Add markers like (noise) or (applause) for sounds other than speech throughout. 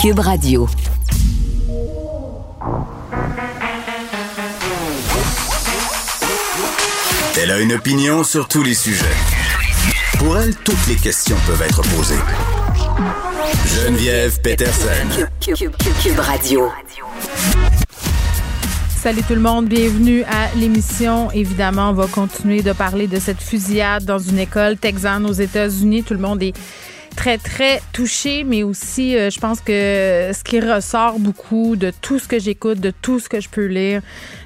Cube Radio. Elle a une opinion sur tous les sujets. Pour elle, toutes les questions peuvent être posées. Geneviève Peterson. Cube, Radio. Salut tout le monde, bienvenue à l'émission. Évidemment, on va continuer de parler de cette fusillade dans une école texane aux États-Unis. Tout le monde est très, très touchée, mais aussi, euh, je pense que ce qui ressort beaucoup de tout ce que j'écoute, de tout ce que je peux lire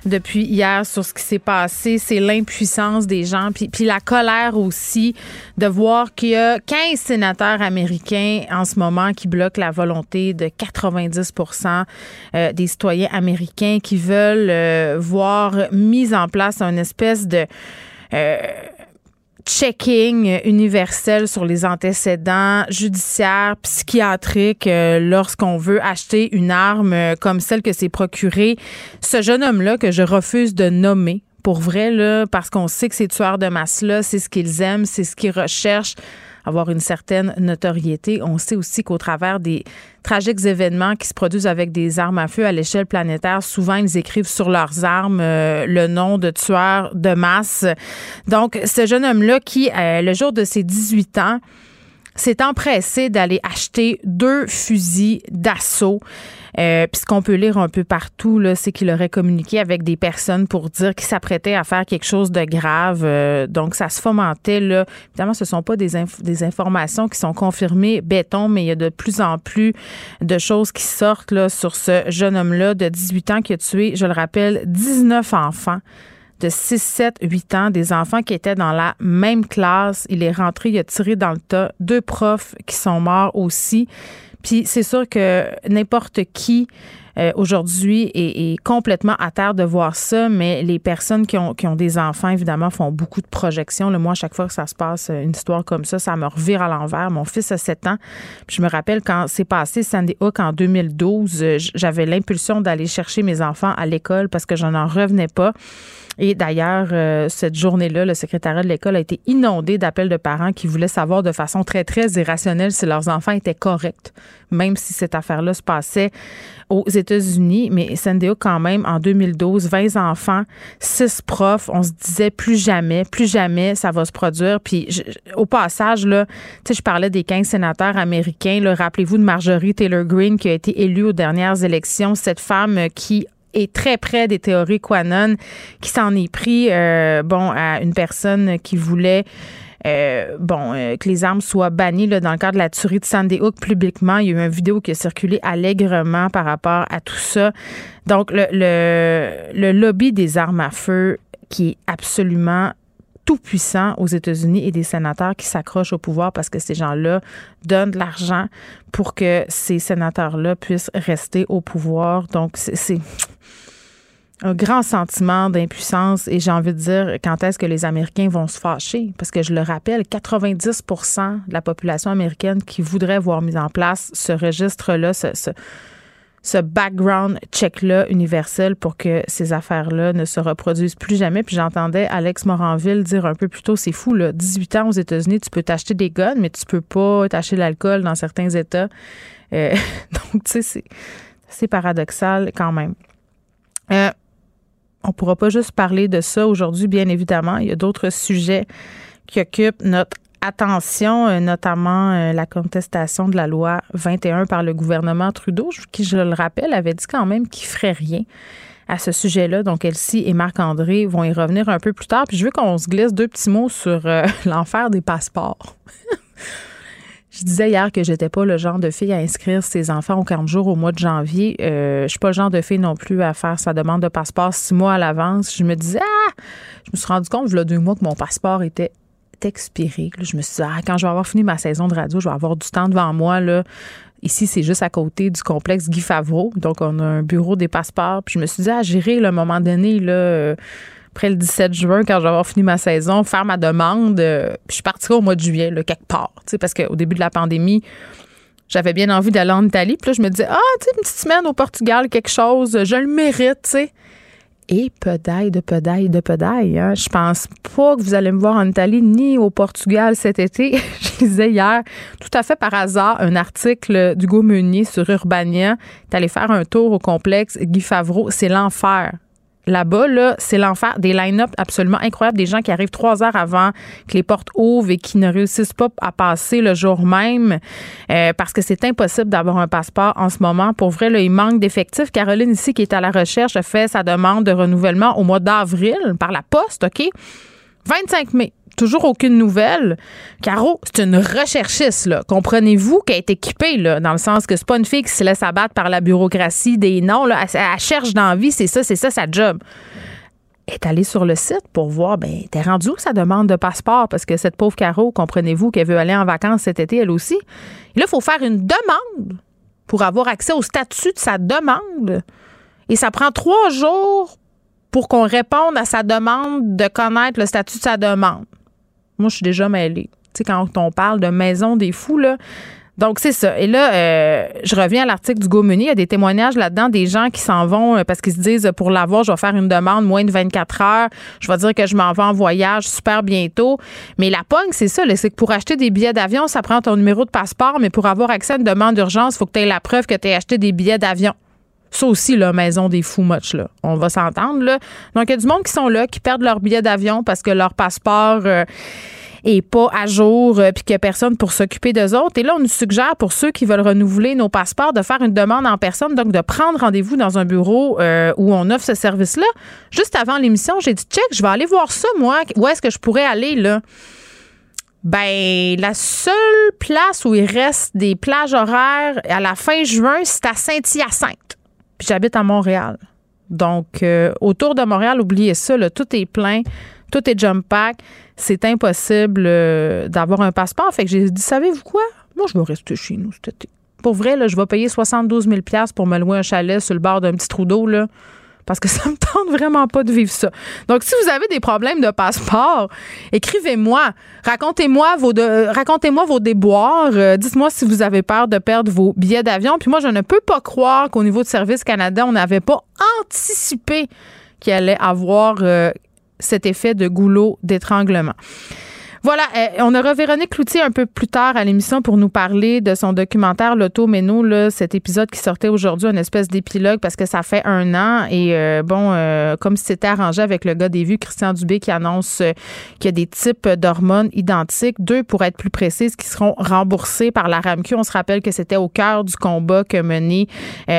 depuis hier sur ce qui s'est passé, c'est l'impuissance des gens, puis, puis la colère aussi de voir qu'il y a 15 sénateurs américains en ce moment qui bloquent la volonté de 90% euh, des citoyens américains qui veulent euh, voir mise en place une espèce de checking universel sur les antécédents judiciaires, psychiatriques euh, lorsqu'on veut acheter une arme comme celle que s'est procurée ce jeune homme-là que je refuse de nommer. Pour vrai, là, parce qu'on sait que ces tueurs de masse-là, c'est ce qu'ils aiment, c'est ce qu'ils recherchent avoir une certaine notoriété. On sait aussi qu'au travers des tragiques événements qui se produisent avec des armes à feu à l'échelle planétaire, souvent ils écrivent sur leurs armes euh, le nom de tueurs de masse. Donc, ce jeune homme-là qui, euh, le jour de ses 18 ans, s'est empressé d'aller acheter deux fusils d'assaut. Euh, puis ce qu'on peut lire un peu partout, là, c'est qu'il aurait communiqué avec des personnes pour dire qu'il s'apprêtait à faire quelque chose de grave. Euh, donc, ça se fomentait. Là. Évidemment, ce sont pas des, des informations qui sont confirmées béton, mais il y a de plus en plus de choses qui sortent là, sur ce jeune homme-là de 18 ans qui a tué, je le rappelle, 19 enfants de 6, 7, 8 ans, des enfants qui étaient dans la même classe. Il est rentré, il a tiré dans le tas. Deux profs qui sont morts aussi. Puis c'est sûr que n'importe qui euh, aujourd'hui est, complètement à terre de voir ça, mais les personnes qui ont, qui ont des enfants, évidemment, font beaucoup de projections. Le moi, à chaque fois que ça se passe, une histoire comme ça, ça me revire à l'envers. Mon fils a 7 ans. Puis je me rappelle quand c'est passé Sandy Hook en 2012, euh, j'avais l'impulsion d'aller chercher mes enfants à l'école parce que je n'en revenais pas. Et d'ailleurs, euh, cette journée-là, le secrétariat de l'école a été inondé d'appels de parents qui voulaient savoir de façon très, très irrationnelle si leurs enfants étaient corrects, même si cette affaire-là se passait aux États-Unis. Mais Sandy quand même, en 2012, 20 enfants, 6 profs, on se disait plus jamais, plus jamais ça va se produire. Puis au passage, là, tu sais, je parlais des 15 sénateurs américains. Rappelez-vous de Marjorie Taylor Greene qui a été élue aux dernières élections. Cette femme qui est très près des théories Quanon, qui s'en est pris, euh, bon, à une personne qui voulait euh, bon, euh, que les armes soient bannies là, dans le cadre de la tuerie de Sandy Hook publiquement. Il y a eu une vidéo qui a circulé allègrement par rapport à tout ça. Donc, le, le lobby des armes à feu qui est absolument tout puissant aux États-Unis et des sénateurs qui s'accrochent au pouvoir parce que ces gens-là donnent de l'argent pour que ces sénateurs-là puissent rester au pouvoir. Donc, c'est un grand sentiment d'impuissance et j'ai envie de dire quand est-ce que les Américains vont se fâcher? Parce que je le rappelle 90% de la population américaine qui voudrait voir mis en place ce registre-là, ce, ce background check-là universel pour que ces affaires-là ne se reproduisent plus jamais. Puis j'entendais Alex Moranville dire un peu plus tôt, c'est fou, là, 18 ans aux États-Unis, tu peux t'acheter des guns, mais tu peux pas t'acheter l'alcool dans certains États. Euh, (laughs) donc, tu sais, c'est paradoxal quand même. Euh, on pourra pas juste parler de ça aujourd'hui, bien évidemment. Il y a d'autres sujets qui occupent notre attention, euh, notamment euh, la contestation de la loi 21 par le gouvernement Trudeau, qui, je le rappelle, avait dit quand même qu'il ferait rien à ce sujet-là. Donc, Elsie et Marc-André vont y revenir un peu plus tard. Puis, je veux qu'on se glisse deux petits mots sur euh, (laughs) l'enfer des passeports. Je disais hier que j'étais pas le genre de fille à inscrire ses enfants au 40 jours au mois de janvier. Euh, je suis pas le genre de fille non plus à faire sa demande de passeport six mois à l'avance. Je me disais, ah! Je me suis rendu compte, il y a deux mois, que mon passeport était expiré. je me suis dit, ah, quand je vais avoir fini ma saison de radio, je vais avoir du temps devant moi. Là. Ici, c'est juste à côté du complexe Guy Favreau. Donc, on a un bureau des passeports. Puis je me suis dit, ah, à un moment donné, là, euh, après le 17 juin, quand avoir fini ma saison, faire ma demande. Euh, puis je partirai au mois de juillet, quelque part. Parce qu'au début de la pandémie, j'avais bien envie d'aller en Italie. Puis là, je me disais, ah, tu sais, une petite semaine au Portugal, quelque chose, je le mérite, tu sais et pedaille de pedaille de pedaille. Hein. Je pense pas que vous allez me voir en Italie ni au Portugal cet été. (laughs) je lisais hier, tout à fait par hasard, un article d'Hugo Meunier sur Urbania. Tu allé faire un tour au complexe Guy Favreau. C'est l'enfer là-bas, là, c'est l'enfer. Des line-up absolument incroyables, des gens qui arrivent trois heures avant que les portes ouvrent et qui ne réussissent pas à passer le jour même euh, parce que c'est impossible d'avoir un passeport en ce moment. Pour vrai, là, il manque d'effectifs. Caroline ici, qui est à la recherche, a fait sa demande de renouvellement au mois d'avril par la poste, OK? 25 mai toujours aucune nouvelle. Caro, c'est une recherchiste, là. Comprenez-vous qu'elle est équipée, là, dans le sens que c'est pas une fille qui se laisse abattre par la bureaucratie des noms, là. Elle, cherche dans vie, c'est ça, c'est ça sa job. Elle est allée sur le site pour voir, ben, t'es rendu où sa demande de passeport? Parce que cette pauvre Caro, comprenez-vous qu'elle veut aller en vacances cet été, elle aussi? Et là, il faut faire une demande pour avoir accès au statut de sa demande. Et ça prend trois jours pour qu'on réponde à sa demande de connaître le statut de sa demande. Moi, je suis déjà mêlée. Tu sais, quand on parle de maison des fous, là. Donc, c'est ça. Et là, euh, je reviens à l'article du Gaumuni. Il y a des témoignages là-dedans des gens qui s'en vont euh, parce qu'ils se disent pour l'avoir, je vais faire une demande moins de 24 heures. Je vais dire que je m'en vais en voyage super bientôt. Mais la pogne, c'est ça. C'est que pour acheter des billets d'avion, ça prend ton numéro de passeport. Mais pour avoir accès à une demande d'urgence, il faut que tu aies la preuve que tu as acheté des billets d'avion. Ça aussi, la maison des fous much, là. On va s'entendre, là. Donc, il y a du monde qui sont là, qui perdent leur billet d'avion parce que leur passeport euh, est pas à jour, euh, puis qu'il n'y a personne pour s'occuper d'eux autres. Et là, on nous suggère, pour ceux qui veulent renouveler nos passeports, de faire une demande en personne, donc de prendre rendez-vous dans un bureau euh, où on offre ce service-là. Juste avant l'émission, j'ai dit, check, je vais aller voir ça, moi. Où est-ce que je pourrais aller, là? Ben, la seule place où il reste des plages horaires à la fin juin, c'est à Saint-Hyacinthe. J'habite à Montréal. Donc, euh, autour de Montréal, oubliez ça, tout est plein, tout est jump pack. C'est impossible euh, d'avoir un passeport. Fait que j'ai dit, savez-vous quoi? Moi, je vais rester chez nous cet été. Pour vrai, là, je vais payer 72 000 pour me louer un chalet sur le bord d'un petit trou d'eau. Parce que (laughs) ça me tente vraiment pas de vivre ça. Donc, si vous avez des problèmes de passeport, écrivez-moi. Racontez-moi vos, déboires. Euh, dites-moi si vous avez peur de perdre vos billets d'avion. Puis moi, je ne peux pas croire qu'au niveau de Service Canada, on n'avait pas anticipé qu'il allait avoir euh, cet effet de goulot d'étranglement. Voilà, euh, on aura Véronique Cloutier un peu plus tard à l'émission pour nous parler de son documentaire L'Auto Méno, là, cet épisode qui sortait aujourd'hui, une espèce d'épilogue parce que ça fait un an et euh, bon, euh, comme c'était arrangé avec le gars des vues, Christian Dubé, qui annonce qu'il y a des types d'hormones identiques, deux pour être plus précises, qui seront remboursés par la RAMQ. On se rappelle que c'était au cœur du combat que menait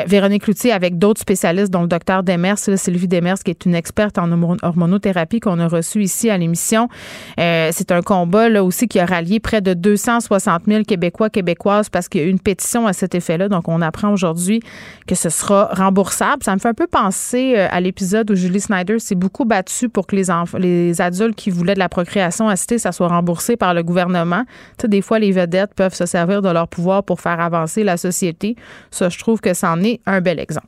Véronique Cloutier avec d'autres spécialistes, dont le docteur Demers, Sylvie Demers, qui est une experte en hormonothérapie qu'on a reçue ici à l'émission. c'est un là aussi qui a rallié près de 260 000 Québécois, Québécoises parce qu'il y a une pétition à cet effet-là. Donc, on apprend aujourd'hui que ce sera remboursable. Ça me fait un peu penser euh, à l'épisode où Julie Snyder s'est beaucoup battue pour que les, les adultes qui voulaient de la procréation assistée, ça soit remboursé par le gouvernement. Tu sais, des fois, les vedettes peuvent se servir de leur pouvoir pour faire avancer la société. Ça, je trouve que c'en est un bel exemple.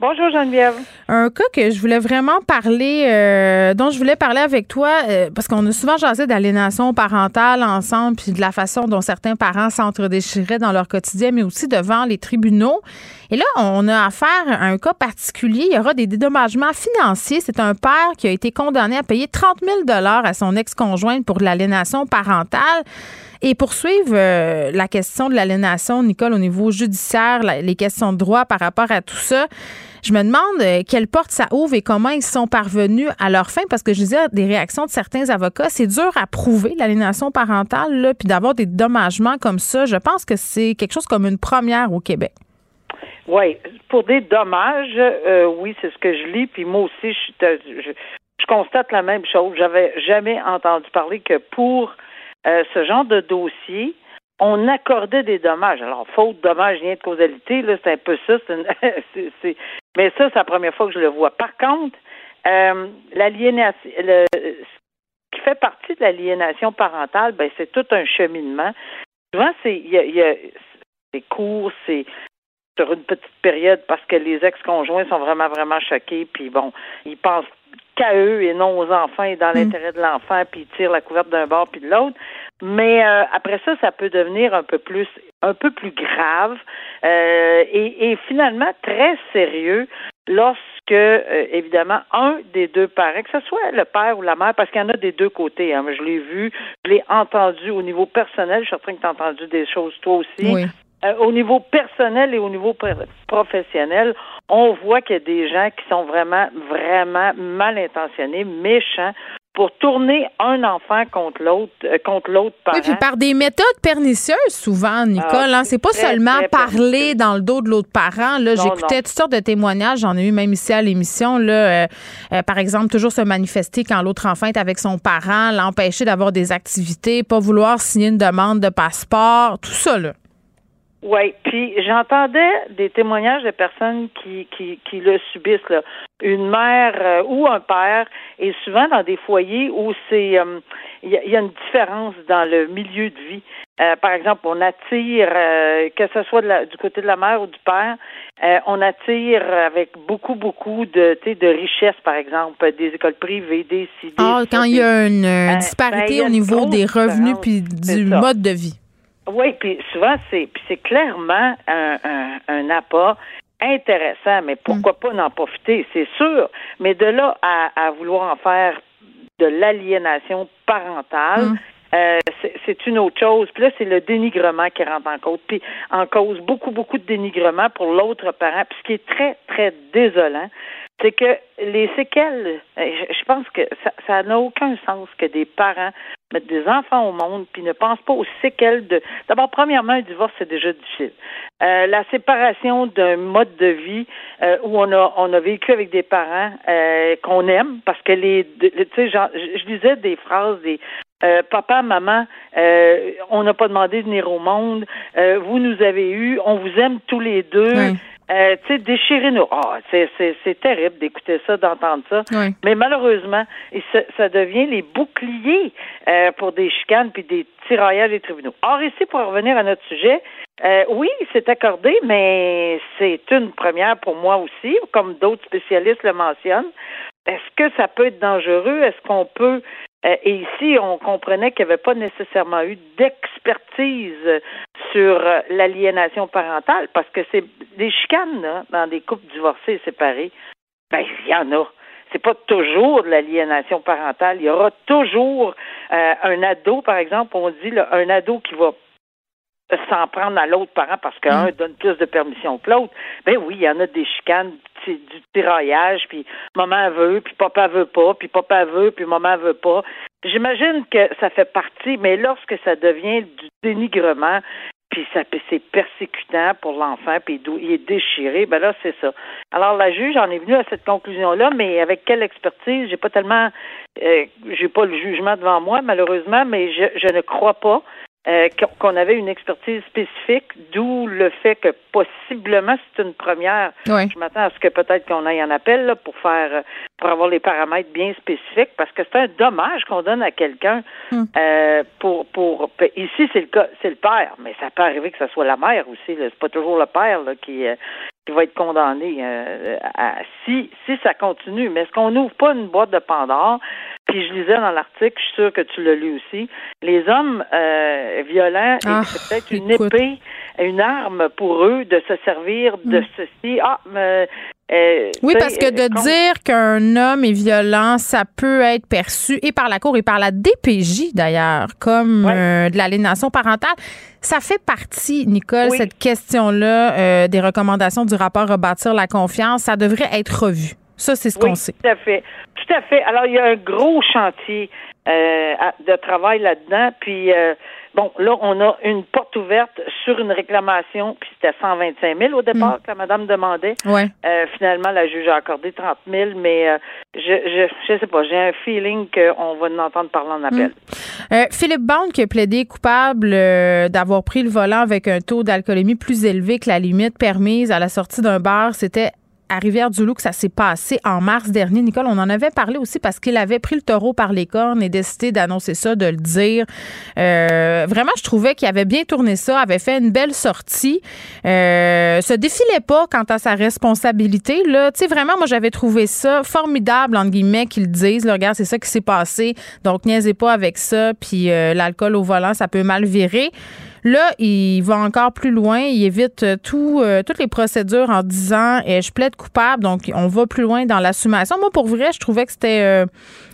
Bonjour Geneviève. Un cas que je voulais vraiment parler, euh, dont je voulais parler avec toi, euh, parce qu'on a souvent jasé d'aliénation parentale ensemble, puis de la façon dont certains parents s'entre-déchiraient dans leur quotidien, mais aussi devant les tribunaux. Et là, on a affaire à un cas particulier. Il y aura des dédommagements financiers. C'est un père qui a été condamné à payer 30 000 à son ex-conjointe pour l'aliénation parentale. Et poursuivre euh, la question de l'aliénation, Nicole, au niveau judiciaire, les questions de droit par rapport à tout ça, je me demande euh, quelle porte ça ouvre et comment ils sont parvenus à leur fin, parce que je disais des réactions de certains avocats, c'est dur à prouver l'aliénation parentale, là, puis d'avoir des dommagements comme ça. Je pense que c'est quelque chose comme une première au Québec. Oui, pour des dommages, euh, oui, c'est ce que je lis. Puis moi aussi, je, je, je constate la même chose. J'avais jamais entendu parler que pour euh, ce genre de dossier, on accordait des dommages. Alors, faute, dommage, lien de causalité, là, c'est un peu ça. (laughs) Mais ça, c'est la première fois que je le vois. Par contre, euh, l'aliénation, ce qui fait partie de l'aliénation parentale, ben, c'est tout un cheminement. Souvent, c'est, il y a, c'est court, c'est, sur une petite période parce que les ex-conjoints sont vraiment, vraiment choqués, puis bon, ils pensent qu'à eux et non aux enfants et dans mm. l'intérêt de l'enfant, puis ils tirent la couverte d'un bord puis de l'autre. Mais euh, après ça, ça peut devenir un peu plus, un peu plus grave euh, et, finalement très sérieux lorsque, euh, évidemment, un des deux parents, que ce soit le père ou la mère, parce qu'il y en a des deux côtés. Hein, je l'ai vu, je l'ai entendu au niveau personnel. Je suis en train que tu as entendu des choses toi aussi. Oui. au niveau personnel et au niveau professionnel, on voit qu'il y a des gens qui sont vraiment, vraiment mal intentionnés, méchants, pour tourner un enfant contre l'autre, euh, contre l'autre parent. Oui, puis par des méthodes pernicieuses, souvent, Nicole. Ah, hein, c'est pas seulement parler dans le dos de l'autre parent. Là, j'écoutais toutes sortes de témoignages. J'en ai eu même ici à l'émission. Là, euh, euh, par exemple, toujours se manifester quand l'autre enfant est avec son parent, l'empêcher d'avoir des activités, pas vouloir signer une demande de passeport, tout ça. Là. Oui, puis j'entendais des témoignages de personnes qui, qui, qui le subissent, là. une mère euh, ou un père, et souvent dans des foyers où c'est euh, il y, a une différence dans le milieu de vie. Euh, par exemple, on attire, que ce soit de la, du côté de la mère ou du père, on attire avec beaucoup, beaucoup de, de richesses, par exemple, des écoles privées, des CID. Ah, quand il y a une disparité ben, au niveau des revenus puis du mode de vie. Oui, puis souvent, c'est c'est clairement un, un, un appât intéressant, mais pourquoi mm. pas n'en profiter, c'est sûr. Mais de là à, à vouloir en faire de l'aliénation parentale, mm. euh, c'est une autre chose. Puis là, c'est le dénigrement qui rentre en cause. Puis en cause beaucoup, beaucoup de dénigrement pour l'autre parent. Puis ce qui est très, très désolant, c'est que les séquelles, euh, je pense que ça n'a aucun sens que des parents mettent des enfants au monde puis ne pensent pas aux séquelles de. D'abord, premièrement, un divorce c'est déjà difficile. Euh, la séparation d'un mode de vie euh, où on a on a vécu avec des parents qu'on aime parce que les, tu sais, je, disais des phrases des papa, maman, on n'a pas demandé de venir au monde. vous nous avez eu, on vous aime tous les deux. Euh, tu sais, déchirer nos... Oh, c'est, c'est, terrible d'écouter ça, d'entendre ça. Mais malheureusement, ça, ça, devient les boucliers euh, pour des chicanes puis des tiraillages des tribunaux. Or, ici, pour revenir à notre sujet, euh, oui, c'est accordé, mais c'est une première pour moi aussi, comme d'autres spécialistes le mentionnent. Est-ce que ça peut être dangereux? Est-ce qu'on peut euh, et ici, on comprenait qu'il n'y avait pas nécessairement eu d'expertise sur euh, l'aliénation parentale parce que c'est des chicanes dans des couples divorcés et séparés. Ben, il y en a. C'est pas toujours de l'aliénation parentale. Il y aura toujours euh, un ado, par exemple, on dit un ado qui va s'en prendre à l'autre parent parce qu'un mm. donne plus de permission que l'autre. Ben oui, il y en a des chicanes, du tiraillage, puis maman veut, puis papa veut pas, puis papa veut, puis maman veut pas. J'imagine que ça fait partie, mais lorsque ça devient du dénigrement, puis ça c'est persécutant pour l'enfant, puis il est déchiré, ben là c'est ça. Alors la juge en est venue à cette conclusion là, mais avec quelle expertise? J'ai pas tellement, euh, j'ai pas le jugement devant moi malheureusement, mais je, je ne crois pas euh, qu'on avait une expertise spécifique, d'où le fait que possiblement c'est une première. Je m'attends à ce que peut-être qu'on aille en appel là, pour faire pour avoir les paramètres bien spécifiques, parce que c'est un dommage qu'on donne à quelqu'un hmm. euh, pour pour ici c'est le cas c'est le père, mais ça peut arriver que ce soit la mère aussi. C'est pas toujours le père là, qui euh, qui va être condamné euh, si si ça continue. Mais est-ce qu'on n'ouvre pas une boîte de Pandore puis je lisais dans l'article, je suis sûre que tu l'as lu aussi, les hommes euh, violents, ah, c'est peut-être une épée, une arme pour eux de se servir de hmm. ceci. Ah, mais, euh, oui, parce que de dire qu'un homme est violent, ça peut être perçu et par la Cour et par la DPJ d'ailleurs comme euh, de l'aliénation parentale. Ça fait partie, Nicole, cette question-là des recommandations du rapport Rebâtir la confiance. Ça devrait être revu. Ça, c'est ce qu'on sait. Tout à fait. Tout à fait. Alors, il y a un gros chantier euh, de travail là-dedans. Puis, euh, bon, là, on a une porte ouverte sur une réclamation, puis c'était 125 000 au départ mm. que la madame demandait. Ouais. Euh, finalement, la juge a accordé 30 000, mais je, je, je sais pas, j'ai un feeling qu'on va en entendre parler en appel. Mm. Philippe Bond qui a plaidé coupable d'avoir pris le volant avec un taux d'alcoolémie plus élevé que la limite permise à la sortie d'un bar, c'était à Rivière-du-Loup que ça s'est passé en mars dernier. Nicole, on en avait parlé aussi parce qu'il avait pris le taureau par les cornes et décidé d'annoncer ça, de le dire. Euh, vraiment, je trouvais qu'il avait bien tourné ça, avait fait une belle sortie. Euh, se défilait pas quant à sa responsabilité. Là, tu sais, vraiment, moi, j'avais trouvé ça formidable, entre guillemets, qu'ils disent, là, regarde, c'est ça qui s'est passé. Donc, niaisez pas avec ça. Puis euh, l'alcool au volant, ça peut mal virer. Là, il va encore plus loin. Il évite euh, tout, euh, toutes les procédures en disant eh, je plaide coupable. Donc, on va plus loin dans l'assumation. Moi, pour vrai, je trouvais que c'était. Euh,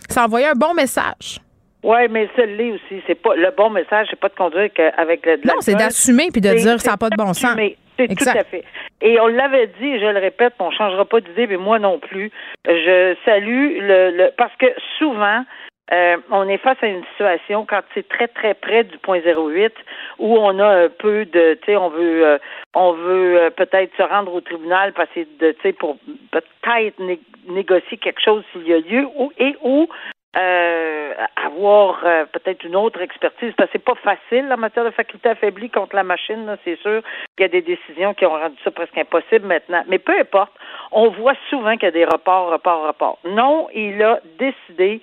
ça envoyait un bon message. Oui, mais celui aussi, c'est pas le bon message, c'est pas de conduire avec le. De non, c'est d'assumer puis de dire ça n'a pas de bon sens. C'est tout à fait. Et on l'avait dit, et je le répète, on ne changera pas d'idée, mais moi non plus. Je salue le parce que souvent, euh, on est face à une situation quand c'est très très près du point 08 où on a un peu de tu sais on veut euh, on veut euh, peut-être se rendre au tribunal passer de tu sais pour peut-être négocier quelque chose s'il y a lieu ou et ou avoir peut-être une autre expertise. Parce que c'est pas facile en matière de faculté affaiblie contre la machine c'est sûr. Qu'il y a des décisions qui ont rendu ça presque impossible maintenant. Mais peu importe on voit souvent qu'il y a des reports reports reports. Non il a décidé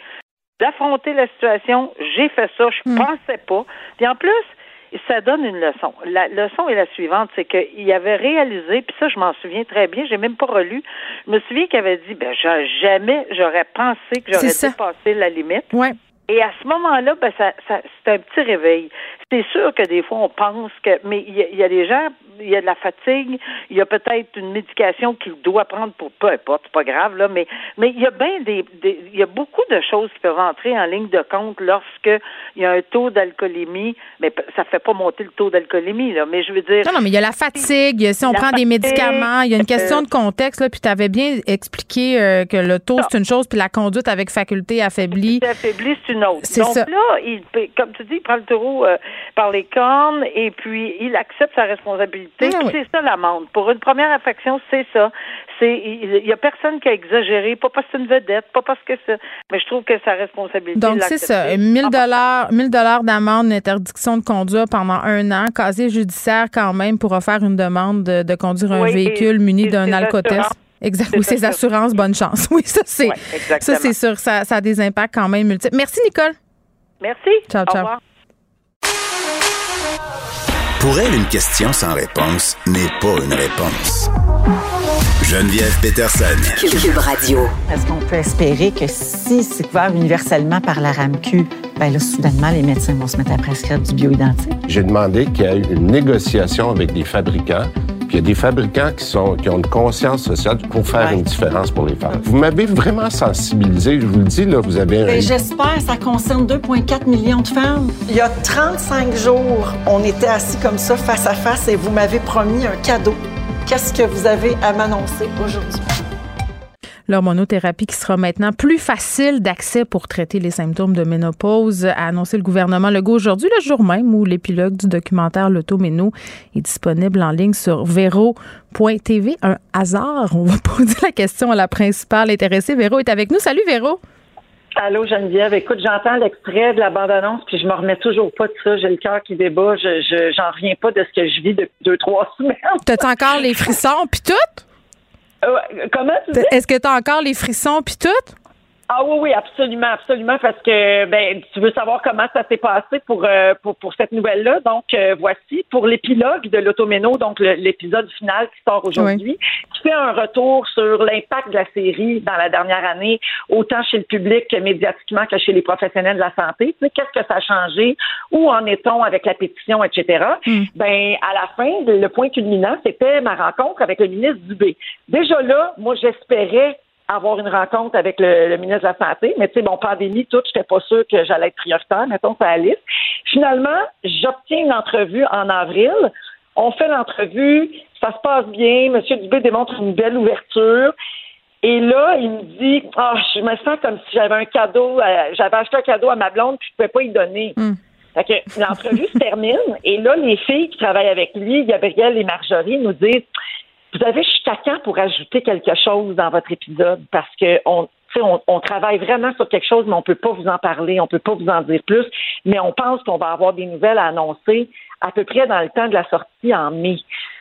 d'affronter la situation. J'ai fait ça, je ne hmm. pensais pas. Puis en plus, ça donne une leçon. La leçon est la suivante, c'est qu'il avait réalisé, puis ça, je m'en souviens très bien, j'ai même pas relu. Je me souviens qu'il avait dit, ben, jamais j'aurais pensé que j'aurais dépassé la limite. Ouais. Et à ce moment-là, ben, ça, ça c'est un petit réveil. C'est sûr que des fois, on pense que, mais il y, y, a des gens, il y a de la fatigue, il y a peut-être une médication qu'il doit prendre pour peu importe, c'est pas grave là, mais mais il y a bien des, il y a beaucoup de choses qui peuvent entrer en ligne de compte lorsque il y a un taux d'alcoolémie, mais ça fait pas monter le taux d'alcoolémie là, mais je veux dire. Non, non, mais il y a la fatigue, si on prend des médicaments, il y a une question euh, de contexte là, puis tu avais bien expliqué euh, que le taux c'est une chose, puis la conduite avec faculté affaiblie. Affaiblie c'est une autre. Donc là, il, comme tu dis, il prend le taureau euh, par les cornes et puis il accepte sa responsabilité c'est ça l'amende. Pour une première infraction, c'est ça. C'est il y a personne qui a exagéré, pas parce que c'est une vedette, pas parce que ça, mais je trouve que sa responsabilité. Donc c'est ça, 1000 dollars, 1000 dollars d'amende, interdiction de conduire pendant un an, casier judiciaire quand même pour faire une demande de, conduire un véhicule muni d'un alcotest. Exact. Oui, ses assurances, bonne chance. (laughs) Oui, ça c'est ça c'est sûr, ça, ça a des impacts quand même multiples. Merci Nicole. Merci. Ciao, ciao. Pour elle, une question sans réponse n'est pas une réponse. Geneviève Peterson. Cube Radio. Est-ce qu'on peut espérer que si c'est couvert universellement par la RAMQ, ben là, soudainement, les médecins vont se mettre à prescrire du bioidentique? J'ai demandé qu'il y ait une négociation avec des fabricants il y a des fabricants qui, sont, qui ont une conscience sociale pour faire une différence pour les femmes. Vous m'avez vraiment sensibilisé, je vous le dis, là, vous avez un... J'espère, ça concerne 2,4 millions de femmes. Il y a 35 jours, on était assis comme ça, face à face, et vous m'avez promis un cadeau. Qu'est-ce que vous avez à m'annoncer aujourd'hui? L'hormonothérapie qui sera maintenant plus facile d'accès pour traiter les symptômes de ménopause, a annoncé le gouvernement Legault aujourd'hui, le jour même où l'épilogue du documentaire L'Automéno est disponible en ligne sur Véro.tv. Un hasard, on va (laughs) poser la question à la principale intéressée. Véro est avec nous. Salut Véro. Allô Geneviève, écoute, j'entends l'extrait de la bande-annonce, puis je me remets toujours pas de ça. J'ai le cœur qui débat. Je, j'en reviens pas de ce que je vis depuis deux, trois (laughs) semaines. T'as encore les frissons puis tout? Euh, comment tu dis? Est-ce que tu as encore les frissons puis tout? Ah oui, oui, absolument, absolument, parce que ben tu veux savoir comment ça s'est passé pour, euh, pour, pour cette nouvelle-là. Donc euh, voici pour l'épilogue de l'Automéno, donc l'épisode final qui sort aujourd'hui, qui fait un retour sur l'impact de la série dans la dernière année, autant chez le public que médiatiquement que chez les professionnels de la santé. Tu sais, qu'est-ce que ça a changé? Où en est-on avec la pétition, etc. Mm. Ben à la fin, le point culminant, c'était ma rencontre avec le ministre Dubé. Déjà là, moi j'espérais avoir une rencontre avec le, ministre de la Santé, mais tu sais, bon, pandémie, tout, j'étais pas sûre que j'allais être prioritaire, mettons, ça liste. Finalement, j'obtiens une entrevue en avril. On fait l'entrevue, ça se passe bien, M. Dubé démontre une belle ouverture. Et là, il me dit Ah, je me sens comme si j'avais un cadeau, j'avais acheté un cadeau à ma blonde, puis je pouvais pas y donner. Hmm. Fait que l'entrevue se termine, et là, les filles qui travaillent avec lui, Gabrielle et Marjorie, nous disent vous avez jusqu'à quand pour ajouter quelque chose dans votre épisode? Parce que on, on, travaille vraiment sur quelque chose, mais on ne peut pas vous en parler, on ne peut pas vous en dire plus, mais on pense qu'on va avoir des nouvelles à annoncer à peu près dans le temps de la sortie en mai.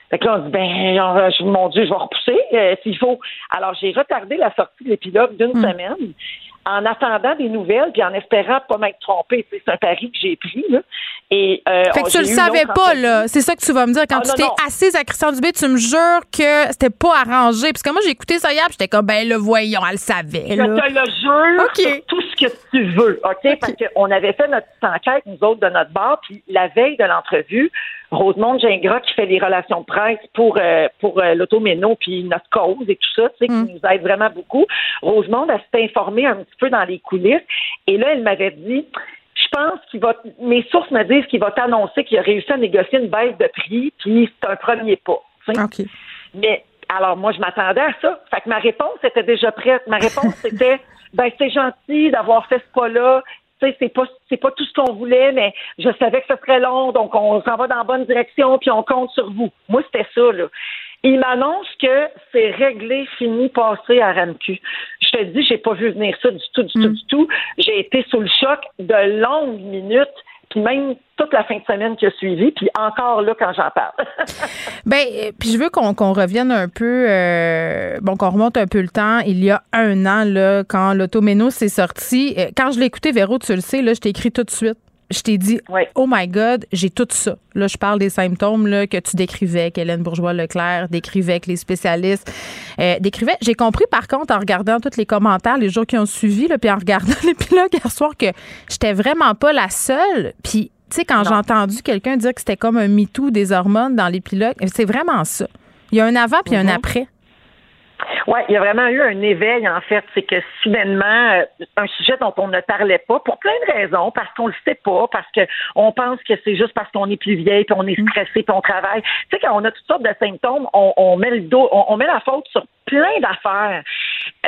Fait que là, on dit, ben, mon Dieu, je vais repousser euh, s'il faut. Alors, j'ai retardé la sortie de l'épilogue d'une Hmm. semaine en attendant des nouvelles puis en espérant pas m'être trompée. C'est un pari que j'ai pris, là. Et, euh, Fait que tu le savais pas, là. C'est ça que tu vas me dire. Quand Ah, tu t'es assise à Christian Dubé, tu me jures que c'était pas arrangé. Parce que moi, j'ai écouté ça hier, puis j'étais comme, ben, le voyons, elle le savait, Je là. te le jure OK. sur tout ce que tu veux, OK? Parce qu'on avait fait notre petite enquête, nous autres, de notre bar, puis la veille de l'entrevue, Rosemonde Gingras, qui fait les relations de presse pour, euh, pour euh, l'automéno, puis notre cause et tout ça, tu sais, qui nous aide vraiment beaucoup. Rosemonde, elle s'est informée un petit peu dans les coulisses, et là, elle m'avait dit... Je pense qu'il va. Mes sources me disent qu'il va t'annoncer qu'il a réussi à négocier une baisse de prix, puis c'est un premier pas. tu sais. OK. Mais alors moi, je m'attendais à ça. Fait que ma réponse était déjà prête. Ma réponse (laughs) c'était ben c'est gentil d'avoir fait ce pas-là. Tu sais, c'est pas c'est pas tout ce qu'on voulait, mais je savais que ce serait long, donc on s'en va dans la bonne direction, puis on compte sur vous. Moi, c'était ça, là. Il m'annonce que c'est réglé, fini, passé à RAMQ. Je te dis, j'ai pas vu venir ça du tout, du tout, du tout. J'ai été sous le choc de longues minutes, puis même toute la fin de semaine qui a suivi, puis encore là quand j'en parle. (laughs) Ben, euh, puis je veux qu'on qu'on revienne un peu, euh, bon, qu'on remonte un peu le temps. Il y a un an, là, quand l'automéno s'est sorti, euh, quand je écouté, Véro, tu le sais, là, je t'ai écrit tout de suite. Je t'ai dit, oh my God, j'ai tout ça. Là, je parle des symptômes là, que tu décrivais, qu'Hélène Bourgeois-Leclerc décrivait, que les spécialistes euh, décrivaient. J'ai compris, par contre, en regardant tous les commentaires les jours qui ont suivi, là, puis en regardant (laughs) l'épilogue hier soir, que j'étais vraiment pas la seule. Puis, tu sais, quand j'ai entendu quelqu'un dire que c'était comme un MeToo des hormones dans l'épilogue, c'est vraiment ça. Il y a un avant puis un après. Oui, il y a vraiment eu un éveil, en fait. C'est que soudainement, euh, un sujet dont on ne parlait pas, pour plein de raisons, parce qu'on le sait pas, parce qu'on pense que c'est juste parce qu'on est plus vieille, puis on est stressé, puis on travaille. Tu sais, quand on a toutes sortes de symptômes, on, on met le dos, on, on met la faute sur plein d'affaires,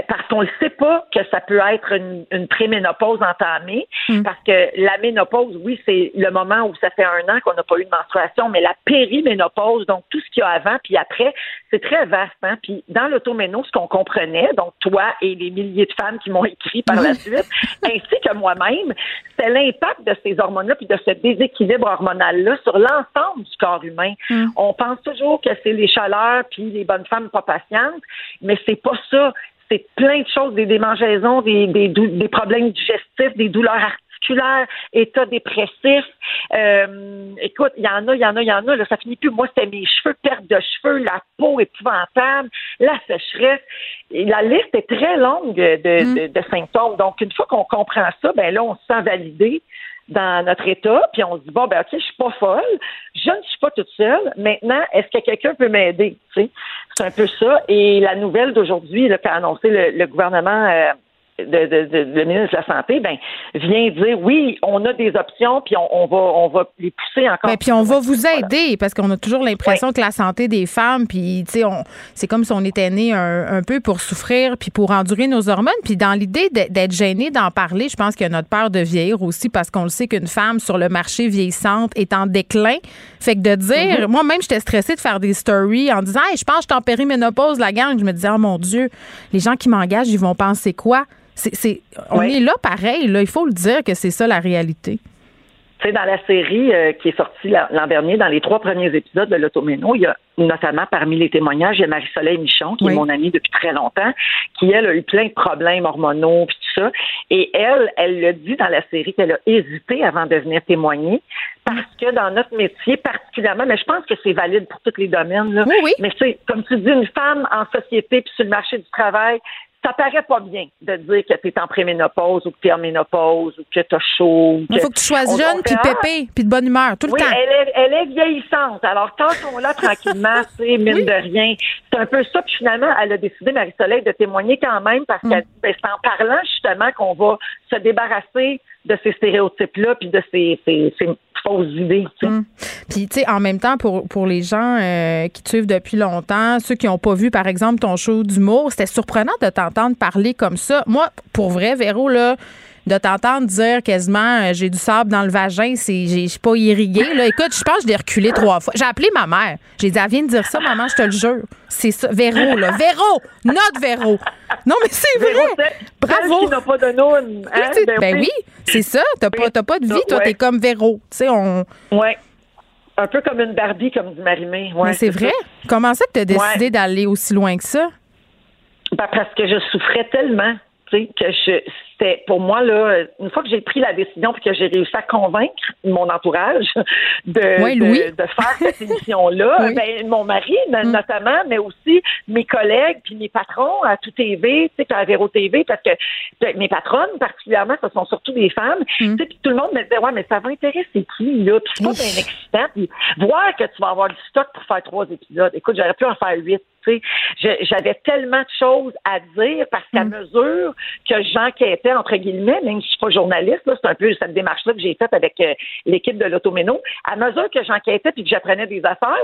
parce qu'on ne sait pas que ça peut être une, une préménopause entamée, parce que la ménopause, oui, c'est le moment où ça fait un an qu'on n'a pas eu de menstruation, mais la périménopause, donc tout ce qu'il y a avant puis après, c'est très vaste. Hein? Puis dans l'automéno, ce qu'on comprenait, donc toi et les milliers de femmes qui m'ont écrit par la suite, (laughs) ainsi que moi-même, c'est l'impact de ces hormones-là puis de ce déséquilibre hormonal-là sur l'ensemble du corps humain. On pense toujours que c'est les chaleurs puis les bonnes femmes pas patientes, mais c'est pas ça. C'est plein de choses, des démangeaisons, des, des, problèmes digestifs, des douleurs articulaires, état dépressif. Euh, écoute, il y en a, il y en a, il y en a. Là, ça finit plus. Moi, c'était mes cheveux, perte de cheveux, la peau épouvantable, la sécheresse. Et la liste est très longue de, de- de symptômes. Donc, une fois qu'on comprend ça, ben là, on se sent validé dans notre état, puis on se dit bon ben ok, je suis pas folle, je ne suis pas toute seule. Maintenant, est-ce que quelqu'un peut m'aider c'est un peu ça. Et la nouvelle d'aujourd'hui, qu'a annoncé le, le gouvernement. euh, de, de- de- le ministre de la Santé, ben, vient dire oui, on a des options, puis on, on va on va les pousser encore. Ben, puis on va vous aider parce qu'on a toujours l'impression que la santé des femmes, puis tu sais, c'est comme si on était né un, un peu pour souffrir puis pour endurer nos hormones. Puis dans l'idée d'être gêné d'en parler, je pense qu'il y a notre peur de vieillir aussi parce qu'on le sait qu'une femme sur le marché vieillissante est en déclin. Fait que de dire, Mm-hmm. moi-même, j'étais stressée de faire des stories en disant, hey, je pense que je suis en périménopause, la gang. Je me disais, oh mon Dieu, les gens qui m'engagent, ils vont penser quoi? C'est, on Oui. est là pareil, là. Il faut le dire que c'est ça la réalité. Tu sais, dans la série euh, qui est sortie l'an l'an dernier, dans les trois premiers épisodes de l'Automéno, il y a notamment parmi les témoignages, il y a Marie-Soleil Michon, qui Oui. est mon amie depuis très longtemps, qui, elle, a eu plein de problèmes hormonaux puis tout ça. Et elle, elle le dit dans la série qu'elle a hésité avant de venir témoigner parce que dans notre métier particulièrement, mais je pense que c'est valide pour tous les domaines, là, Oui, oui. mais c'est comme tu dis, une femme en société puis sur le marché du travail, ça paraît pas bien de dire que tu es en préménopause ou que tu es en ménopause ou que tu as chaud. Il faut que tu sois on- jeune, on puis ah, pépé, puis de bonne humeur, tout le oui, temps. elle est, elle est vieillissante. Alors, tâchons-la (laughs) tranquillement, c'est mine de rien. C'est un peu ça. Puis finalement, elle a décidé, Marie-Soleil, de témoigner quand même parce Mm. qu'elle dit, ben, c'est en parlant justement qu'on va se débarrasser de ces stéréotypes-là puis de ces, ces, ces fausses. Mm. Puis, tu sais, en même temps, pour, pour les gens euh, qui te suivent depuis longtemps, ceux qui n'ont pas vu, par exemple, ton show d'humour, c'était surprenant de t'entendre parler comme ça. Moi, pour vrai, Véro, là, de t'entendre dire quasiment euh, j'ai du sable dans le vagin, c'est je suis pas irriguée. Là. Écoute, je pense que je l'ai reculé trois fois. J'ai appelé ma mère. J'ai dit, elle vient de dire ça, maman, je te le jure. C'est ça. Véro, là. Véro! Notre Véro! Non, mais c'est vrai! Bravo! qui pas de noun. Hein? Ben oui, c'est ça. T'as pas, t'as pas de vie, toi, Ouais. t'es comme Véro. Tu sais, on. Ouais. Un peu comme une Barbie, comme dit Marie-Mé. Mais c'est vrai? Comment ça que tu as décidé d'aller aussi loin que ça? Ben, parce que je souffrais tellement que je c'était pour moi là une fois que j'ai pris la décision puis que j'ai réussi à convaincre mon entourage de de, faire cette (laughs) émission là ben, mon mari mm. notamment mais aussi mes collègues puis mes patrons à tout TV tu sais à Véro TV parce que ben, mes patronnes particulièrement ce sont surtout des femmes. Mm. tu sais tout le monde me disait ouais mais ça va intéresser qui là? Puis c'est pas bien excitant. Puis voir que tu vas avoir du stock pour faire trois épisodes. Écoute j'aurais pu en faire huit j'avais tellement de choses à dire parce qu'à mm. mesure que j'enquêtais, entre guillemets, même si je suis pas journaliste, c'est un peu cette démarche-là que j'ai faite avec euh, l'équipe de l'Automéno, à mesure que j'enquêtais puis que j'apprenais des affaires,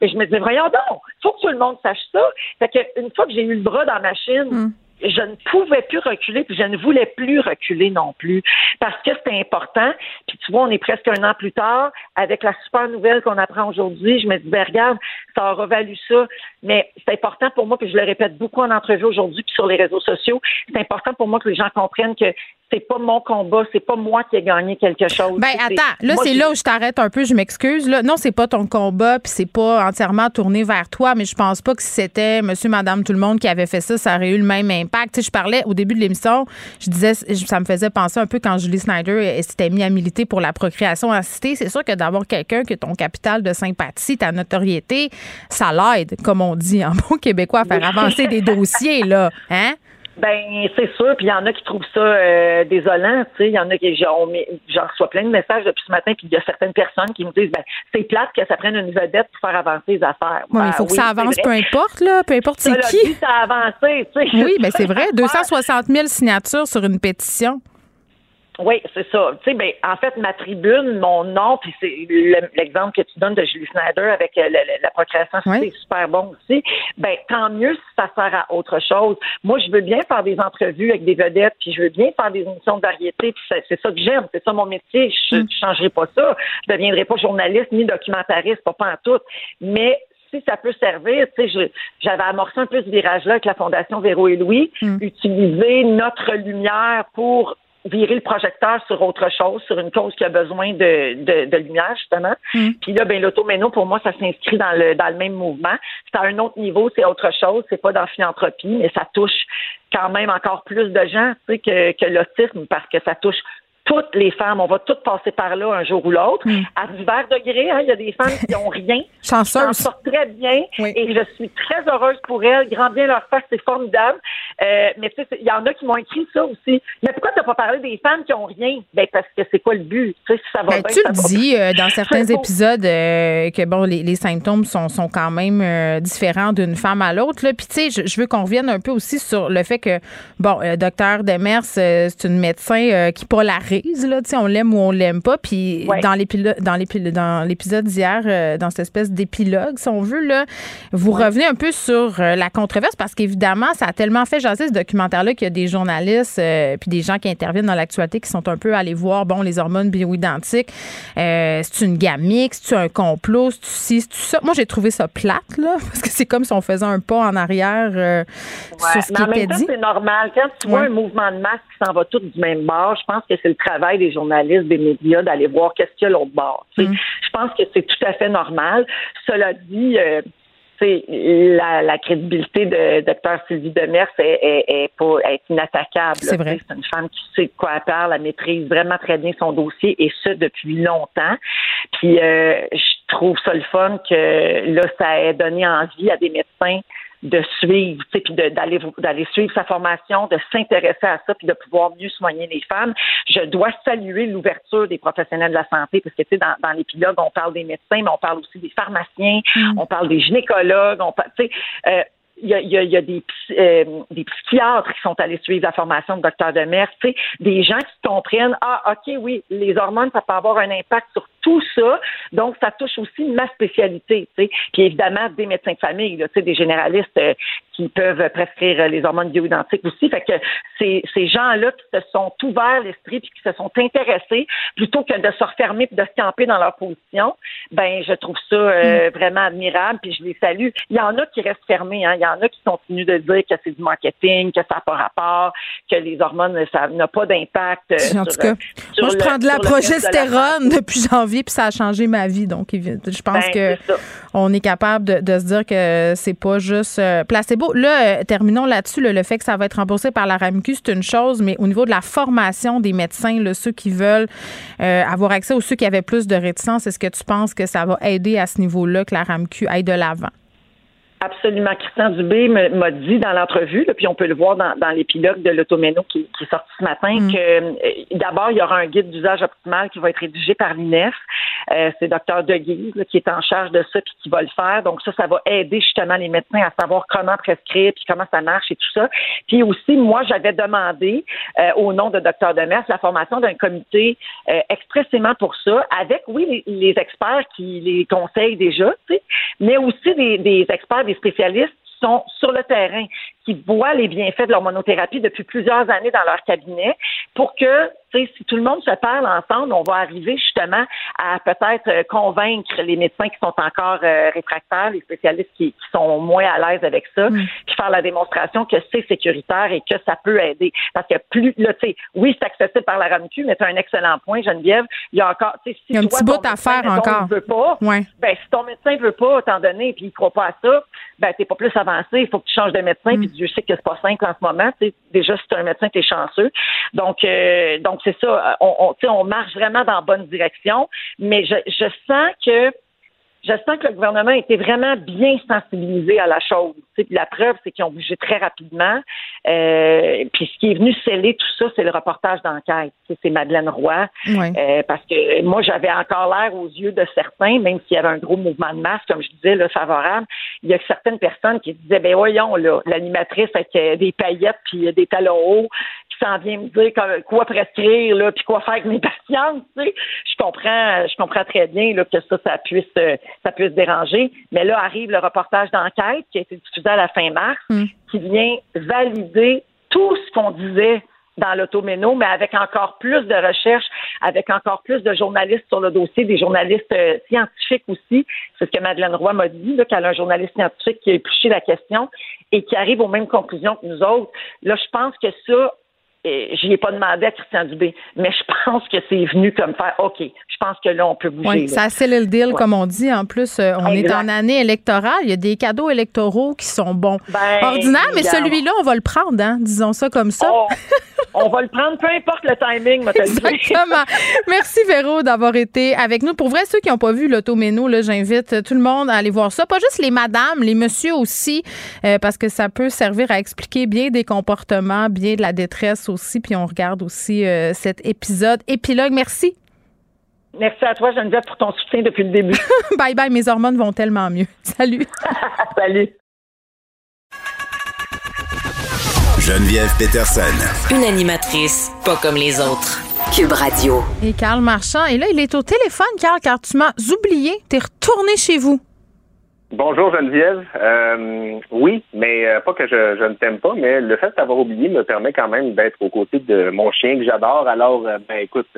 ben, je me disais, voyons donc, faut que tout le monde sache ça. Fait que une fois que j'ai eu le bras dans ma machine, mm je ne pouvais plus reculer, puis je ne voulais plus reculer non plus, parce que c'était important. Puis tu vois, on est presque un an plus tard, avec la super nouvelle qu'on apprend aujourd'hui, je me dis, ben regarde, ça aura valu ça, mais c'est important pour moi, puis je le répète beaucoup en entrevue aujourd'hui, puis sur les réseaux sociaux, c'est important pour moi que les gens comprennent que c'est pas mon combat, c'est pas moi qui ai gagné quelque chose. Ben attends, là c'est là où je t'arrête un peu, je m'excuse. Là, non, c'est pas ton combat, puis c'est pas entièrement tourné vers toi, mais je pense pas que si c'était Monsieur, Madame, tout le monde qui avait fait ça, ça aurait eu le même impact. Tu sais, je parlais au début de l'émission, je disais, ça me faisait penser un peu quand Julie Snyder s'était mis à militer pour la procréation assistée. C'est sûr que d'avoir quelqu'un qui a ton capital de sympathie, ta notoriété, ça l'aide, comme on dit en bon (laughs) québécois, à faire avancer des dossiers là, hein? Ben, c'est sûr. Puis il y en a qui trouvent ça euh, désolant. Tu sais, il y en a qui j'en reçois plein de messages depuis ce matin. Puis il y a certaines personnes qui me disent, ben, c'est plate que ça prenne une vedette pour faire avancer les affaires. il ben faut que ça avance, peu importe là, peu importe c'est qui. ça a avancé. Tu sais. Oui, ben c'est vrai. 260 000 signatures sur une pétition. Oui, c'est ça. Tu sais, ben, en fait, ma tribune, mon nom, puis c'est l'exemple que tu donnes de Julie Snyder avec euh, la, procréation, c'est super bon aussi. Ben, tant mieux si ça sert à autre chose. Moi, je veux bien faire des entrevues avec des vedettes, puis je veux bien faire des émissions de variété, puis c'est ça que j'aime, c'est ça mon métier. Je ne mm. changerai pas ça. Je deviendrai pas journaliste ni documentariste, pas, pas en tout. Mais si ça peut servir, tu sais, j'avais amorcé un peu ce virage-là avec la Fondation Véro et Louis, mm. utiliser notre lumière pour virer le projecteur sur autre chose, sur une cause qui a besoin de, de, lumière, justement. Mm. Puis là, ben, l'automéno, pour moi, ça s'inscrit dans le, dans le même mouvement. C'est à un autre niveau, c'est autre chose. C'est pas dans la philanthropie, mais ça touche quand même encore plus de gens, tu sais, que, que l'autisme, parce que ça touche toutes les femmes, on va toutes passer par là un jour ou l'autre. Hmm. À divers degrés, hein, il y a des femmes qui n'ont rien, (laughs) qui s'en sortent très bien, et je suis très heureuse pour elles. Grand bien leur face, c'est formidable. Euh, mais tu sais, il y en a qui m'ont écrit ça aussi. Mais pourquoi tu n'as pas parlé des femmes qui n'ont rien? Ben parce que c'est pas le but? Tu sais, ça va ben, Tu le dis euh, dans (laughs) certains épisodes euh, que bon, les, symptômes sont, sont quand même différents d'une femme à l'autre. Puis tu sais, je, veux qu'on revienne un peu aussi sur le fait que bon, docteur Demers, c'est une médecin qui polarise on l'aime ou on l'aime pas. Puis dans l'épisode d'hier, euh, dans cette espèce d'épilogue, si on veut, là, vous revenez un peu sur euh, la controverse parce qu'évidemment, ça a tellement fait jaser ce documentaire-là qu'il y a des journalistes euh, puis des gens qui interviennent dans l'actualité qui sont un peu allés voir, bon, les hormones bioidentiques, c'est une gamique, c'est un complot, c'est ci, c'est ça? Moi, j'ai trouvé ça plate, là, (laughs) parce que c'est comme si on faisait un pas en arrière sur ce qui était dit. c'est normal. Quand tu vois un mouvement de masse qui s'en va tout du même bord, je pense que c'est le travail des journalistes, des médias, d'aller voir qu'est-ce qu'il y a l'autre bord. Mm. Je pense que c'est tout à fait normal. Cela dit, euh, la, la, crédibilité de Dr Sylvie Demers est, est, pas, est inattaquable. C'est vrai. C'est une femme qui sait de quoi elle parle, elle maîtrise vraiment très bien son dossier et ce depuis longtemps. Puis euh, je trouve ça le fun que là, ça ait donné envie à des médecins de suivre, puis d'aller d'aller suivre sa formation, de s'intéresser à ça, puis de pouvoir mieux soigner les femmes. Je dois saluer l'ouverture des professionnels de la santé, parce que tu sais, dans, dans l'épilogue, on parle des médecins, mais on parle aussi des pharmaciens, mm. on parle des gynécologues, on parle, tu sais, euh, il y a, y a, des, euh, des psychiatres qui sont allés suivre la formation de docteur de mer, tu sais, des gens qui comprennent, ah, OK, oui, les hormones, ça peut avoir un impact sur tout ça, donc ça touche aussi ma spécialité, tu sais. Puis évidemment, des médecins de famille, tu sais, des généralistes euh, qui peuvent prescrire les hormones bioidentiques aussi. Fait que ces, ces gens-là qui se sont ouverts l'esprit puis qui se sont intéressés plutôt que de se refermer et de se camper dans leur position, ben je trouve ça euh, mm. vraiment admirable puis je les salue. Il y en a qui restent fermés, hein. il y en a qui continuent de dire que c'est du marketing, que ça n'a pas rapport, que les hormones ça n'a pas d'impact. en tout cas, moi je prends de la progestérone (laughs) depuis janvier puis ça a changé ma vie donc je pense ben, que on est capable de, se dire que c'est pas juste euh, placebo. Là, euh, terminons là-dessus. le fait que ça va être remboursé par la RAMQ, c'est une chose, mais au niveau de la formation des médecins, ceux qui veulent euh, avoir accès ou ceux qui avaient plus de réticence, est-ce que tu penses que ça va aider à ce niveau-là que la RAMQ aille de l'avant? Absolument. Christian Dubé m'a dit dans l'entrevue, puis on peut le voir dans, dans l'épilogue de l'automéno qui, qui, est sorti ce matin, mm. que euh, d'abord, il y aura un guide d'usage optimal qui va être rédigé par l'INEF. Euh, c'est Dr. Deguy qui est en charge de ça puis qui va le faire. Donc ça, ça va aider justement les médecins à savoir comment prescrire puis comment ça marche et tout ça. Puis aussi, moi, j'avais demandé euh, au nom de Dr. Demers la formation d'un comité expressément pour ça, avec, oui, les, experts qui les conseillent déjà, mais aussi des, des experts des spécialistes sont sur le terrain, qui voient les bienfaits de l'hormonothérapie depuis plusieurs années dans leur cabinet pour que si tout le monde se parle ensemble, on va arriver justement à peut-être euh, convaincre les médecins qui sont encore euh, réfractaires, les spécialistes qui, sont moins à l'aise avec ça, mm. puis faire la démonstration que c'est sécuritaire et que ça peut aider. Parce que plus, là, tu sais, oui, c'est accessible par la RAMQ, mais c'est un excellent point, Geneviève. Il y a encore, tu sais, si il y a un petit bout à faire encore. Veut pas, ben, si ton médecin veut pas t'en donner puis il croit pas à ça, ben, t'es pas plus avancé. Il faut que tu changes de médecin, mm. puis Dieu sait que c'est pas simple en ce moment. Déjà, si tu un médecin, tu es chanceux. Donc, euh, donc c'est ça. On, on, on marche vraiment dans la bonne direction, mais je, je sens que je sens que le gouvernement été vraiment bien sensibilisé à la chose. Puis la preuve, c'est qu'ils ont bougé très rapidement. Euh, puis ce qui est venu sceller tout ça, c'est le reportage d'enquête. C'est Madeleine Roy. Euh, parce que moi, j'avais encore l'air aux yeux de certains, même s'il y avait un gros mouvement de masse, comme je disais, là, favorable. Il y a certaines personnes qui disaient, ben voyons, là, l'animatrice avec euh, des paillettes puis des talons hauts, s'en vient me dire quoi prescrire là, puis quoi faire avec mes (laughs) patientes. Tu sais. Je comprends, je comprends très bien là, que ça, ça puisse, euh, ça puisse déranger. Mais là arrive le reportage d'enquête qui a été diffusé à la fin mars, mm. qui vient valider tout ce qu'on disait dans l'automéno, mais avec encore plus de recherches, avec encore plus de journalistes sur le dossier, des journalistes euh, scientifiques aussi. C'est ce que Madeleine Roy m'a dit, qu'elle a un journaliste scientifique qui a épluché la question et qui arrive aux mêmes conclusions que nous autres. Là, je pense que ça, j'y ai pas demandé à Christian Dubé, mais je (laughs) pense que c'est venu comme faire OK, je pense que là, on peut bouger. Oui, ça scellé le deal, comme on dit. En plus, euh, on est en année électorale. Il y a des cadeaux électoraux qui sont bons. Ben, Ordinaire, mais celui-là, on va le prendre, hein, disons ça comme ça. Oh, (laughs) on va le prendre, peu importe le timing, Exactement. Merci, Véro, d'avoir été avec nous. Pour vrai, ceux qui n'ont pas vu l'automéno, j'invite tout le monde à aller voir ça. Pas juste les madames, les messieurs aussi, euh, parce que ça peut servir à expliquer bien des comportements, bien de la détresse aussi. Puis on regarde aussi euh, cet épisode. Épilogue, merci. Merci à toi, Geneviève, pour ton soutien depuis le début. (laughs) bye bye, mes hormones vont tellement mieux. Salut. (laughs) Salut. Geneviève Peterson. Une animatrice pas comme les autres. Cube Radio. Et Carl Marchand, et là, il est au téléphone, Carl, car tu m'as oublié. T'es retourné chez vous. Bonjour Geneviève. Euh, oui, mais euh, pas que je, je ne t'aime pas, mais le fait d'avoir oublié me permet quand même d'être aux côtés de mon chien que j'adore. Alors, euh, ben écoute,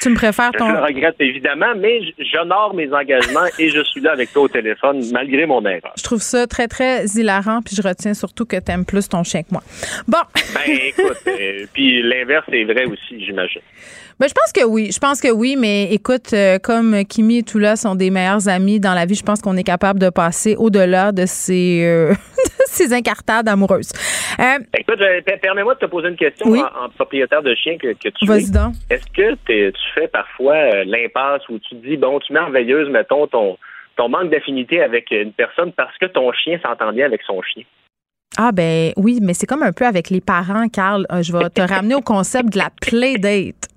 tu me préfères ton. Je le regrette évidemment, mais j'honore mes engagements et je suis là avec toi au téléphone malgré mon erreur. Je trouve ça très très hilarant, puis je retiens surtout que tu aimes plus ton chien que moi. Bon. ben écoute, (laughs) puis l'inverse est vrai aussi, j'imagine. Ben, je pense que oui. Je pense que oui, mais écoute, euh, comme Kimi et Tula sont des meilleurs amis dans la vie, je pense qu'on est capable de passer au-delà de ces, euh, (laughs) ces incartades amoureuses. Euh, écoute, permets-moi de te poser une question en, propriétaire de chien que, que tu Vas-y donc. Est-ce que tu fais parfois l'impasse où tu te dis, bon, tu merveilleuse, mettons, ton, ton manque d'affinité avec une personne parce que ton chien s'entend bien avec son chien? Ah ben oui, mais c'est comme un peu avec les parents, Carl. je vais te (laughs) ramener au concept de la play date.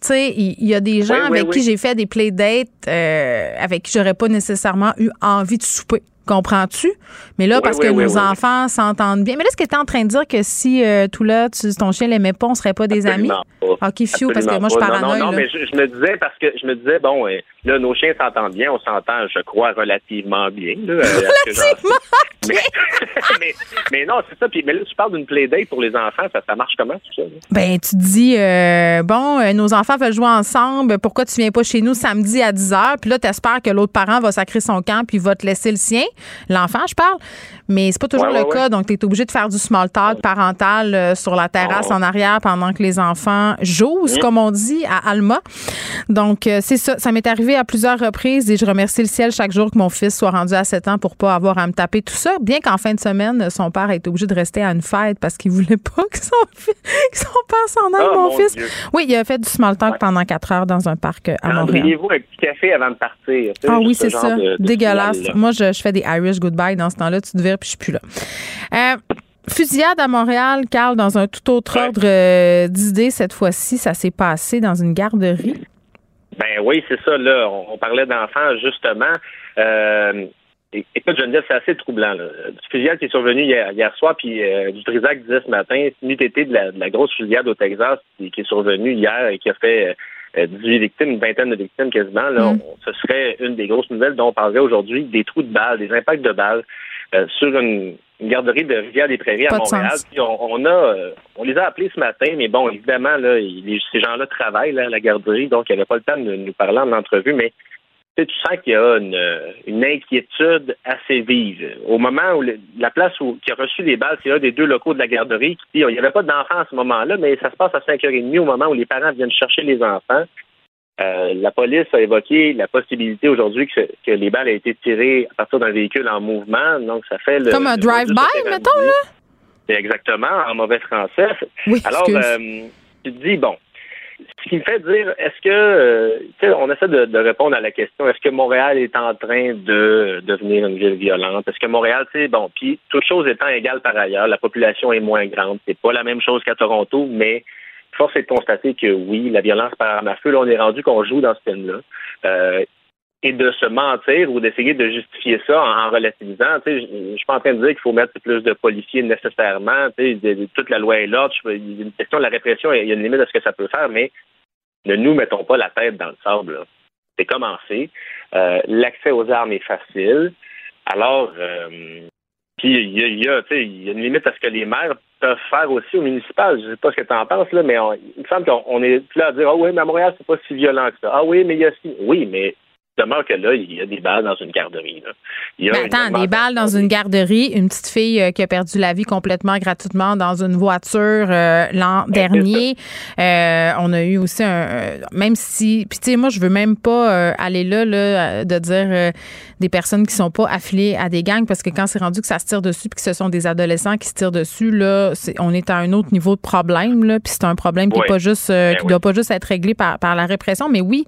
Tu sais, il y, a des gens avec qui j'ai fait des playdates euh, avec qui j'aurais pas nécessairement eu envie de souper. Comprends-tu? Mais là, parce que nos enfants s'entendent bien. Mais là, est-ce que tu es en train de dire que si euh, tout là, ton chien l'aimait pas, on serait pas des amis? Pas. OK, fiou, parce que moi, je suis paranoïe. Non, non, mais je, me disais, parce que je me disais, bon, euh, là, nos chiens s'entendent bien, on s'entend, je crois, relativement bien. Là, euh, relativement (laughs) (laughs) mais, mais, non, c'est ça. Puis, mais là, tu parles d'une playdate pour les enfants, ça, ça marche comment, tout ça? Ben, tu dis, bon, nos enfants veulent jouer ensemble, pourquoi tu viens pas chez nous samedi à 10 h? Puis là, tu espères que l'autre parent va sacrer son camp puis va te laisser le sien, l'enfant, je parle. Mais c'est pas toujours le cas. Donc, tu es obligé de faire du small talk parental euh, sur la terrasse en arrière pendant que les enfants jouent, mm. comme on dit, à Alma. Donc, euh, c'est ça. Ça m'est arrivé à plusieurs reprises et je remercie le ciel chaque jour que mon fils soit rendu à 7 ans pour pas avoir à me taper tout ça. Bien qu'en fin de semaine, son père ait été obligé de rester à une fête parce qu'il voulait pas (laughs) que son, père s'en aille, ah, mon, fils. Oui, il a fait du small talk pendant 4 heures dans un parc à Montréal. vous un petit café avant de partir. Ah oui, c'est ça. Dégueulasse. Moi, je, fais des Irish goodbye dans ce temps-là. Tu te puis je suis plus là. Euh, fusillade à Montréal, Carl, dans un tout autre ordre euh, d'idées cette fois-ci. Ça s'est passé dans une garderie? Ben oui, c'est ça. Là, on, parlait d'enfants justement. Euh, écoute, Geneviève, c'est assez troublant. Là. Du fusillade qui est survenu hier, soir, puis euh, du Trisac disait ce matin, c'est été de la, de la grosse fusillade au Texas qui, est survenue hier et qui a fait 18 victimes, une vingtaine de victimes quasiment. Là, mm. ce serait une des grosses nouvelles dont on parlerait aujourd'hui, des trous de balles, des impacts de balles. Euh, sur une, garderie de Rivière-des-Prairies à Montréal. on, a, euh, on les a appelés ce matin, mais bon, évidemment, là, ces gens-là travaillent là, à la garderie, donc il n'y avait pas le temps de nous parler en entrevue, mais tu sens qu'il y a une, inquiétude assez vive. Au moment où la place où, qui a reçu les balles, c'est un des deux locaux de la garderie qui dit il n'y avait pas d'enfants à ce moment-là, mais ça se passe à 5h30 au moment où les parents viennent chercher les enfants. Euh, la police a évoqué la possibilité aujourd'hui que, que, les balles aient été tirées à partir d'un véhicule en mouvement. Donc, ça fait le. Comme un drive-by, mettons, là? Exactement, en mauvais français. Oui, Alors, euh, tu te dis, bon, ce qui me fait dire, est-ce que, euh, on essaie de, de, répondre à la question, est-ce que Montréal est en train de devenir une ville violente? Est-ce que Montréal, sais, bon, puis toute chose étant égale par ailleurs, la population est moins grande. C'est pas la même chose qu'à Toronto, mais force est de constater que oui, la violence par arme feu, là, on est rendu qu'on joue dans ce film-là. Euh, et de se mentir ou d'essayer de justifier ça en, relativisant. Je ne suis pas en train de dire qu'il faut mettre plus de policiers nécessairement. toute la loi est là. Il y a une question de la répression, il y a une limite à ce que ça peut faire, mais ne nous mettons pas la tête dans le sable. C'est commencé. Euh, l'accès aux armes est facile. Alors, euh, puis il y a, y a une limite à ce que les maires peuvent faire aussi au municipal. Je sais pas ce que tu en penses, là, mais il me semble qu'on est là à dire Ah oui, mais à Montréal, c'est pas si violent que ça. Ah oui, mais il y a si. Oui, mais demeure que là, il y a des balles dans une garderie. Il ben, attends, des balles dans une garderie, une petite fille euh, qui a perdu la vie complètement gratuitement dans une voiture euh, l'an dernier. Euh, on a eu aussi un, même si, puis tu sais, moi je veux même pas aller là, là, de dire des personnes qui sont pas affiliées à des gangs parce que quand c'est rendu que ça se tire dessus puis que ce sont des adolescents qui se tirent dessus, là, on est à un autre niveau de problème là, puis c'est un problème qui pas juste, ben doit pas juste être réglé par, par la répression, mais oui.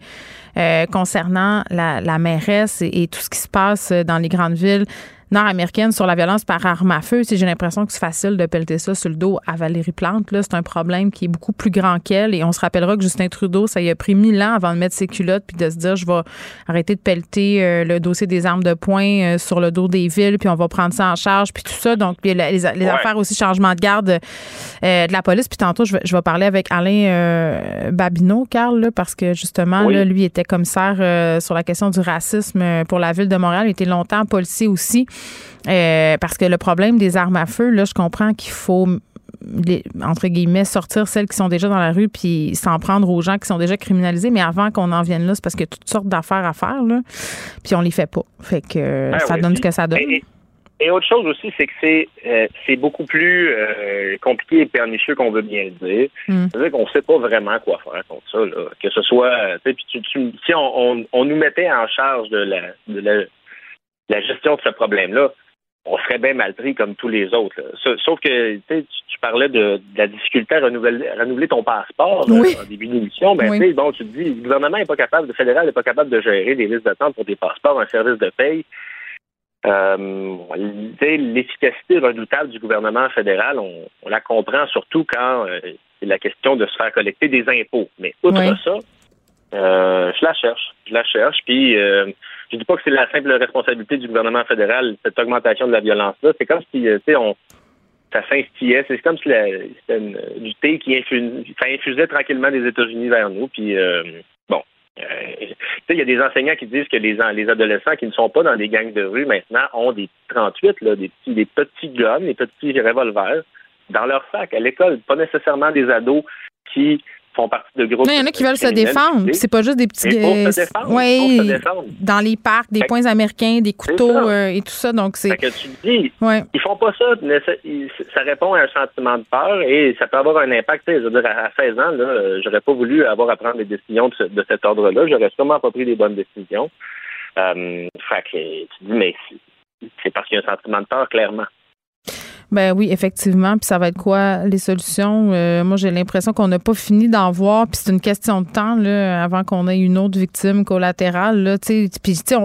Euh, concernant la, la mairesse et, tout ce qui se passe dans les grandes villes nord-américaine sur la violence par arme à feu. J'ai l'impression que c'est facile de pelleter ça sur le dos à Valérie Plante. Là, c'est un problème qui est beaucoup plus grand qu'elle. Et on se rappellera que Justin Trudeau, ça y a pris mille ans avant de mettre ses culottes puis de se dire, je vais arrêter de pelleter euh, le dossier des armes de poing euh, sur le dos des villes, puis on va prendre ça en charge, puis tout ça. Donc, les, les, affaires aussi, changement de garde euh, de la police. Puis tantôt, je vais, je vais parler avec Alain Babineau, Carl, là, parce que justement, là, lui était commissaire sur la question du racisme pour la ville de Montréal. Il était longtemps policier aussi. Euh, parce que le problème des armes à feu, là, je comprends qu'il faut entre guillemets, sortir celles qui sont déjà dans la rue puis s'en prendre aux gens qui sont déjà criminalisés. Mais avant qu'on en vienne là, c'est parce qu'il y a toutes sortes d'affaires à faire, là, puis on les fait pas. Fait que ben ça donne ce que ça donne. Et, autre chose aussi, c'est que c'est euh, c'est beaucoup plus euh, compliqué et pernicieux qu'on veut bien le dire. Hmm. C'est-à-dire qu'on sait pas vraiment quoi faire contre ça. Là. Que ce soit, si on, on, nous mettait en charge de la, de la la gestion de ce problème-là, on serait bien mal pris comme tous les autres. Sauf que tu, parlais de, la difficulté à renouveler, ton passeport en début d'émission. Ben, bon, tu te dis, le gouvernement n'est pas capable, le fédéral n'est pas capable de gérer des listes d'attente pour des passeports, un service de paye. Euh, l'efficacité redoutable du gouvernement fédéral, on, la comprend surtout quand euh, c'est la question de se faire collecter des impôts. Mais outre ça, euh, je la cherche. Je la cherche. Puis je dis pas que c'est la simple responsabilité du gouvernement fédéral, cette augmentation de la violence-là. C'est comme si, tu sais, on ça s'instillait. C'est comme si c'était du thé qui infusait tranquillement des États-Unis vers nous. Puis, euh, bon, euh, il y a des enseignants qui disent que les, les adolescents qui ne sont pas dans des gangs de rue maintenant ont des 38, là, des, petits, des petits guns, des petits revolvers dans leur sac à l'école. Pas nécessairement des ados qui font partie de groupes. Il y en a qui veulent se défendre. C'est pas juste des petits. Pour se défendre, oui, se défendre. dans les parcs, des points américains, des couteaux euh, et tout ça. Donc c'est. que tu dis, ouais. ils font pas ça. Ça répond à un sentiment de peur et ça peut avoir un impact. Je veux dire, à 16 ans, là, j'aurais pas voulu avoir à prendre des décisions de, de cet ordre-là. J'aurais sûrement pas pris les bonnes décisions. Euh, fait que tu dis, mais c'est parce qu'il y a un sentiment de peur, clairement. Ben oui, effectivement. Puis ça va être quoi les solutions? Euh, moi, j'ai l'impression qu'on n'a pas fini d'en voir. Puis c'est une question de temps là, avant qu'on ait une autre victime collatérale. Là, puis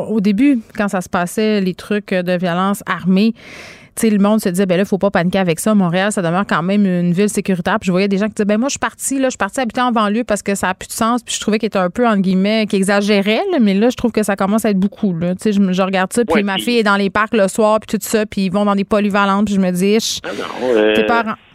au début, quand ça se passait, les trucs de violence armée, sais, le monde se disait, ben là, faut pas paniquer avec ça. Montréal, ça demeure quand même une ville sécuritaire. Puis je voyais des gens qui disaient, ben moi, je suis partie, là, je suis partie habiter en banlieue parce que ça a plus de sens. Puis je trouvais qu'il était un peu, entre guillemets, qu'il exagérait, mais là, je trouve que ça commence à être beaucoup, là. Tu sais, je, regarde ça, puis ma fille est dans les parcs le soir, puis tout ça, puis ils vont dans des polyvalentes, puis je me dis, ah non, euh,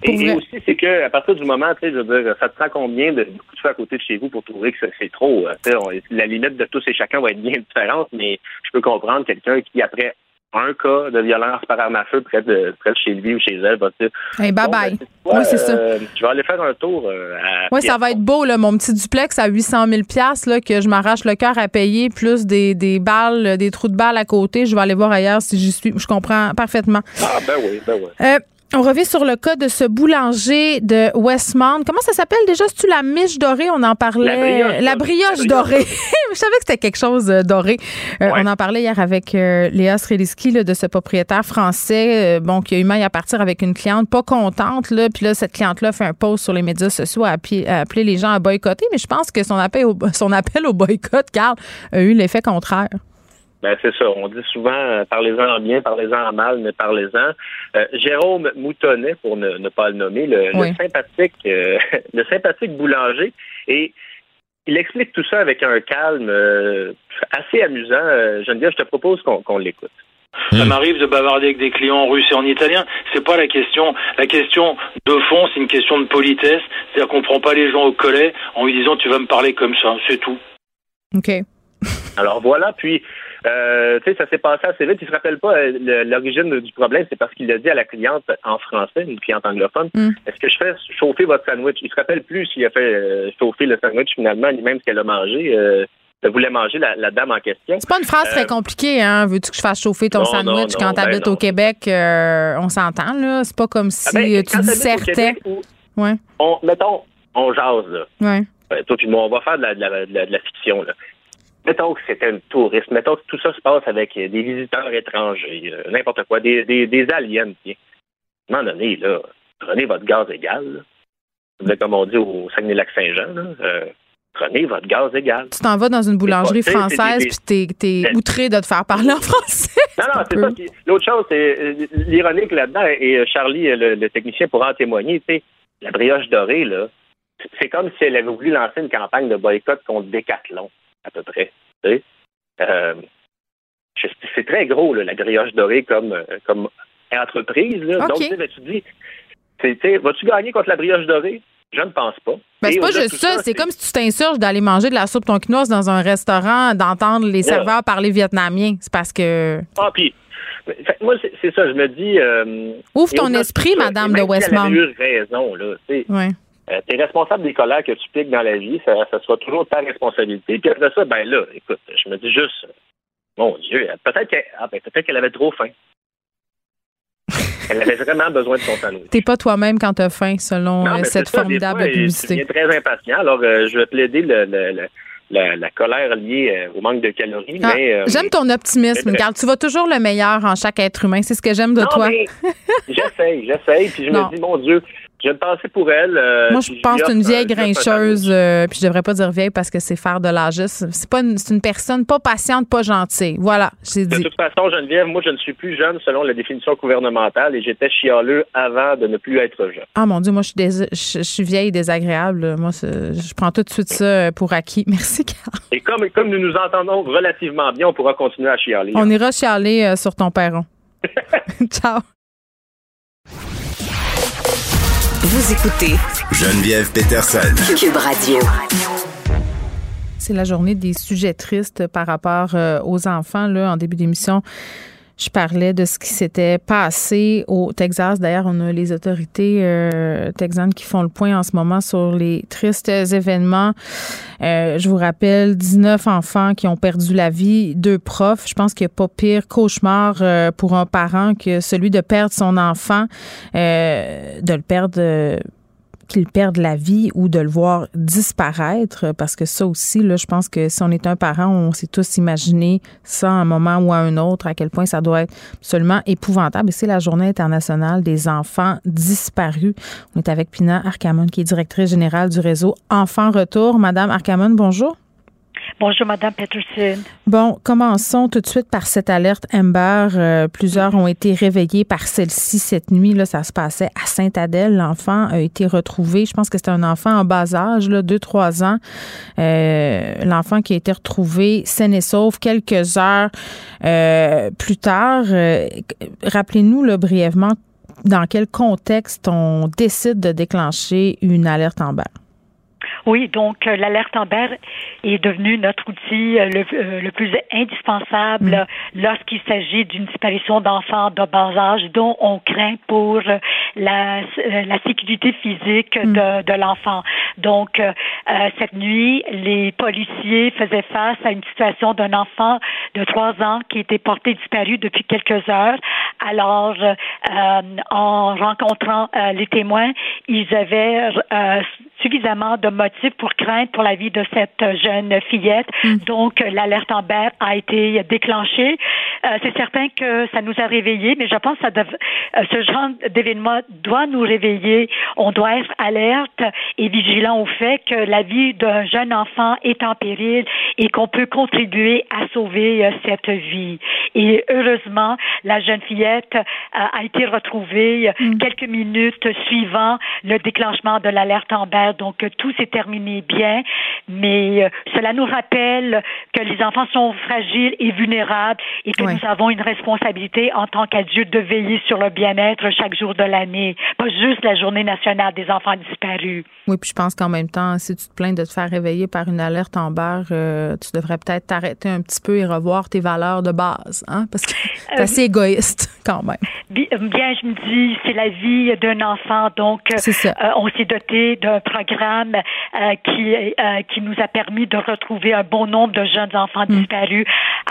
Et, aussi, c'est qu'à partir du moment, tu sais, je veux dire, ça te prend combien de beaucoup de fois à côté de chez vous pour trouver que c'est trop? Euh, la limite de tous et chacun va être bien (laughs) différente, mais je peux comprendre quelqu'un qui, après un cas de violence par arme à feu près de, près de chez lui ou chez elle va dire hey, bye bye. Ben, oui, c'est ça. Euh, je vais aller faire un tour euh, Oui, ça va être beau, là, mon petit duplex à 800 000 là, que je m'arrache le cœur à payer, plus des, des balles, des trous de balles à côté. Je vais aller voir ailleurs si j'y suis. Je comprends parfaitement. Ah, ben oui, ben oui. Euh, on revient sur le cas de ce boulanger de Westmount. Comment ça s'appelle déjà? C'est-tu la miche dorée? On en parlait. La brioche, dorée. (laughs) Je savais que c'était quelque chose euh, doré. Euh, on en parlait hier avec euh, Léa Streliski de ce propriétaire français bon, qui a eu mal à partir avec une cliente pas contente. Là, puis là, cette cliente-là fait un post sur les médias sociaux à appeler, les gens à boycotter. Mais je pense que son appel au, (laughs) son appel au boycott, Carl, a eu l'effet contraire. Ben c'est ça. On dit souvent euh, parlez-en en bien, parlez-en en mal, mais parlez-en. Euh, Jérôme Moutonnet, pour ne, pas le nommer, le, sympathique, euh, (laughs) le sympathique boulanger, et il explique tout ça avec un calme assez amusant. Geneviève, je te propose qu'on l'écoute. Ça m'arrive de bavarder avec des clients en russe et en italien. C'est pas la question. La question de fond, c'est une question de politesse. C'est-à-dire qu'on prend pas les gens au collet en lui disant tu vas me parler comme ça. C'est tout. OK. Alors voilà. Puis euh, tu sais, ça s'est passé assez vite. Il se rappelle pas euh, l'origine du problème, c'est parce qu'il a dit à la cliente en français, une cliente anglophone, mm. est-ce que je fais chauffer votre sandwich? Il se rappelle plus s'il a fait euh, chauffer le sandwich finalement, ni même ce qu'elle a mangé. Euh, elle voulait manger la, dame en question. C'est pas une phrase très compliquée, hein? Veux-tu que je fasse chauffer ton sandwich quand tu habites ben au Québec? on s'entend, là. C'est pas comme ah si ben, tu dissertais. Ouais. On, mettons, on jase, là. Ouais. toi puis moi, on va faire de la, de la, de la fiction, là mettons que c'était un touriste, mettons que tout ça se passe avec des visiteurs étrangers, euh, n'importe quoi, des, des, aliens, À un moment donné, là, prenez votre gaz égal. Comme on dit au Saguenay-Lac-Saint-Jean, euh, prenez votre gaz égal. Tu t'en vas dans une boulangerie française puis t'es, es outré de te faire parler en français. Non, non, (laughs) c'est ça. L'autre chose, c'est euh, l'ironique là-dedans, et Charlie, le, technicien, pourra en témoigner, tu sais, la brioche dorée, là, c'est comme si elle avait voulu lancer une campagne de boycott contre Decathlon à peu près. Euh, c'est très gros, la grioche dorée comme, euh, comme entreprise. Donc, tu dis, vas-tu gagner contre la brioche dorée? Je ne pense pas. Ben, c'est pas juste ça. c'est comme si tu t'insurges d'aller manger de la soupe tonkinoise dans un restaurant, d'entendre les serveurs parler vietnamien. C'est parce que. Ah, puis, moi, c'est ça. Je me dis. Euh, Ouvre ton esprit, Madame de Westmount. Tu eu raison, là. Ouais. Euh, tu es responsable des colères que tu piques dans la vie, ça, ça sera toujours ta responsabilité. Puis après ça, ben là, écoute, je me dis juste, mon Dieu, peut-être qu'elle ah, ben, peut qu'elle avait trop faim. Elle avait vraiment besoin de son sandwich. T'es pas toi-même quand tu as faim, selon euh, cette formidable publicité. Je suis très impatient. Alors, euh, je vais plaider le, la, colère liée au manque de calories. Ah, j'aime ton optimisme, car tu vois toujours le meilleur en chaque être humain. C'est ce que j'aime de toi. j'essaye, j'essaye. Puis je me dis, mon Dieu, J'ai une pensée pour elle. Euh, Moi, je pense que une vieille grincheuse, euh, puis je devrais pas dire vieille parce que c'est faire de l'âge. C'est pas une, une personne pas patiente, pas gentille. Voilà, j'ai dit. De toute façon, Geneviève, moi, je ne suis plus jeune selon la définition gouvernementale et j'étais chialeux avant de ne plus être jeune. Ah mon Dieu, moi, je suis, je, suis vieille et désagréable. Moi, je prends tout de suite ça pour acquis. (laughs) Merci, Carl. Et comme, comme nous nous entendons relativement bien, on pourra continuer à chialer. On ira chialer euh, sur ton perron. (laughs) (laughs) Ciao. Vous écoutez Geneviève Peterson. Cube Radio. C'est la journée des sujets tristes par rapport euh, aux enfants. Là, en début d'émission, je parlais de ce qui s'était passé au Texas. D'ailleurs, on a les autorités euh, texanes qui font le point en ce moment sur les tristes événements. Euh, je vous rappelle, 19 enfants qui ont perdu la vie, deux profs. Je pense qu'il n'y a pas pire cauchemar euh, pour un parent que celui de perdre son enfant, de le perdre qu'il perde la vie ou de le voir disparaître, parce que ça aussi, là, je pense que si on est un parent, on s'est tous imaginé ça à un moment ou à un autre, à quel point ça doit être absolument épouvantable. Et c'est la journée internationale des enfants disparus. On est avec Pina Arcamon, qui est directrice générale du réseau Enfants Retour. Madame Arcamon, bonjour. Bonjour, Madame Peterson. Bon, commençons tout de suite par cette alerte Amber. Euh, plusieurs ont été réveillés par celle-ci cette nuit. Là, ça se passait à Sainte-Adèle. L'enfant a été retrouvé. Je pense que c'était un enfant en bas âge, là, 2-3 ans. Euh, l'enfant qui a été retrouvé sain et sauf quelques heures euh, plus tard. Rappelez-nous brièvement dans quel contexte on décide de déclencher une alerte Amber? Oui, donc euh, l'alerte Amber est devenue notre outil euh, le, euh, le, plus indispensable mm. lorsqu'il s'agit d'une disparition d'enfants de bas âge dont on craint pour la, la sécurité physique mm. de, de l'enfant. Donc, cette nuit, les policiers faisaient face à une situation d'un enfant de trois ans qui était porté disparu depuis quelques heures. Alors, en rencontrant les témoins, ils avaient suffisamment de motifs pour craindre pour la vie de cette jeune fillette. Mm. Donc, l'alerte en Amber a été déclenchée. Euh, c'est certain que ça nous a réveillés, mais je pense que ça euh, ce genre d'événement doit nous réveiller. On doit être alerte et vigilant au fait que la vie d'un jeune enfant est en péril et qu'on peut contribuer à sauver euh, cette vie. Et heureusement, la jeune fillette a été retrouvée mm. quelques minutes suivant le déclenchement de l'alerte Amber donc tout s'est terminé bien, mais euh, cela nous rappelle que les enfants sont fragiles et vulnérables et que nous avons une responsabilité en tant qu'adultes de veiller sur le bien-être chaque jour de l'année, pas juste la journée nationale des enfants disparus. Oui, puis je pense qu'en même temps, si tu te plains de te faire réveiller par une alerte en barre, euh, tu devrais peut-être t'arrêter un petit peu et revoir tes valeurs de base, hein, parce que c'est euh, assez égoïste (laughs) quand même. Bien, je me dis, c'est la vie d'un enfant, donc on s'est doté d'un programme euh, qui, euh, qui nous a permis de retrouver un bon nombre de jeunes enfants hmm. disparus.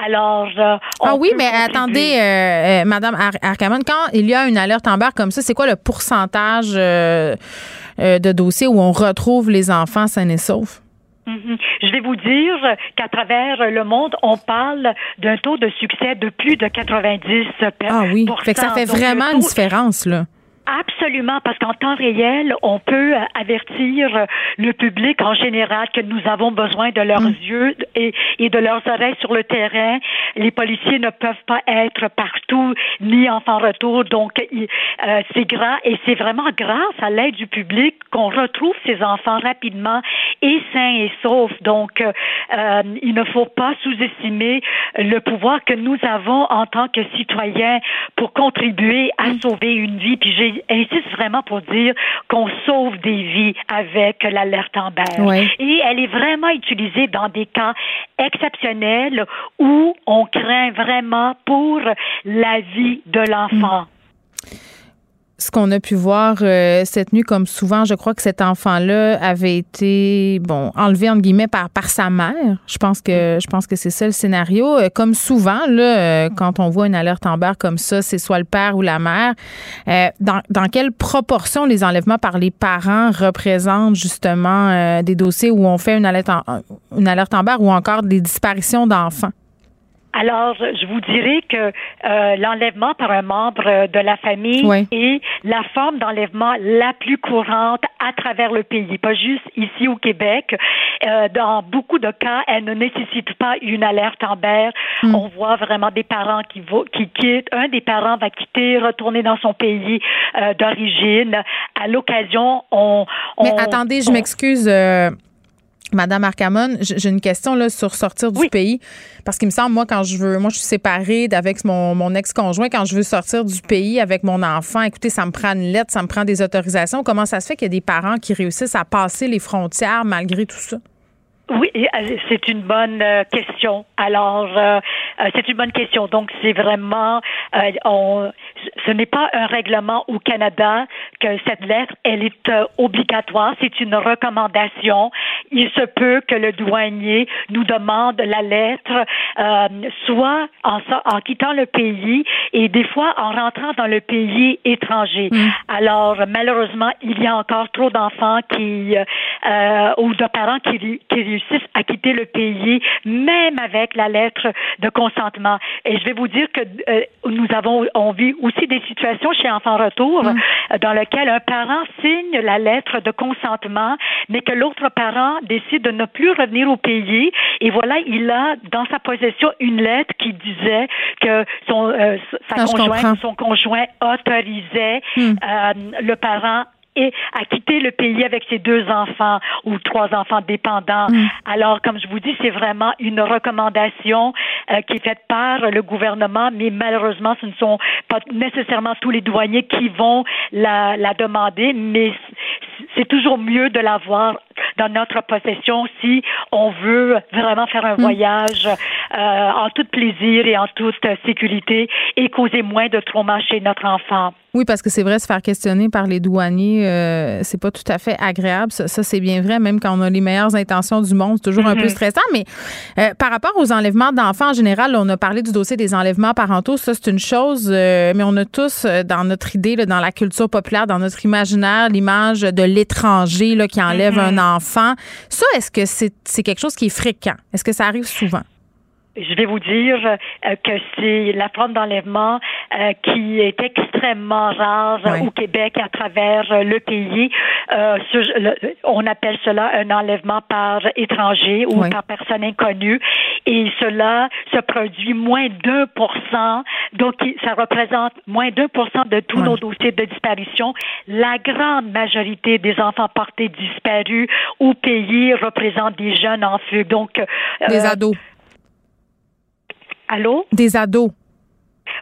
Alors, euh, ah oui, mais attendez, Madame Arcamon, quand il y a une alerte en barre comme ça, c'est quoi le pourcentage de dossiers où on retrouve les enfants sains et saufs? Mhm. Je vais vous dire qu'à travers le monde, on parle d'un taux de succès de plus de 90% Ah oui, fait que ça fait vraiment une différence, là. Absolument, parce qu'en temps réel, on peut euh, avertir le public en général que nous avons besoin de leurs mm. yeux et, et, de leurs oreilles sur le terrain. Les policiers ne peuvent pas être partout ni en retour, donc euh, c'est grand et c'est vraiment grâce à l'aide du public qu'on retrouve ces enfants rapidement et sains et saufs. Donc, euh, il ne faut pas sous-estimer le pouvoir que nous avons en tant que citoyens pour contribuer à mm. sauver une vie. Puis j'ai insiste vraiment pour dire qu'on sauve des vies avec l'alerte Amber. Et elle est vraiment utilisée dans des cas exceptionnels où on craint vraiment pour la vie de l'enfant ce qu'on a pu voir euh, cette nuit, comme souvent, je crois que cet enfant-là avait été bon enlevé entre guillemets par par sa mère. Je pense que je pense que c'est ça le scénario. Euh, comme souvent là, euh, quand on voit une alerte en barre comme ça, c'est soit le père ou la mère. dans, dans quelle proportion les enlèvements par les parents représentent justement des dossiers où on fait une alerte en, une alerte en barre ou encore des disparitions d'enfants? Alors, je vous dirais que euh, l'enlèvement par un membre de la famille est la forme d'enlèvement la plus courante à travers le pays, pas juste ici au Québec. Euh, dans beaucoup de cas, elle ne nécessite pas une alerte Amber. Hmm. On voit vraiment des parents qui, qui quittent. Un des parents va quitter, retourner dans son pays euh, d'origine. À l'occasion, on, Mais attendez, je m'excuse. Madame Arcamon, j'ai une question là sur sortir du pays parce qu'il me semble moi quand je veux, moi je suis séparée avec mon, mon ex-conjoint quand je veux sortir du pays avec mon enfant, écoutez, ça me prend une lettre, ça me prend des autorisations. Comment ça se fait qu'il y a des parents qui réussissent à passer les frontières malgré tout ça? Oui, euh, c'est une bonne euh, question. Alors, euh, c'est une bonne question. Donc, c'est vraiment, on, ce n'est pas un règlement au Canada que cette lettre, elle est obligatoire. C'est une recommandation. Il se peut que le douanier nous demande la lettre, soit en, en, quittant le pays et des fois en rentrant dans le pays étranger. Mm. Alors, malheureusement, il y a encore trop d'enfants qui ou de parents qui, qui à quitter le pays, même avec la lettre de consentement. Et je vais vous dire que euh, nous avons, on vit aussi des situations chez Enfants Retour mm. dans lesquelles un parent signe la lettre de consentement, mais que l'autre parent décide de ne plus revenir au pays. Et voilà, il a dans sa possession une lettre qui disait que son, euh, sa conjointe, son conjoint autorisait mm. euh, le parent et à quitter le pays avec ses deux enfants ou trois enfants dépendants. Mm. Alors, comme je vous dis, c'est vraiment une recommandation euh, qui est faite par le gouvernement, mais malheureusement, ce ne sont pas nécessairement tous les douaniers qui vont la, la demander, mais c'est toujours mieux de l'avoir dans notre possession si on veut vraiment faire un mm. voyage euh, en tout plaisir et en toute sécurité et causer moins de trauma chez notre enfant. Oui, parce que c'est vrai, se faire questionner par les douaniers, euh, c'est pas tout à fait agréable. Ça, c'est bien vrai, même quand on a les meilleures intentions du monde, c'est toujours un peu mm-hmm. stressant. Mais euh, par rapport aux enlèvements d'enfants en général, on a parlé du dossier des enlèvements parentaux. Ça, c'est une chose, mais on a tous dans notre idée, dans la culture populaire, dans notre imaginaire, l'image de l'étranger qui enlève mm-hmm. un enfant. Ça, est-ce que c'est quelque chose qui est fréquent? Est-ce que ça arrive souvent? Je vais vous dire euh, que c'est la forme d'enlèvement euh, qui est extrêmement rare au Québec à travers euh, le pays. on appelle cela un enlèvement par étranger ou par personne inconnue et cela se produit moins d'un pour cent. Donc, ça représente moins d'un pour cent de tous nos dossiers de disparition. La grande majorité des enfants portés disparus au pays représentent des jeunes en fugue. Donc, des ados. Allô? Des ados.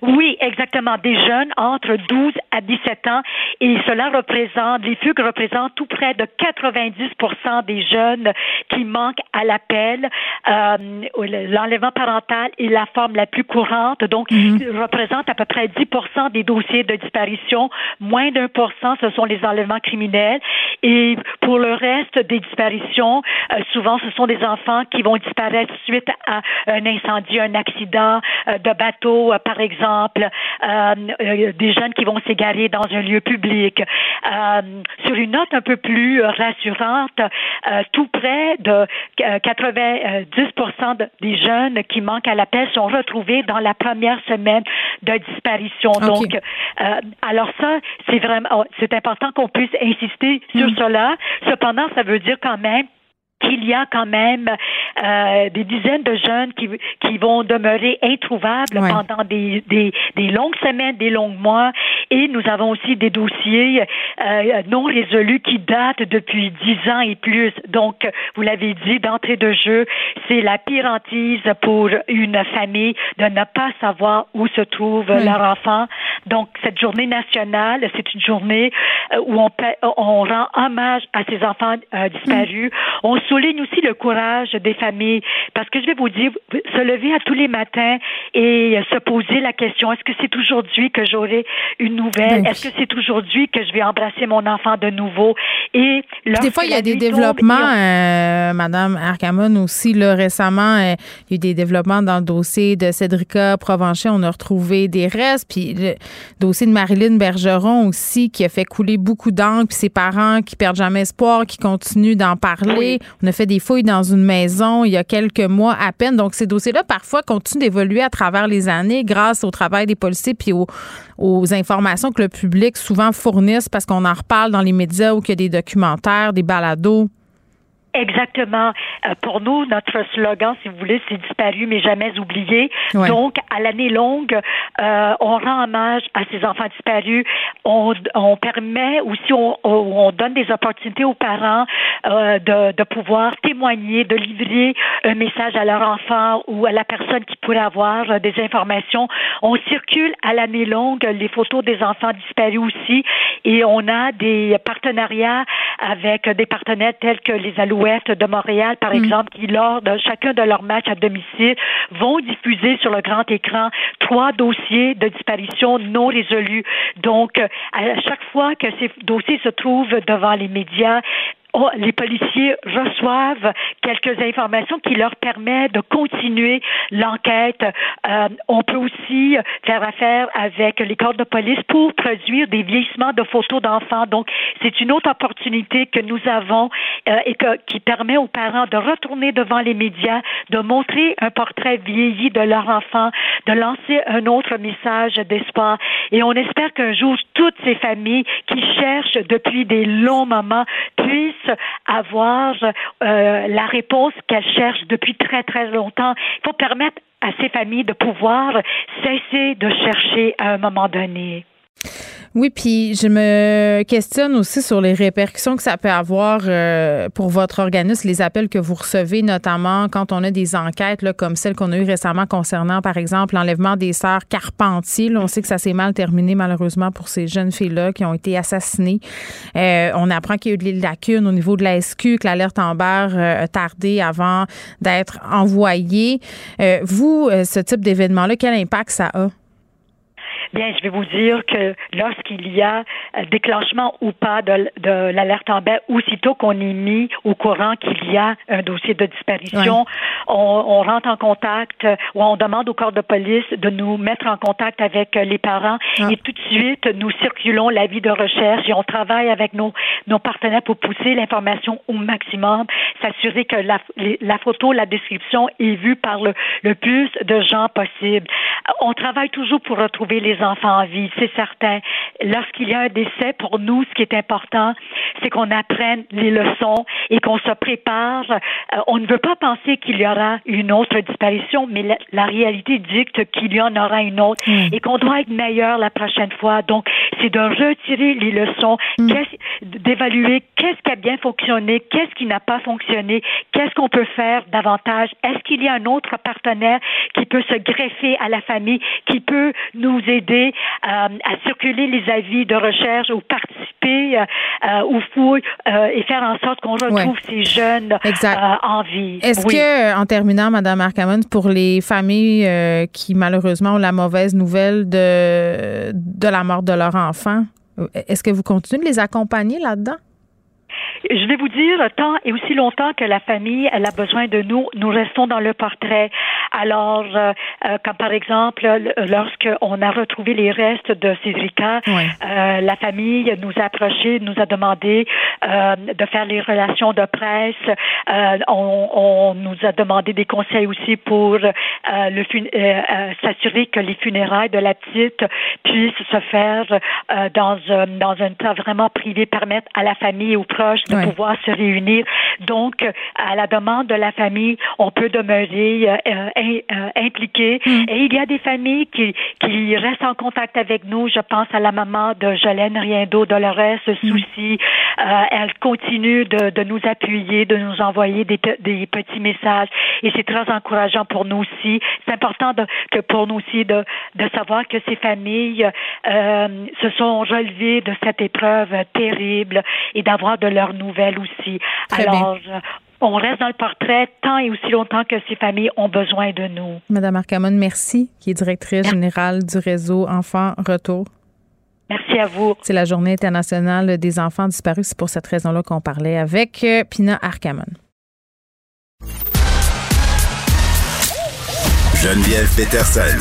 Oui, exactement. Des jeunes entre 12 à 17 ans. Et cela représente, les fugues représentent tout près de 90% des jeunes qui manquent à l'appel. Euh, L'enlèvement parental est la forme la plus courante. Donc, mm représente à peu près 10% des dossiers de disparition. Moins d'un pour cent, ce sont les enlèvements criminels. Et pour le reste des disparitions, euh, souvent, ce sont des enfants qui vont disparaître suite à un incendie, un accident euh, de bateau, euh, par exemple exemple, euh, euh, des jeunes qui vont s'égarer dans un lieu public. Euh, sur une note un peu plus rassurante, tout près de 90% des jeunes qui manquent à l'appel sont retrouvés dans la première semaine de disparition. Donc, alors ça, c'est vraiment, oh, c'est important qu'on puisse insister sur mm. cela. Cependant, ça veut dire quand même qu'il y a quand même euh, des dizaines de jeunes qui, qui vont demeurer introuvables pendant des, des, des, longues semaines, des longs mois. Et nous avons aussi des dossiers euh, non résolus qui datent depuis dix ans et plus. Donc, vous l'avez dit, d'entrée de jeu, c'est la pire hantise pour une famille de ne pas savoir où se trouve leur enfant. Donc, cette journée nationale, c'est une journée euh, où on, on rend hommage à ces enfants euh, disparus. Mm. On souligne aussi le courage des familles. Parce que je vais vous dire, se lever à tous les matins et se poser la question est-ce que c'est aujourd'hui que j'aurai une nouvelle? Ben Est-ce que c'est aujourd'hui que je vais embrasser mon enfant de nouveau? Et des fois, il y a des développements, euh, Madame Arcamon aussi là récemment, euh, il y a eu des développements dans le dossier de Cédrica Provencher. On a retrouvé des restes, puis dossier de Marilyn Bergeron aussi, qui a fait couler beaucoup d'encre, puis ses parents qui perdent jamais espoir, qui continuent d'en parler. On a fait des fouilles dans une maison il y a quelques mois à peine. Donc, ces dossiers-là, parfois, continuent d'évoluer à travers les années grâce au travail des policiers puis aux, informations que le public souvent fournissent parce qu'on en reparle dans les médias ou qu'il y a des documentaires, des balados. Exactement. Euh, pour nous, notre slogan, si vous voulez, c'est disparu mais jamais oublié. Donc, à l'année longue, euh, on rend hommage à ces enfants disparus. On, on permet aussi, on, on, donne des opportunités aux parents euh, de, de pouvoir témoigner, de livrer un message à leur enfant ou à la personne qui pourrait avoir des informations. On circule à l'année longue les photos des enfants disparus aussi et on a des partenariats avec des partenaires tels que les Alouettes de Montréal, par mm. exemple, qui, lors de chacun de leurs matchs à domicile, vont diffuser sur le grand écran trois dossiers de disparition non résolus. Donc, à chaque fois que ces dossiers se trouvent devant les médias, Oh, les policiers reçoivent quelques informations qui leur permettent de continuer l'enquête. Euh, on peut aussi faire affaire avec les corps de police pour produire des vieillissements de photos d'enfants. Donc, c'est une autre opportunité que nous avons euh, et que, qui permet aux parents de retourner devant les médias, de montrer un portrait vieilli de leur enfant, de lancer un autre message d'espoir. Et on espère qu'un jour, toutes ces familles qui cherchent depuis des longs moments puissent avoir euh, la réponse qu'elles cherchent depuis très, très longtemps. Il faut permettre à ces familles de pouvoir cesser de chercher à un moment donné. Oui, puis je me questionne aussi sur les répercussions que ça peut avoir euh, pour votre organisme, les appels que vous recevez, notamment quand on a des enquêtes là, comme celle qu'on a eue récemment concernant, par exemple, l'enlèvement des sœurs Carpentier. on sait que ça s'est mal terminé, malheureusement, pour ces jeunes filles-là qui ont été assassinées. Euh, on apprend qu'il y a eu des lacunes au niveau de la SQ, que l'alerte en euh, a tardé avant d'être envoyée. vous, ce type d'événement-là, quel impact ça a? Bien, je vais vous dire que lorsqu'il y a euh, déclenchement ou pas de, de l'alerte en baie, aussitôt qu'on est mis au courant qu'il y a un dossier de disparition, on, on, rentre en contact ou on demande au corps de police de nous mettre en contact avec euh, les parents ah. et tout de suite nous circulons l'avis de recherche et on travaille avec nos, nos partenaires pour pousser l'information au maximum, s'assurer que la, la photo, la description est vue par le, le plus de gens possible. On travaille toujours pour retrouver les enfants en vie, c'est certain. Lorsqu'il y a un décès, pour nous, ce qui est important, c'est qu'on apprenne les leçons et qu'on se prépare. Euh, on ne veut pas penser qu'il y aura une autre disparition, mais la, réalité dicte qu'il y en aura une autre mm. et qu'on doit être meilleur la prochaine fois. Donc, c'est de retirer les leçons, mm. d'évaluer qu'est-ce qui a bien fonctionné, qu'est-ce qui n'a pas fonctionné, qu'est-ce qu'on peut faire davantage. Est-ce qu'il y a un autre partenaire qui peut se greffer à la famille, qui peut nous aider aider euh, à circuler les avis de recherche ou participer euh, euh, aux fouilles et faire en sorte qu'on retrouve ces jeunes en vie. Est-ce que, en terminant, Madame Arcamon, pour les familles qui malheureusement ont la mauvaise nouvelle de, de la mort de leur enfant, est-ce que vous continuez de les accompagner là-dedans? Je vais vous dire, tant et aussi longtemps que la famille elle a besoin de nous, nous restons dans le portrait. Alors, euh, euh comme par exemple, lorsqu'on a retrouvé les restes de Cédrica, euh, la famille nous a approchés, nous a demandé euh, de faire les relations de presse. Euh, on, on, nous a demandé des conseils aussi pour euh, le s'assurer que les funérailles de la petite puissent se faire dans, dans un temps vraiment privé, permettre à la famille et aux proches de pouvoir se réunir. Donc, à la demande de la famille, on peut demeurer euh, euh, impliqué. Mm. Et il y a des familles qui, qui restent en contact avec nous. Je pense à la maman de Jolène Riendo Dolores mm. Souci. Euh, elle continue de, de, nous appuyer, de nous envoyer des, des petits messages. Et c'est très encourageant pour nous aussi. C'est important de, que pour nous aussi de, de savoir que ces familles euh, se sont relevées de cette épreuve terrible et d'avoir de leur nouvelles aussi. Alors, on reste dans le portrait tant et aussi longtemps que ces familles ont besoin de nous. Madame Arcamon, merci, qui est directrice générale du réseau Enfants Retour. Merci à vous. C'est la journée internationale des enfants disparus. C'est pour cette raison-là qu'on parlait avec euh, Pina Arcamon. Geneviève Peterson.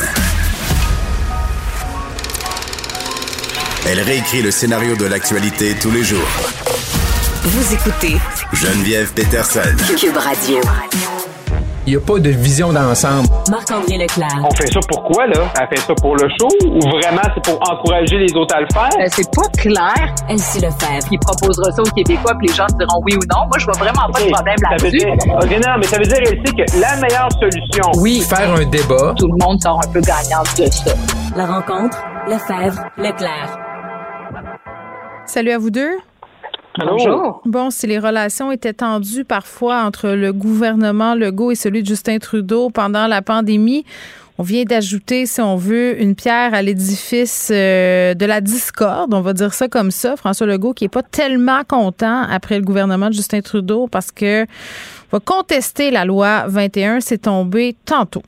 Elle réécrit le scénario de l'actualité tous les jours. Vous écoutez Geneviève Peterson. Cube Radio. Il n'y a pas de vision d'ensemble. Marc-André Leclerc. On fait ça pourquoi, là? Elle fait ça pour le show ou vraiment c'est pour encourager les autres à le faire? Euh, c'est pas clair. Elsie Lefebvre. Il proposera ça aux Québécois puis les gens diront oui ou non. Moi, je vois vraiment pas de problème là-dessus. OK, non, mais ça veut dire, Elsie, que la meilleure solution... Oui. Faire un débat. Tout le monde sort un peu gagnant de ça. La rencontre, Lefebvre, Leclerc. Salut à vous deux. Bonjour. Bon, si les relations étaient tendues parfois entre le gouvernement Legault et celui de Justin Trudeau pendant la pandémie, on vient d'ajouter, si on veut, une pierre à l'édifice euh, de la discorde, on va dire ça comme ça. François Legault qui est pas tellement content après le gouvernement de Justin Trudeau parce que va contester la loi 21, c'est tombé tantôt.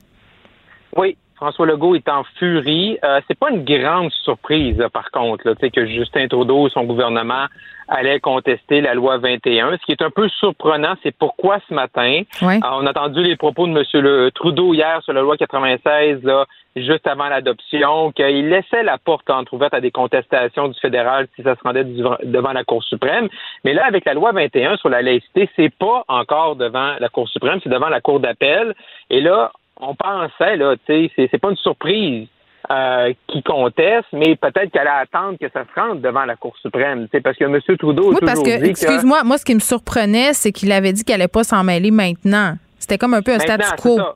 Oui, François Legault est en furie. Euh, c'est pas une grande surprise, là, par contre, là, que Justin Trudeau et son gouvernement allaient contester la loi 21. Ce qui est un peu surprenant, c'est pourquoi ce matin, Oui. euh, on a entendu les propos de M. Le Trudeau hier sur la loi 96, là, juste avant l'adoption, qu'il laissait la porte entrouverte à des contestations du fédéral si ça se rendait devant la Cour suprême. Mais là, avec la loi 21 sur la laïcité, c'est pas encore devant la Cour suprême, c'est devant la Cour d'appel. Et là, on pensait, là, tu sais, c'est- pas une surprise euh, qui conteste, mais peut-être qu'elle attendre que ça se rende devant la Cour suprême, tu sais, parce que M. Trudeau Oui, parce que, excuse-moi, moi, ce qui me surprenait, c'est qu'il avait dit qu'il allait pas s'en mêler maintenant. C'était comme un peu un statu quo. ça.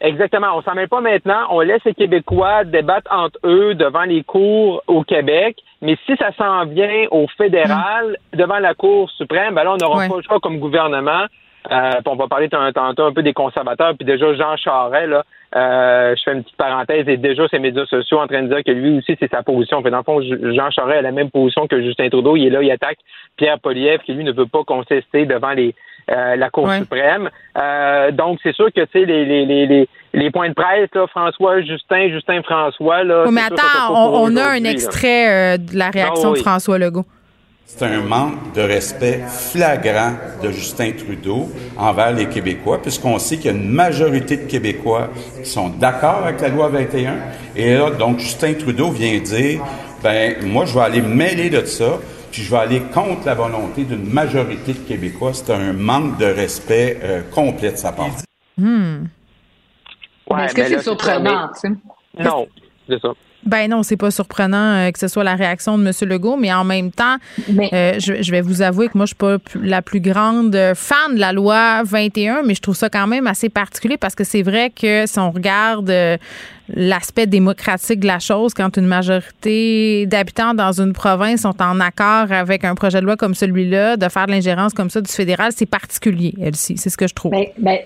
Exactement. On s'en mêle pas maintenant. On laisse les Québécois débattre entre eux devant les cours au Québec. Mais si ça s'en vient au fédéral, devant la Cour suprême, ben là, on n'aura Ouais. pas le choix comme gouvernement. Euh, on va parler tant- tantôt un peu des conservateurs. Puis déjà, Jean Charest, là, euh, je fais une petite parenthèse, est déjà sur les médias sociaux en train de dire que lui aussi, c'est sa position. Fait dans le fond, Jean Charest a la même position que Justin Trudeau. Il est là, il attaque Pierre Poliev, qui lui ne veut pas contester devant les euh, la Cour Ouais. suprême. Euh, donc, c'est sûr que, tu sais, les, les, les, les, les points de presse, là, François, Justin, Justin, François, là. Oui, mais attends, on, a un extrait euh, de la réaction Ah oui. de François Legault. C'est un manque de respect flagrant de Justin Trudeau envers les Québécois, puisqu'on sait qu'il y a une majorité de Québécois qui sont d'accord avec la loi 21. Et là, donc, Justin Trudeau vient dire, ben, moi, je vais aller mêler de ça, puis je vais aller contre la volonté d'une majorité de Québécois. C'est un manque de respect euh, complet de sa part. Hmm. Ouais, est-ce que mais c'est surprenant, tu sais? Non, c'est ça. Ben non, c'est pas surprenant euh, que ce soit la réaction de M. Legault, mais en même temps, Mais- euh, je, je vais vous avouer que moi, je suis pas la plus grande euh, fan de la loi 21, mais je trouve ça quand même assez particulier parce que c'est vrai que si on regarde euh, l'aspect démocratique de la chose, quand une majorité d'habitants dans une province sont en accord avec un projet de loi comme celui-là, de faire de l'ingérence comme ça du fédéral, c'est particulier, elle-ci. C'est ce que je trouve. Ben, ben,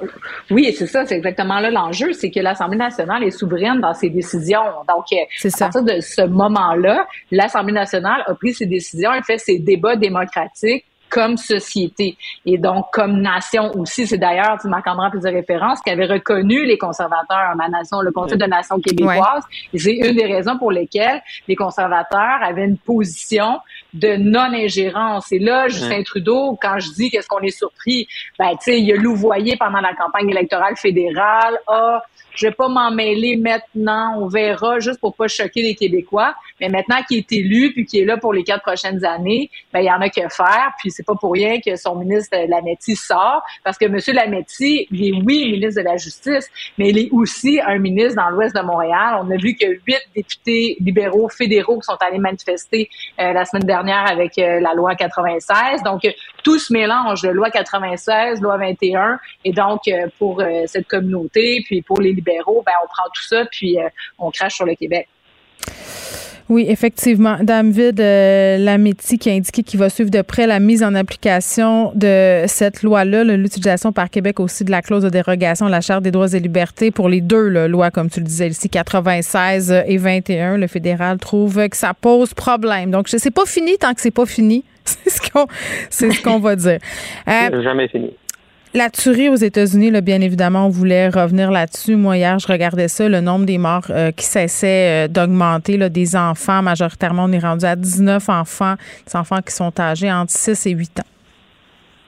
oui, c'est ça, c'est exactement là l'enjeu, c'est que l'Assemblée nationale est souveraine dans ses décisions. Donc, euh, à ça. partir de ce moment-là, l'Assemblée nationale a pris ses décisions et fait ses débats démocratiques comme société et donc comme nation aussi. C'est d'ailleurs, tu Marc-André plus de référence, qui avait reconnu les conservateurs en ma nation, le Conseil de nation québécoise. Et c'est une des raisons pour lesquelles les conservateurs avaient une position de non-ingérence. Et là, Justin Trudeau, quand je dis qu'est-ce qu'on est surpris, ben, tu sais, il a louvoyé pendant la campagne électorale fédérale. Ah, je vais pas m'en mêler maintenant, on verra, juste pour pas choquer les Québécois. Mais maintenant qu'il est élu, puis qu'il est là pour les quatre prochaines années, ben, il y en a que faire. Puis c'est pas pour rien que son ministre Lametti sort, parce que M. Lametti, il est, oui, ministre de la Justice, mais il est aussi un ministre dans l'ouest de Montréal. On a vu que huit députés libéraux fédéraux qui sont allés manifester euh, la semaine dernière avec euh, la loi 96. Donc, euh, tout se mélange de loi 96, loi 21. Et donc, pour cette communauté, puis pour les libéraux, ben, on prend tout ça, puis euh, on crache sur le Québec. Oui, effectivement. David euh, Lametti qui a indiqué qu'il va suivre de près la mise en application de cette loi-là, là, l'utilisation par Québec aussi de la clause de dérogation à la Charte des droits et libertés pour les deux là, lois, comme tu le disais ici, 96 et 21. Le fédéral trouve que ça pose problème. Donc, c'est pas fini tant que c'est pas fini. (laughs) C'est ce qu'on c'est ce qu'on va dire. Euh, Jamais fini. La tuerie aux États-Unis, là, bien évidemment, on voulait revenir là-dessus. Moi, hier, je regardais ça, le nombre des morts euh, qui cessait euh, d'augmenter, là, des enfants, majoritairement, on est rendu à 19 enfants, des enfants qui sont âgés entre 6 et 8 ans.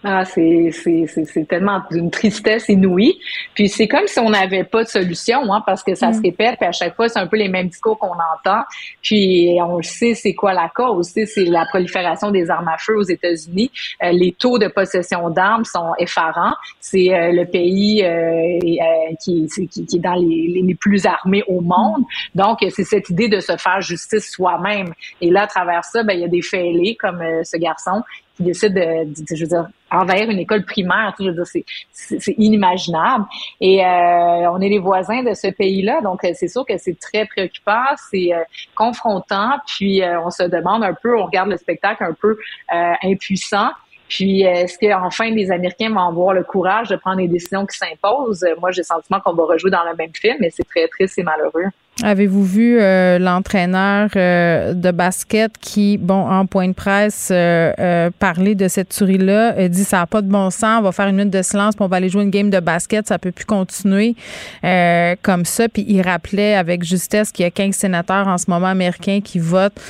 Ah, c'est, c'est, c'est, tellement d'une tristesse inouïe. Puis c'est comme si on n'avait pas de solution, hein, parce que ça se mm. répète, puis à chaque fois, c'est un peu les mêmes discours qu'on entend. Puis on le sait, c'est quoi la cause. C'est la prolifération des armes à feu aux États-Unis. Euh, les taux de possession d'armes sont effarants. C'est euh, le pays euh, qui, qui, qui, est dans les, les, plus armés au monde. Donc, c'est cette idée de se faire justice soi-même. Et là, à travers ça, ben, il y a des fêlés comme ce garçon qui décide de, je veux dire, envahir une école primaire. Je veux c'est, inimaginable. Et euh, on est les voisins de ce pays-là, donc euh, c'est sûr que c'est très préoccupant, c'est euh, confrontant. Puis on se demande un peu, on regarde le spectacle un peu impuissant. Puis, est-ce qu'enfin les Américains vont avoir le courage de prendre les décisions qui s'imposent? Moi, j'ai le sentiment qu'on va rejouer dans le même film, mais c'est très triste et malheureux. Avez-vous vu euh, l'entraîneur euh, de basket qui, bon, en point de presse, euh, parlait de cette tuerie-là, dit ça n'a pas de bon sens, on va faire une minute de silence, puis on va aller jouer une game de basket, ça peut plus continuer comme ça. Puis il rappelait avec justesse qu'il y a 15 sénateurs en ce moment américains qui votent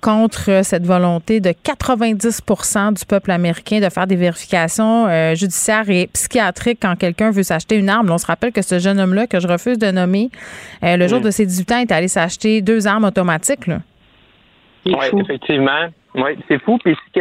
contre cette volonté de 90% du peuple américain de faire des vérifications judiciaires et psychiatriques quand quelqu'un veut s'acheter une arme. on se rappelle que ce jeune homme-là, que je refuse de nommer, le jour de ses 18 ans, est allé s'acheter deux armes automatiques. Oui, effectivement. Oui, c'est fou. Puisque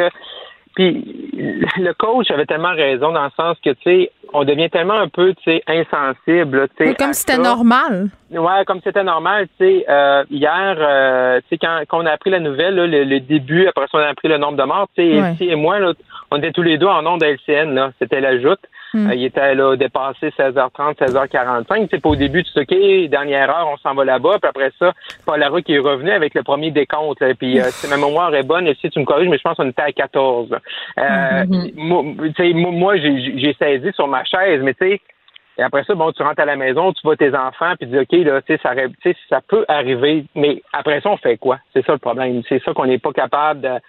puis le coach avait tellement raison dans le sens que, tu sais, on devient tellement un peu, tu sais, insensible. comme si c'était normal. Ouais, comme c'était normal. Tu sais, euh, hier, euh, tu sais, quand, on a appris la nouvelle, le, début, après ça, on a appris le nombre de morts, tu sais, et moi, là, on était tous les deux en nom de LCN, là. C'était la joute. Hmm. Euh, il était là dépassé 16h30, 16h45. C'est pas au début, tu sais, OK, dernière heure, on s'en va là-bas. Puis après ça, Paul Larue qui est revenu avec le premier décompte. Là, puis euh, si ma mémoire est bonne, et si tu me corriges, mais je pense qu'on était à 14. Euh, hmm, hmm, moi, moi j'ai saisi sur ma chaise, mais tu sais, et après ça, bon, tu rentres à la maison, tu vois tes enfants, puis tu dis, OK, là, tu sais, ça, ça peut arriver, mais après ça, on fait quoi? C'est ça le problème. C'est ça qu'on n'est pas capable de.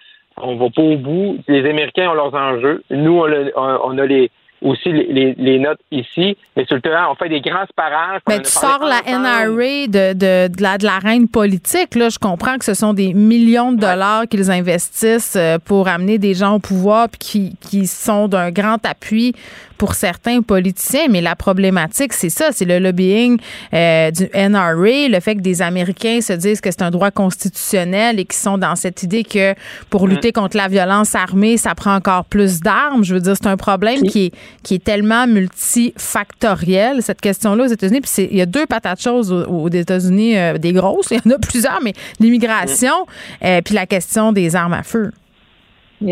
On va pas au bout. Les Américains ont leurs enjeux. Nous, on a les, aussi les, les, notes ici, mais sur le terrain, on fait des grands parages. Mais tu sors la NRA de, de, de, la, de l'arène politique. Là. Je comprends que ce sont des millions de dollars qu'ils investissent euh, pour amener des gens au pouvoir puis qui, qui sont d'un grand appui pour certains politiciens, mais la problématique, c'est ça, c'est le lobbying euh, du NRA, le fait que des Américains se disent que c'est un droit constitutionnel et qui sont dans cette idée que pour mm. lutter contre la violence armée, ça prend encore plus d'armes. Je veux dire, c'est un problème qui est, qui est tellement multifactoriel, cette question-là aux États-Unis. Puis il y a deux patates choses aux, États-Unis, euh, des grosses, (laughs) il y en a plusieurs, mais l'immigration, mm. euh, puis la question des armes à feu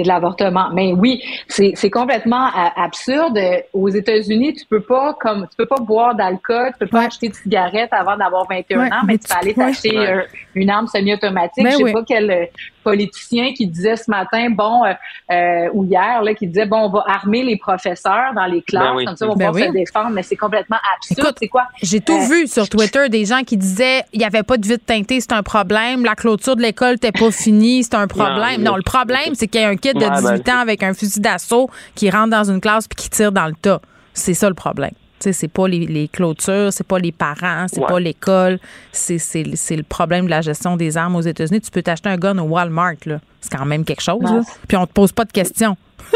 de l'avortement. Mais oui, c'est, c'est complètement euh, absurde. Aux États-Unis, tu peux pas comme tu peux pas boire d'alcool, tu peux pas acheter de cigarettes avant d'avoir 21 ans, mais, tu peux aller t'acheter une arme semi-automatique. Je sais pas quel politicien qui disait ce matin, bon, euh, euh, ou hier, là, qui disait, bon, on va armer les professeurs dans les ben classes, comme ça, on va ben se défendre, mais c'est complètement absurde. C'est quoi? J'ai tout euh, vu sur Twitter, des gens qui disaient, il n'y avait pas de vide teinté, c'est un problème, la clôture de l'école n'était pas finie, c'est un problème. Non, le problème, c'est qu'il y a un kid de 18 ben, ans avec un fusil d'assaut qui rentre dans une classe puis qui tire dans le tas. C'est ça le problème c'est pas les, les clôtures, c'est pas les parents, c'est pas l'école, c'est le problème de la gestion des armes aux États-Unis. Tu peux t'acheter un gun au Walmart, là. C'est quand même quelque chose, Puis on te pose pas de questions. (laughs)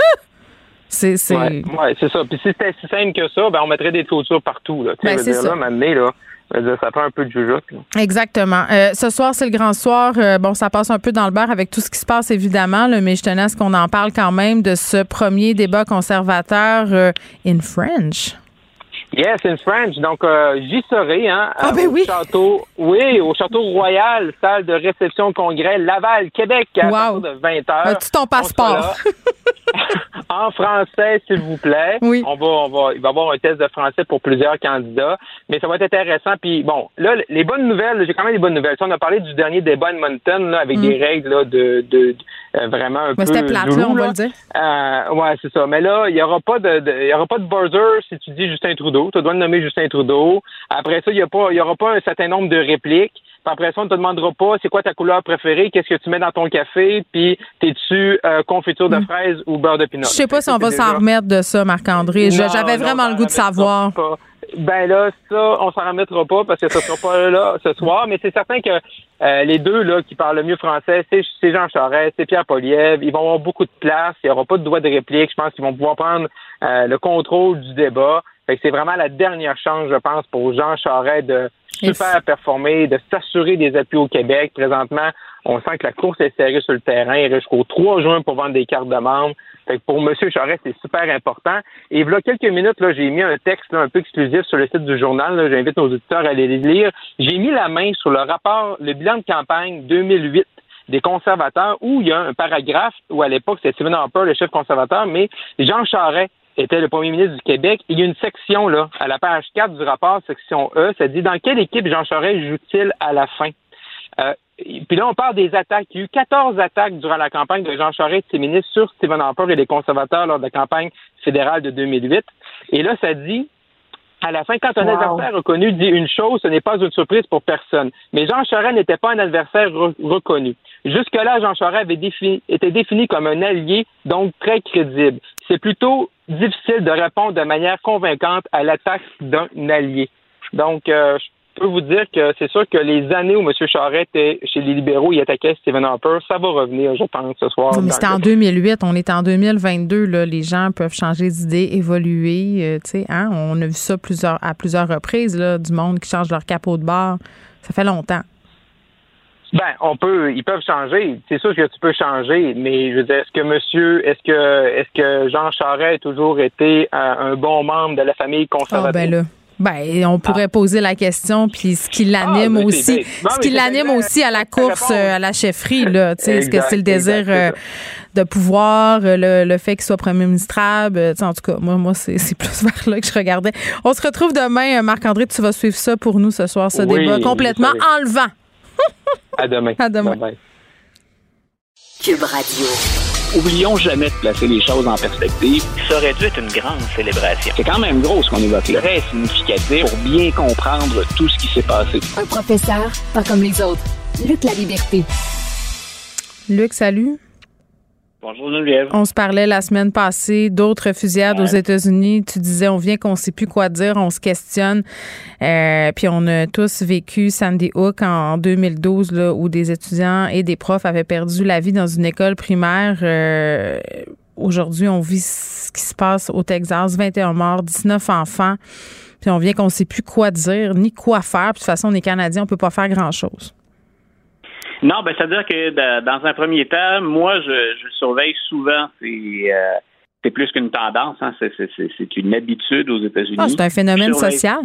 c'est ouais, c'est ça. Puis si c'était si simple que ça, ben on mettrait des clôtures partout, là. Ben, c'est ça. Là, ça prend un peu de jugeote. Exactement. Euh, ce soir, c'est le grand soir. Euh, bon, ça passe un peu dans le bar avec tout ce qui se passe, évidemment, mais je tenais à ce qu'on en parle quand même de ce premier débat conservateur euh, in French. Yes, in French. Donc, euh, j'y serai, hein, ah, ben au château, oui, au château royal, salle de réception congrès Laval, Québec, à partir de 20 h As-tu ton passeport? (laughs) (laughs) en français, s'il vous plaît. Oui. On va, on va, il va y avoir un test de français pour plusieurs candidats, mais ça va être intéressant. Puis bon, là, les bonnes nouvelles, j'ai quand même des bonnes nouvelles. on a parlé du dernier débat de Mountain, là, avec mm. des règles là, de, de, euh, vraiment un peu. C'était plate, là, on va le dire. Euh, ouais, c'est ça. Mais là, il y aura pas de, il y aura pas de buzzer si tu dis Justin Trudeau. Tu dois le nommer Justin Trudeau. Après ça, il y a pas, il y aura pas un certain nombre de répliques. Puis après ça, on ne te demandera pas c'est quoi ta couleur préférée, qu'est-ce que tu mets dans ton café, puis t'es-tu euh, confiture de mm. fraise ou beurre de pinot? Je sais pas si on va s'en remettre de ça, Marc-André. J'avais vraiment le goût de savoir. Ben là, ça, on s'en remettra pas parce que ce sera pas là ce soir, mais c'est certain que euh, les deux là qui parlent le mieux français, c'est Jean Charest, c'est Pierre Poliev. Ils vont avoir beaucoup de place, il n'y aura pas de droit de réplique. Je pense qu'ils vont pouvoir prendre euh, le contrôle du débat. c'est vraiment la dernière chance, je pense, pour Jean Charest de super performer, de s'assurer des appuis au Québec. Présentement, on sent que la course est serrée sur le terrain. Il reste jusqu'au 3 juin pour vendre des cartes de membres. Fait pour M. Charest, c'est super important. Et a quelques minutes, là, j'ai mis un texte un peu exclusif sur le site du journal. J'invite nos auditeurs à aller le lire. J'ai mis la main sur le rapport, le bilan de campagne 2008 des conservateurs, où il y a un paragraphe où à l'époque c'était Stephen Harper, le chef conservateur, mais Jean Charest était le premier ministre du Québec. Il y a une section là, à la page 4 du rapport, section E, ça dit dans quelle équipe Jean Charest joue-t-il à la fin? Euh, puis là, on parle des attaques. Il y a eu 14 attaques durant la campagne de Jean Charest et ses ministres sur Stephen Harper et les conservateurs lors de la campagne fédérale de 2008. Et là, ça dit, à la fin, quand un adversaire reconnu dit une chose, ce n'est pas une surprise pour personne. Mais Jean Charest n'était pas un adversaire reconnu. Jusque-là, Jean Charest avait défini, était défini comme un allié, donc très crédible. C'est plutôt difficile de répondre de manière convaincante à l'attaque d'un allié. Donc, euh, je peux vous dire que c'est sûr que les années où M. Charest était chez les libéraux, il attaquait Stephen Harper, ça va revenir, je pense, ce soir. mais c'était en 2008, on est en 2022, là, les gens peuvent changer d'idée, évoluer, euh, tu sais, hein? on a vu ça plusieurs, à plusieurs reprises, là, du monde qui change leur capot de bord, ça fait longtemps. Ben, on peut, ils peuvent changer. C'est sûr que tu peux changer, mais je veux dire, est-ce que monsieur, est-ce que, est-ce que Jean Charest a toujours été un, bon membre de la famille conservatrice? Ah, ben là. Ben, on pourrait ah. poser la question, puis ce qui l'anime ah, aussi, ce qui l'anime aussi à la course, euh, à la chefferie, là, tu sais, est-ce que c'est le désir euh, de pouvoir, euh, le, fait qu'il soit premier ministrable, en tout cas, moi, moi, c'est, plus (laughs) vers là que je regardais. On se retrouve demain, Marc-André, tu vas suivre ça pour nous ce soir, ce débat complètement enlevant. À demain. À demain. Cube Radio. Oublions jamais de placer les choses en perspective. Ça aurait dû être une grande célébration. C'est quand même gros ce qu'on évoque là. Très significatif pour bien comprendre tout ce qui s'est passé. Un professeur, pas comme les autres. Luc La Liberté. Luc, salut. Bonjour Geneviève. On se parlait la semaine passée d'autres fusillades aux États-Unis. Tu disais, on vient qu'on sait plus quoi dire, on se questionne. Euh, puis on a tous vécu Sandy Hook en 2012, là, où des étudiants et des profs avaient perdu la vie dans une école primaire. Euh, aujourd'hui, on vit ce qui se passe au Texas, 21 morts, 19 enfants. Puis on vient qu'on sait plus quoi dire ni quoi faire. Puis de toute façon, on est Canadiens, on peut pas faire grand-chose. Non, ben c'est-à-dire que dans un premier temps, moi, je, je surveille souvent. C'est euh, plus qu'une tendance, hein, c'est une habitude aux États-Unis. Ah, c'est un phénomène social.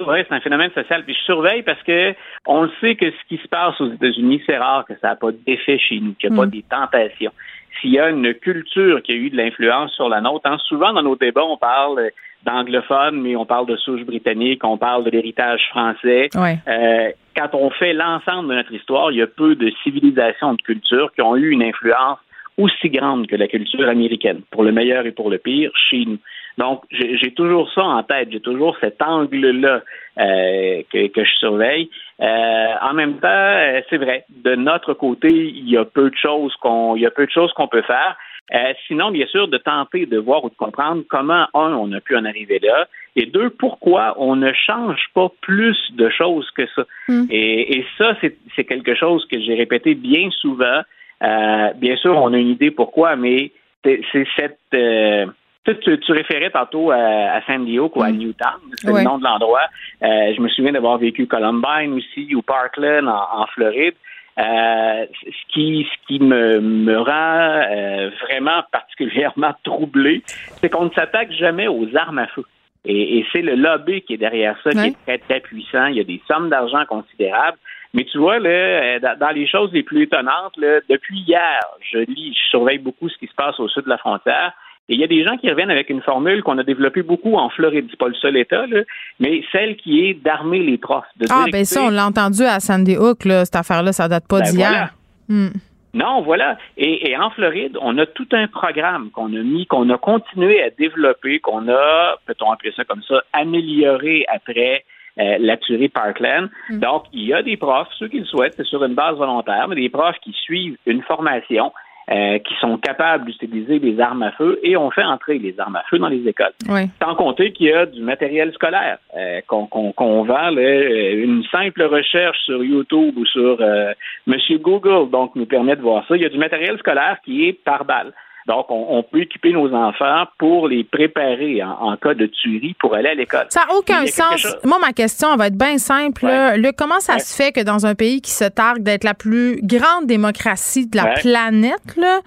Oui, c'est un phénomène social. Puis je surveille parce que on le sait que ce qui se passe aux États-Unis, c'est rare que ça n'a pas d'effet chez nous, qu'il n'y a pas mm. des tentations. S'il y a une culture qui a eu de l'influence sur la nôtre, hein, souvent dans nos débats, on parle d'anglophones, mais on parle de souche britannique, on parle de l'héritage français. Euh, quand on fait l'ensemble de notre histoire, il y a peu de civilisations, de cultures qui ont eu une influence aussi grande que la culture américaine, pour le meilleur et pour le pire, chez nous. Donc, j'ai toujours ça en tête, j'ai toujours cet angle-là euh, que, que, je surveille. Euh, en même temps, euh, c'est vrai, de notre côté, il y a peu de choses qu'on, il y a peu de choses qu'on peut faire. Euh, sinon, bien sûr, de tenter de voir ou de comprendre comment, un, on a pu en arriver là, et deux, pourquoi on ne change pas plus de choses que ça. Hmm. Et, et, ça, c'est quelque chose que j'ai répété bien souvent. Euh, bien sûr, on a une idée pourquoi, mais c'est cette... Euh, tu, tu, référais tantôt à, à San Diego ou à hmm. Newtown, c'est le nom de l'endroit. Euh, je me souviens d'avoir vécu Columbine aussi ou Parkland en Floride. Euh, ce qui, ce qui me, me rend euh, vraiment particulièrement (laughs) troublé, c'est qu'on ne s'attaque jamais aux armes à feu. Et, et c'est le lobby qui est derrière ça, qui est très, très puissant. Il y a des sommes d'argent considérables. Mais tu vois, là, euh, dans les choses les plus étonnantes, là, depuis hier, je lis, je surveille beaucoup ce qui se passe au sud de la frontière. Et il y a des gens qui reviennent avec une formule qu'on a développée beaucoup en Floride. C'est pas le seul État, là, mais celle qui est d'armer les profs. De ah, ben ça, on l'a entendu à Sandy Hook, là, cette affaire-là, ça date pas ben d'hier. Hmm. Non, voilà. Et, en Floride, on a tout un programme qu'on a mis, qu'on a continué à développer, qu'on a, peut-on appeler ça comme ça, amélioré après euh, la tuerie Parkland. Hmm. Donc, il y a des profs, ceux qui le souhaitent, c'est sur une base volontaire, mais des profs qui suivent une formation euh, qui sont capables d'utiliser des armes à feu et on fait entrer les armes à feu dans les écoles. Sans compter qu'il y a du matériel scolaire euh, qu'on vend. une simple recherche sur YouTube ou sur Monsieur Google donc nous permet de voir ça. Il y a du matériel scolaire qui est par balle. Donc, on, peut équiper nos enfants pour les préparer en, cas de tuerie pour aller à l'école. Ça n'a aucun sens. Moi, ma question va être bien simple. comment ça se fait que dans un pays qui se targue d'être la plus grande démocratie de la planète, là,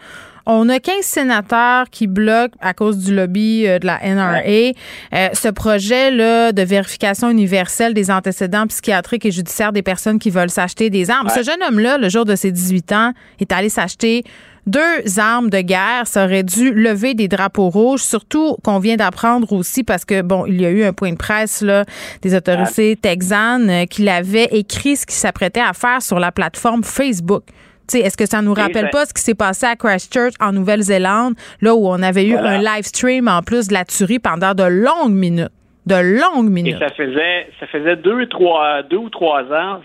on a 15 sénateurs qui bloquent à cause du lobby euh, de la NRA euh, ce projet là de vérification universelle des antécédents psychiatriques et judiciaires des personnes qui veulent s'acheter des armes. Ce jeune homme-là, le jour de ses 18 ans, est allé s'acheter deux armes de guerre. Ça aurait dû lever des drapeaux rouges, surtout qu'on vient d'apprendre aussi parce que, bon, il y a eu un point de presse là, des autorités texanes euh, qui l'avaient écrit ce qu'il s'apprêtait à faire sur la plateforme Facebook. Est-ce que ça nous rappelle pas ce qui s'est passé à Christchurch en Nouvelle-Zélande, là où on avait eu un live stream en plus de la tuerie pendant de longues minutes? De longues minutes. Et ça faisait, ça faisait deux, trois, deux ou trois ans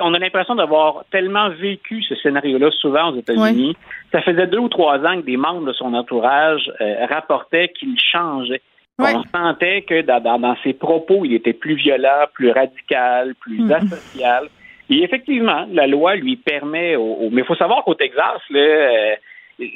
on a l'impression d'avoir tellement vécu ce scénario-là souvent aux États-Unis. Ça faisait deux ou trois ans que des membres de son entourage euh, rapportaient qu'il changeait. On sentait que dans, ses propos, il était plus violent, plus radical, plus mm. asocial. Et effectivement, la loi lui permet, au, mais il faut savoir qu'au Texas, là, euh,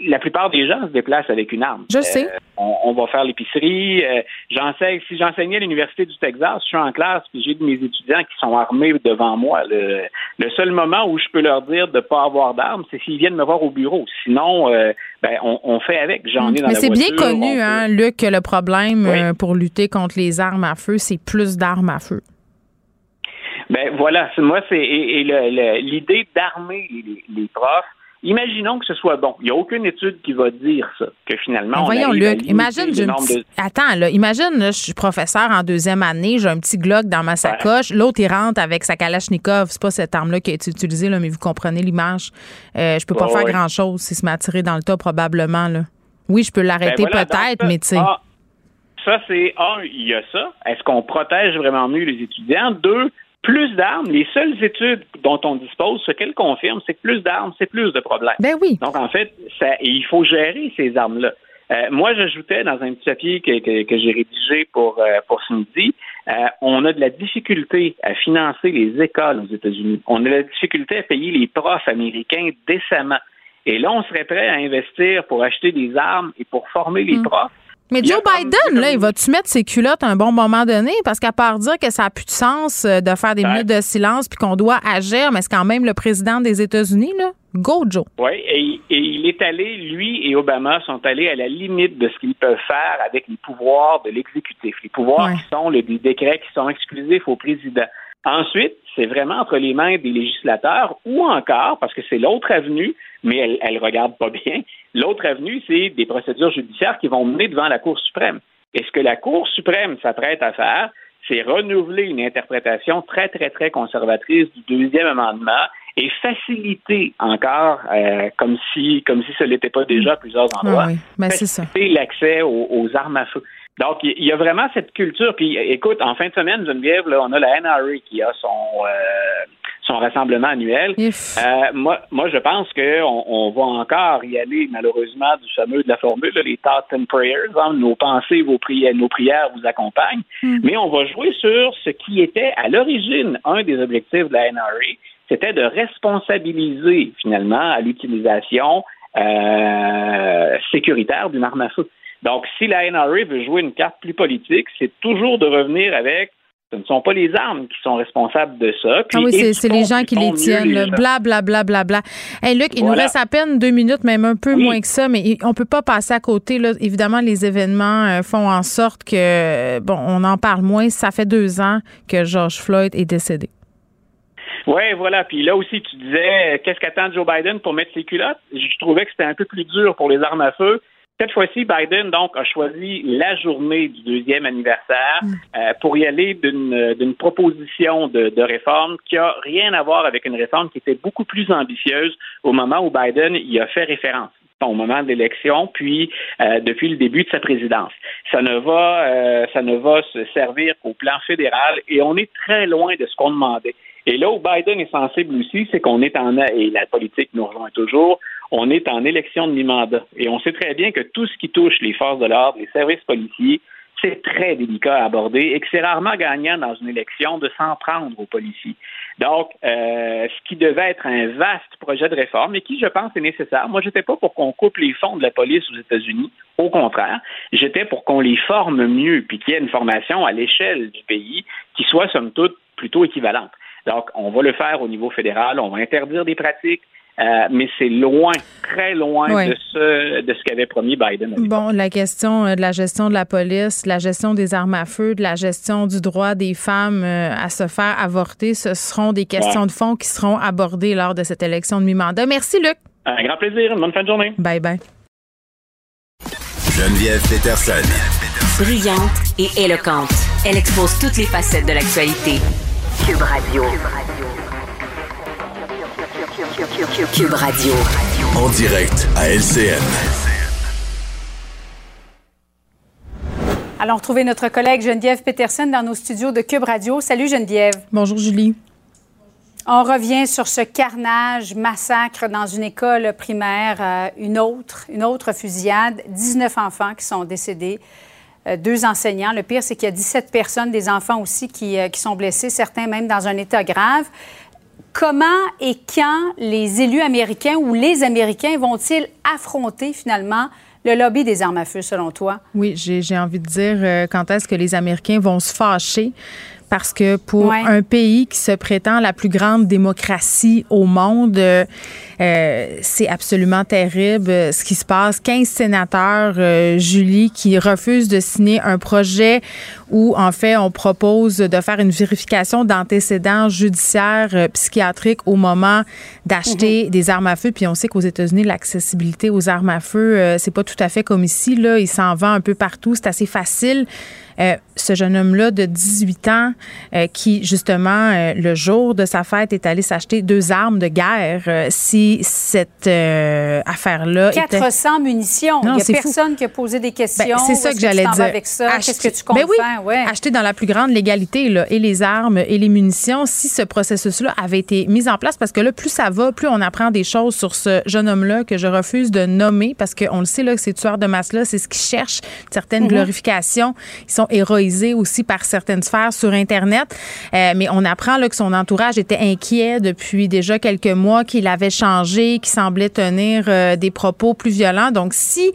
la plupart des gens se déplacent avec une arme. Je sais. Euh, on, va faire l'épicerie. Euh, j'enseigne, si j'enseignais à l'Université du Texas, je suis en classe, puis j'ai mes étudiants qui sont armés devant moi. Le, seul moment où je peux leur dire de ne pas avoir d'armes, c'est s'ils viennent me voir au bureau. Sinon, euh, ben, on, fait avec. J'en ai dans Mais c'est bien connu, hein, Luc, que le problème pour lutter contre les armes à feu, c'est plus d'armes à feu. Ben voilà, moi c'est et, l'idée d'armer les profs Imaginons que ce soit bon. Il n'y a aucune étude qui va dire ça, que finalement. voyons, Luc, imagine, Attends, là, imagine, je suis professeur en deuxième année, j'ai un petit Glock dans ma sacoche, l'autre, il rentre avec sa Kalachnikov. C'est pas cette arme-là qui a été utilisée, là, mais vous comprenez l'image. Euh, je peux pas faire grand-chose si se m'a tiré dans le tas, probablement. Là. Oui, je peux l'arrêter ben peut-être, mais tu sais. Ah, ça, c'est un, il y a ça. Est-ce qu'on protège vraiment mieux les étudiants? Deux, plus d'armes, les seules études dont on dispose, ce qu'elles confirment, c'est que plus d'armes, c'est plus de problèmes. Ben oui. Donc, en fait, ça, il faut gérer ces armes-là. Euh, moi, j'ajoutais dans un petit papier que, j'ai rédigé pour, euh, pour ce midi, euh, on a de la difficulté à financer les écoles aux États-Unis. On a de la difficulté à payer les profs américains décemment. Et là, on serait prêt à investir pour acheter des armes et pour former les mm. profs. Mais Joe Biden, là, il va-tu mettre ses culottes à un bon moment donné? Parce qu'à part dire que ça n'a plus de sens euh, de faire des minutes de silence puis qu'on doit agir, mais c'est quand même le président des États-Unis, là. Go, Joe. Oui, et, il est allé, lui et Obama sont allés à la limite de ce qu'ils peuvent faire avec les pouvoirs de l'exécutif. Les pouvoirs qui sont les décrets qui sont exclusifs au président. Ensuite, c'est vraiment entre les mains des législateurs ou encore, parce que c'est l'autre avenue, mais elle ne regarde pas bien, l'autre avenue, c'est des procédures judiciaires qui vont mener devant la Cour suprême. Et ce que la Cour suprême s'apprête à faire, c'est renouveler une interprétation très, très, très conservatrice du deuxième amendement et faciliter encore, euh, comme si comme si ce n'était pas déjà à plusieurs endroits, oui, ben, faciliter l'accès aux, armes à feu. Donc, il y a vraiment cette culture. Puis, écoute, en fin de semaine, Geneviève, là, on a la NRA qui a son euh, son rassemblement annuel. Euh, moi, moi, je pense qu'on on va encore y aller, malheureusement, du fameux de la formule, les thoughts and prayers. Hein, nos pensées, vos prières, nos prières vous accompagnent. Hmm. Mais on va jouer sur ce qui était à l'origine un des objectifs de la NRA, c'était de responsabiliser finalement à l'utilisation euh, sécuritaire d'une arme à feu. Donc, si la NRA veut jouer une carte plus politique, c'est toujours de revenir avec ce ne sont pas les armes qui sont responsables de ça. ah oui, c'est les gens qui les tiennent. Bla, bla, bla, bla, bla. Hey, Luc, il nous reste à peine deux minutes, même un peu moins que ça, mais on peut pas passer à côté. Là. Évidemment, les événements euh, font en sorte que, bon, on en parle moins. Ça fait deux ans que George Floyd est décédé. Oui, voilà. Puis là aussi, tu disais, qu'est-ce qu'attend Joe Biden pour mettre ses culottes? Je trouvais que c'était un peu plus dur pour les armes à feu. Cette fois-ci, Biden donc a choisi la journée du deuxième anniversaire mm. euh, pour y aller d'une proposition de, réforme qui a rien à voir avec une réforme qui était beaucoup plus ambitieuse au moment où Biden y a fait référence au moment de l'élection, puis euh, depuis le début de sa présidence. Ça ne va, euh, ça ne va se servir qu'au plan fédéral et on est très loin de ce qu'on demandait. Et là où Biden est sensible aussi, c'est qu'on est en et la politique nous rejoint toujours, on est en élection de mi-mandat. Et on sait très bien que tout ce qui touche les forces de l'ordre, les services policiers, c'est très délicat à aborder et que c'est rarement gagnant dans une élection de s'en prendre aux policiers. Donc, euh, ce qui devait être un vaste projet de réforme et qui, je pense, est nécessaire. Moi, j'étais pas pour qu'on coupe les fonds de la police aux États-Unis. Au contraire, j'étais pour qu'on les forme mieux puis qu'il y ait une formation à l'échelle du pays qui soit, somme toute, plutôt équivalente. Donc, on va le faire au niveau fédéral, on va interdire des pratiques, euh, mais c'est loin, très loin de ce de ce qu'avait promis Biden. Bon, la question euh, de la gestion de la police, la gestion des armes à feu, de la gestion du droit des femmes euh, à se faire avorter, ce seront des questions de fond qui seront abordées lors de cette élection de mi-mandat. Merci, Luc. Un grand plaisir. Une bonne fin de journée. Bye bye. Geneviève Peterson. Brillante et éloquente, elle expose toutes les facettes de l'actualité. Cube Radio. Cube Radio. En direct à LCN. Allons retrouver notre collègue Geneviève Peterson dans nos studios de Cube Radio. Salut Geneviève. Bonjour Julie. On revient sur ce carnage, massacre dans une école primaire, euh, une autre, une autre fusillade, 19 enfants qui sont décédés, euh, deux enseignants. Le pire, c'est qu'il y a 17 personnes, des enfants aussi, qui, euh, qui sont blessés, certains même dans un état grave. Comment et quand les élus américains ou les Américains vont-ils affronter finalement le lobby des armes à feu, selon toi? Oui, j'ai envie de dire euh, quand est-ce que les Américains vont se fâcher? Parce que pour un pays qui se prétend la plus grande démocratie au monde, euh, euh, c'est absolument terrible euh, ce qui se passe. 15 sénateurs, Julie, qui refusent de signer un projet où, en fait, on propose de faire une vérification d'antécédents judiciaires psychiatriques au moment d'acheter mhm. des armes à feu. Puis on sait qu'aux États-Unis, l'accessibilité aux armes à feu, c'est pas tout à fait comme ici. Là, il s'en vend un peu partout. C'est assez facile. Euh, ce jeune homme-là de 18 ans euh, qui, justement, euh, le jour de sa fête, est allé s'acheter deux armes de guerre. si cette affaire-là. 400 munitions. Il n'y a personne qui a posé des questions. Ben, c'est ça que j'allais dire. avec ça? Qu'est-ce que tu comptes ben oui? Ouais. Acheter dans la plus grande légalité, là, et les armes et les munitions, si ce processus-là avait été mis en place, parce que là, plus ça va, plus on apprend des choses sur ce jeune homme-là que je refuse de nommer, parce qu'on le sait, là, que ces tueurs de masse-là, c'est ce qu'ils cherchent, une certaine mm-hmm. glorification. Ils sont héroïsé aussi par certaines sphères sur Internet. Euh, mais on apprend là, que son entourage était inquiet depuis déjà quelques mois, qu'il avait changé, qu'il semblait tenir euh, des propos plus violents. Donc, si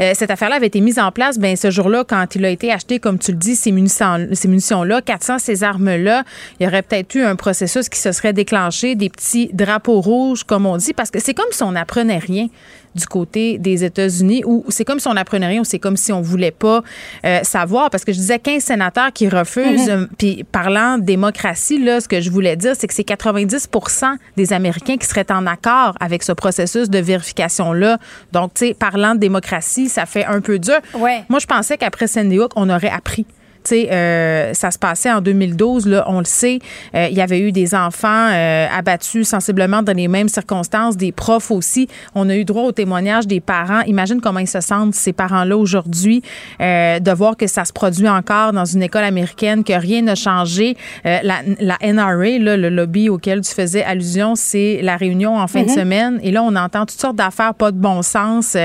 euh, cette affaire-là avait été mise en place, ben ce jour-là, quand il a été acheté, comme tu le dis, ces munitions-là, ces munitions 400, ces armes-là, il y aurait peut-être eu un processus qui se serait déclenché, des petits drapeaux rouges, comme on dit, parce que c'est comme si on n'apprenait rien du côté des États-Unis ou c'est comme si on apprenait rien ou c'est comme si on voulait pas euh, savoir. Parce que je disais 15 sénateurs qui refusent mm-hmm. puis parlant de démocratie là ce que je voulais dire c'est que c'est 90% des Américains qui seraient en accord avec ce processus de vérification là donc tu sais parlant de démocratie ça fait un peu dur. Moi je pensais qu'après Sandy Hook on aurait appris euh, ça se passait en 2012, là, on le sait. Euh, il y avait eu des enfants euh, abattus sensiblement dans les mêmes circonstances, des profs aussi. On a eu droit au témoignage des parents. Imagine comment ils se sentent, ces parents-là, aujourd'hui, de voir que ça se produit encore dans une école américaine, que rien n'a changé. La, la, NRA, là, le lobby auquel tu faisais allusion, c'est la réunion en fin de mm-hmm. semaine. Et là, on entend toutes sortes d'affaires pas de bon sens.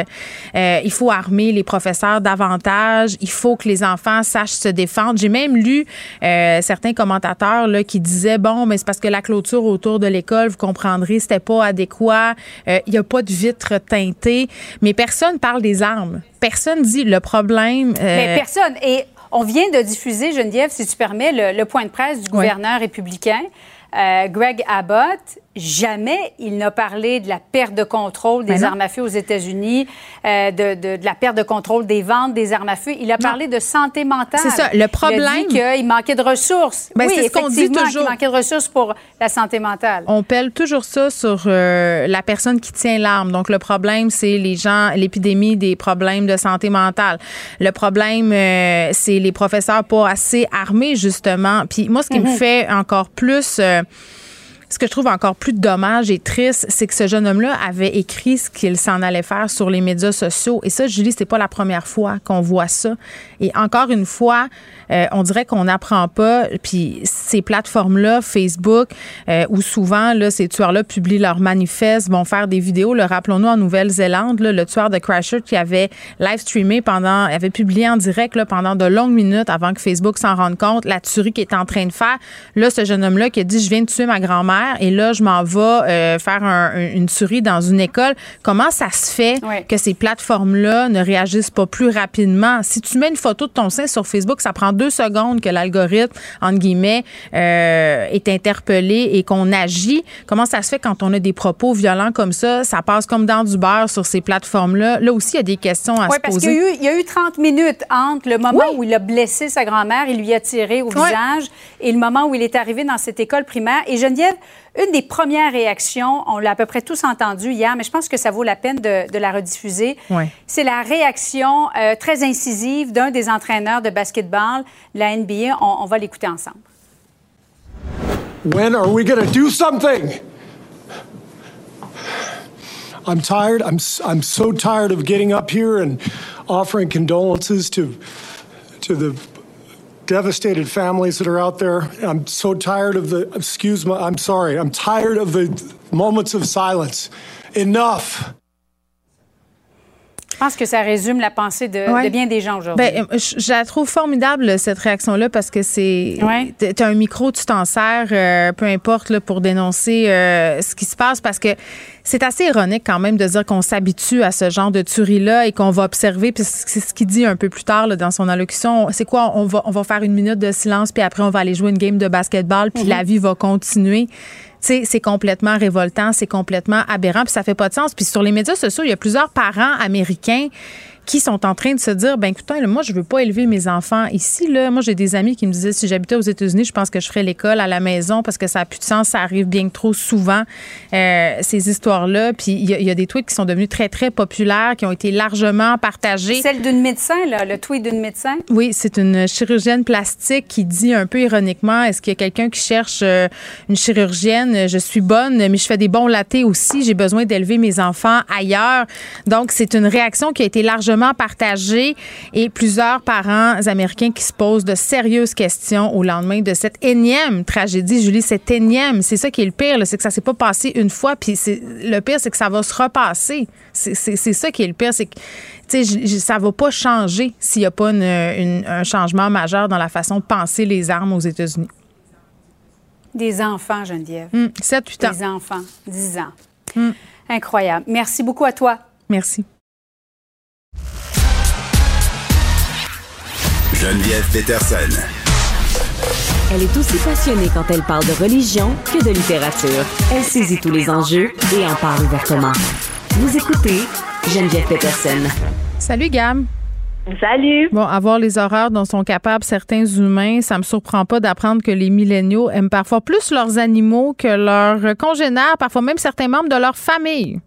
il faut armer les professeurs davantage. Il faut que les enfants sachent se défendre j'ai même lu euh, certains commentateurs là, qui disaient bon, mais c'est parce que la clôture autour de l'école, vous comprendrez, c'était pas adéquat. Euh, il n'y a pas de vitres teintées, mais personne parle des armes. Personne dit le problème. Euh, mais personne. Et on vient de diffuser, Geneviève, si tu permets, le, point de presse du gouverneur républicain. Greg Abbott, jamais il n'a parlé de la perte de contrôle des armes à feu aux États-Unis, euh, de, de, de, la perte de contrôle des ventes des armes à feu. Il a parlé de santé mentale. C'est ça. Le problème. Il a dit qu'il manquait de ressources. Ben, oui, c'est ce qu'on dit toujours. Il manquait de ressources pour la santé mentale. On pèle toujours ça sur euh, la personne qui tient l'arme. Donc, le problème, c'est les gens, l'épidémie des problèmes de santé mentale. Le problème, euh, c'est les professeurs pas assez armés, justement. Puis moi, ce qui me mhm. fait encore plus Ce que je trouve encore plus dommage et triste, c'est que ce jeune homme-là avait écrit ce qu'il s'en allait faire sur les médias sociaux. Et ça, Julie, c'est pas la première fois qu'on voit ça. Et encore une fois, euh, on dirait qu'on n'apprend pas. Puis ces plateformes-là, Facebook, euh, où souvent là, ces tueurs-là publient leurs manifestes, vont faire des vidéos. Le rappelons-nous en Nouvelle-Zélande, le tueur de Crasher qui avait live streamé pendant, avait publié en direct là, pendant de longues minutes avant que Facebook s'en rende compte la tuerie qu'il est en train de faire. Là, ce jeune homme-là qui a dit je viens de tuer ma grand-mère et là je m'en vais euh, faire une tuerie dans une école. Comment ça se fait que ces plateformes-là ne réagissent pas plus rapidement? Si tu mets une photo de ton sein sur Facebook, ça prend deux secondes que l'algorithme, entre guillemets, euh, est interpellé et qu'on agit. Comment ça se fait quand on a des propos violents comme ça? Ça passe comme dans du beurre sur ces plateformes-là. Là aussi, il y a des questions à se poser. Oui, parce qu'il y, a eu 30 minutes entre le moment où il a blessé sa grand-mère, il lui a tiré au visage, et le moment où il est arrivé dans cette école primaire. Et Geneviève, une des premières réactions, on l'a à peu près tous entendu hier, mais je pense que ça vaut la peine de, la rediffuser. C'est la réaction euh, très incisive d'un des entraîneurs de basketball, la NBA. On, on va l'écouter ensemble. When are we going to do something? I'm tired. I'm, I'm so tired of getting up here and offering condolences to, to the devastated families that are out there. I'm so tired of the, excuse me, I'm sorry, I'm tired of the moments of silence. Enough. Je pense que ça résume la pensée de, bien des gens aujourd'hui. Ben, euh, je, la trouve formidable, cette réaction-là, parce que c'est. Tu as un micro, tu t'en sers, euh, peu importe, là, pour dénoncer euh, ce qui se passe, parce que c'est assez ironique quand même de dire qu'on s'habitue à ce genre de tuerie-là et qu'on va observer, puis c'est ce qu'il dit un peu plus tard dans son allocution. C'est quoi? On va, on va faire une minute de silence, puis après, on va aller jouer une game de basketball, puis mm-hmm. la vie va continuer c'est complètement révoltant, c'est complètement aberrant, puis ça fait pas de sens. Puis sur les médias sociaux, il y a plusieurs parents américains qui sont en train de se dire ben écoute, moi je veux pas élever mes enfants ici là. Moi j'ai des amis qui me disaient si j'habitais aux États-Unis, je pense que je ferais l'école à la maison parce que ça a plus de sens, ça arrive bien trop souvent euh, ces histoires là. Puis il y, a des tweets qui sont devenus très très populaires, qui ont été largement partagés. Celle d'une médecin là, le tweet d'une médecin? Oui, c'est une chirurgienne plastique qui dit un peu ironiquement est-ce qu'il y a quelqu'un qui cherche euh, une chirurgienne? Je suis bonne, mais je fais des bons latés aussi. J'ai besoin d'élever mes enfants ailleurs. Donc c'est une réaction qui a été largement partagé et plusieurs parents américains qui se posent de sérieuses questions au lendemain de cette énième tragédie. Julie, cette énième, c'est ça qui est le pire, c'est que ça s'est pas passé une fois, puis le pire, c'est que ça va se repasser. C'est ça qui est le pire, c'est que ça va pas changer s'il n'y a pas un changement majeur dans la façon de penser les armes aux États-Unis. Des enfants, Geneviève. 7, 8 ans. Des enfants, 10 ans. Hmm. Incroyable. Merci beaucoup à toi. Merci. Geneviève Peterson. Elle est aussi passionnée quand elle parle de religion que de littérature. Elle saisit tous les enjeux et en parle ouvertement. Vous écoutez Geneviève Peterson. Salut Gam. Salut. Bon, avoir les horreurs dont sont capables certains humains, ça me surprend pas d'apprendre que les milléniaux aiment parfois plus leurs animaux que leurs congénères, parfois même certains membres de leur famille.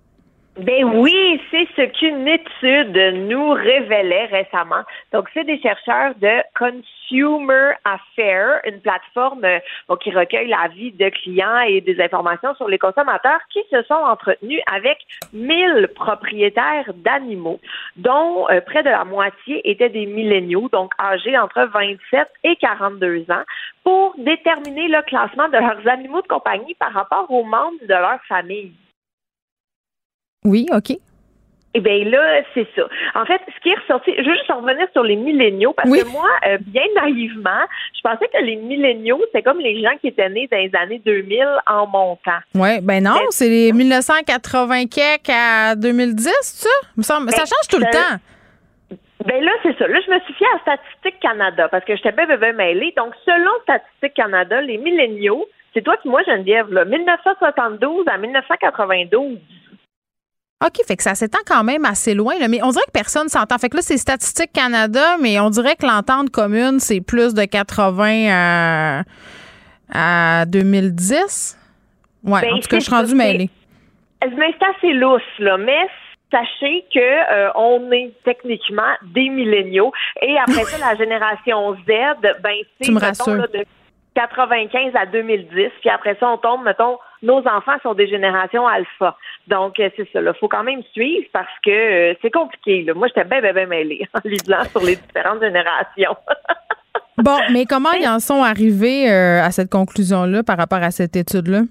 Ben oui, c'est ce qu'une étude nous révélait récemment. Donc, c'est des chercheurs de Consumer Affairs, une plateforme euh, qui recueille la vie de clients et des informations sur les consommateurs qui se sont entretenus avec 1000 propriétaires d'animaux, dont euh, près de la moitié étaient des milléniaux, donc âgés entre 27 et 42 ans, pour déterminer le classement de leurs animaux de compagnie par rapport aux membres de leur famille. Oui, OK. Eh bien là, c'est ça. En fait, ce qui est ressorti, je veux juste revenir sur les milléniaux, parce que moi, euh, bien naïvement, je pensais que les milléniaux, c'est comme les gens qui étaient nés dans les années 2000 en montant. Oui, ben non, c'est les 1980 à 2010, ça? ça ben, change tout le temps. Ben là, c'est ça. Là, je me suis fiée à Statistique Canada parce que j'étais bien, bien, mêlée. Donc, selon Statistique Canada, les milléniaux, c'est toi qui moi, Geneviève, là, 1972 à 1992. OK, fait que ça s'étend quand même assez loin, mais on dirait que personne s'entend. Fait que là, c'est Statistique Canada, mais on dirait que l'entente commune, c'est plus de 80 à, 2010. Ouais, ben, en tout cas, je suis rendue mêlée. Mais c'est assez lousse, là. Mais sachez que euh, on est techniquement des milléniaux. Et après ça, la génération Z, ben (laughs) c'est, de 95 à 2010. Puis après ça, on tombe, mettons, nos enfants sont des générations alpha. Donc, euh, c'est ça. Il faut quand même suivre parce que euh, c'est compliqué. Là. Moi, j'étais bien, bien, bien mêlée (laughs) en lisant sur les différentes générations. (laughs) bon, mais comment ils en sont arrivés euh, à cette conclusion-là par rapport à cette étude-là?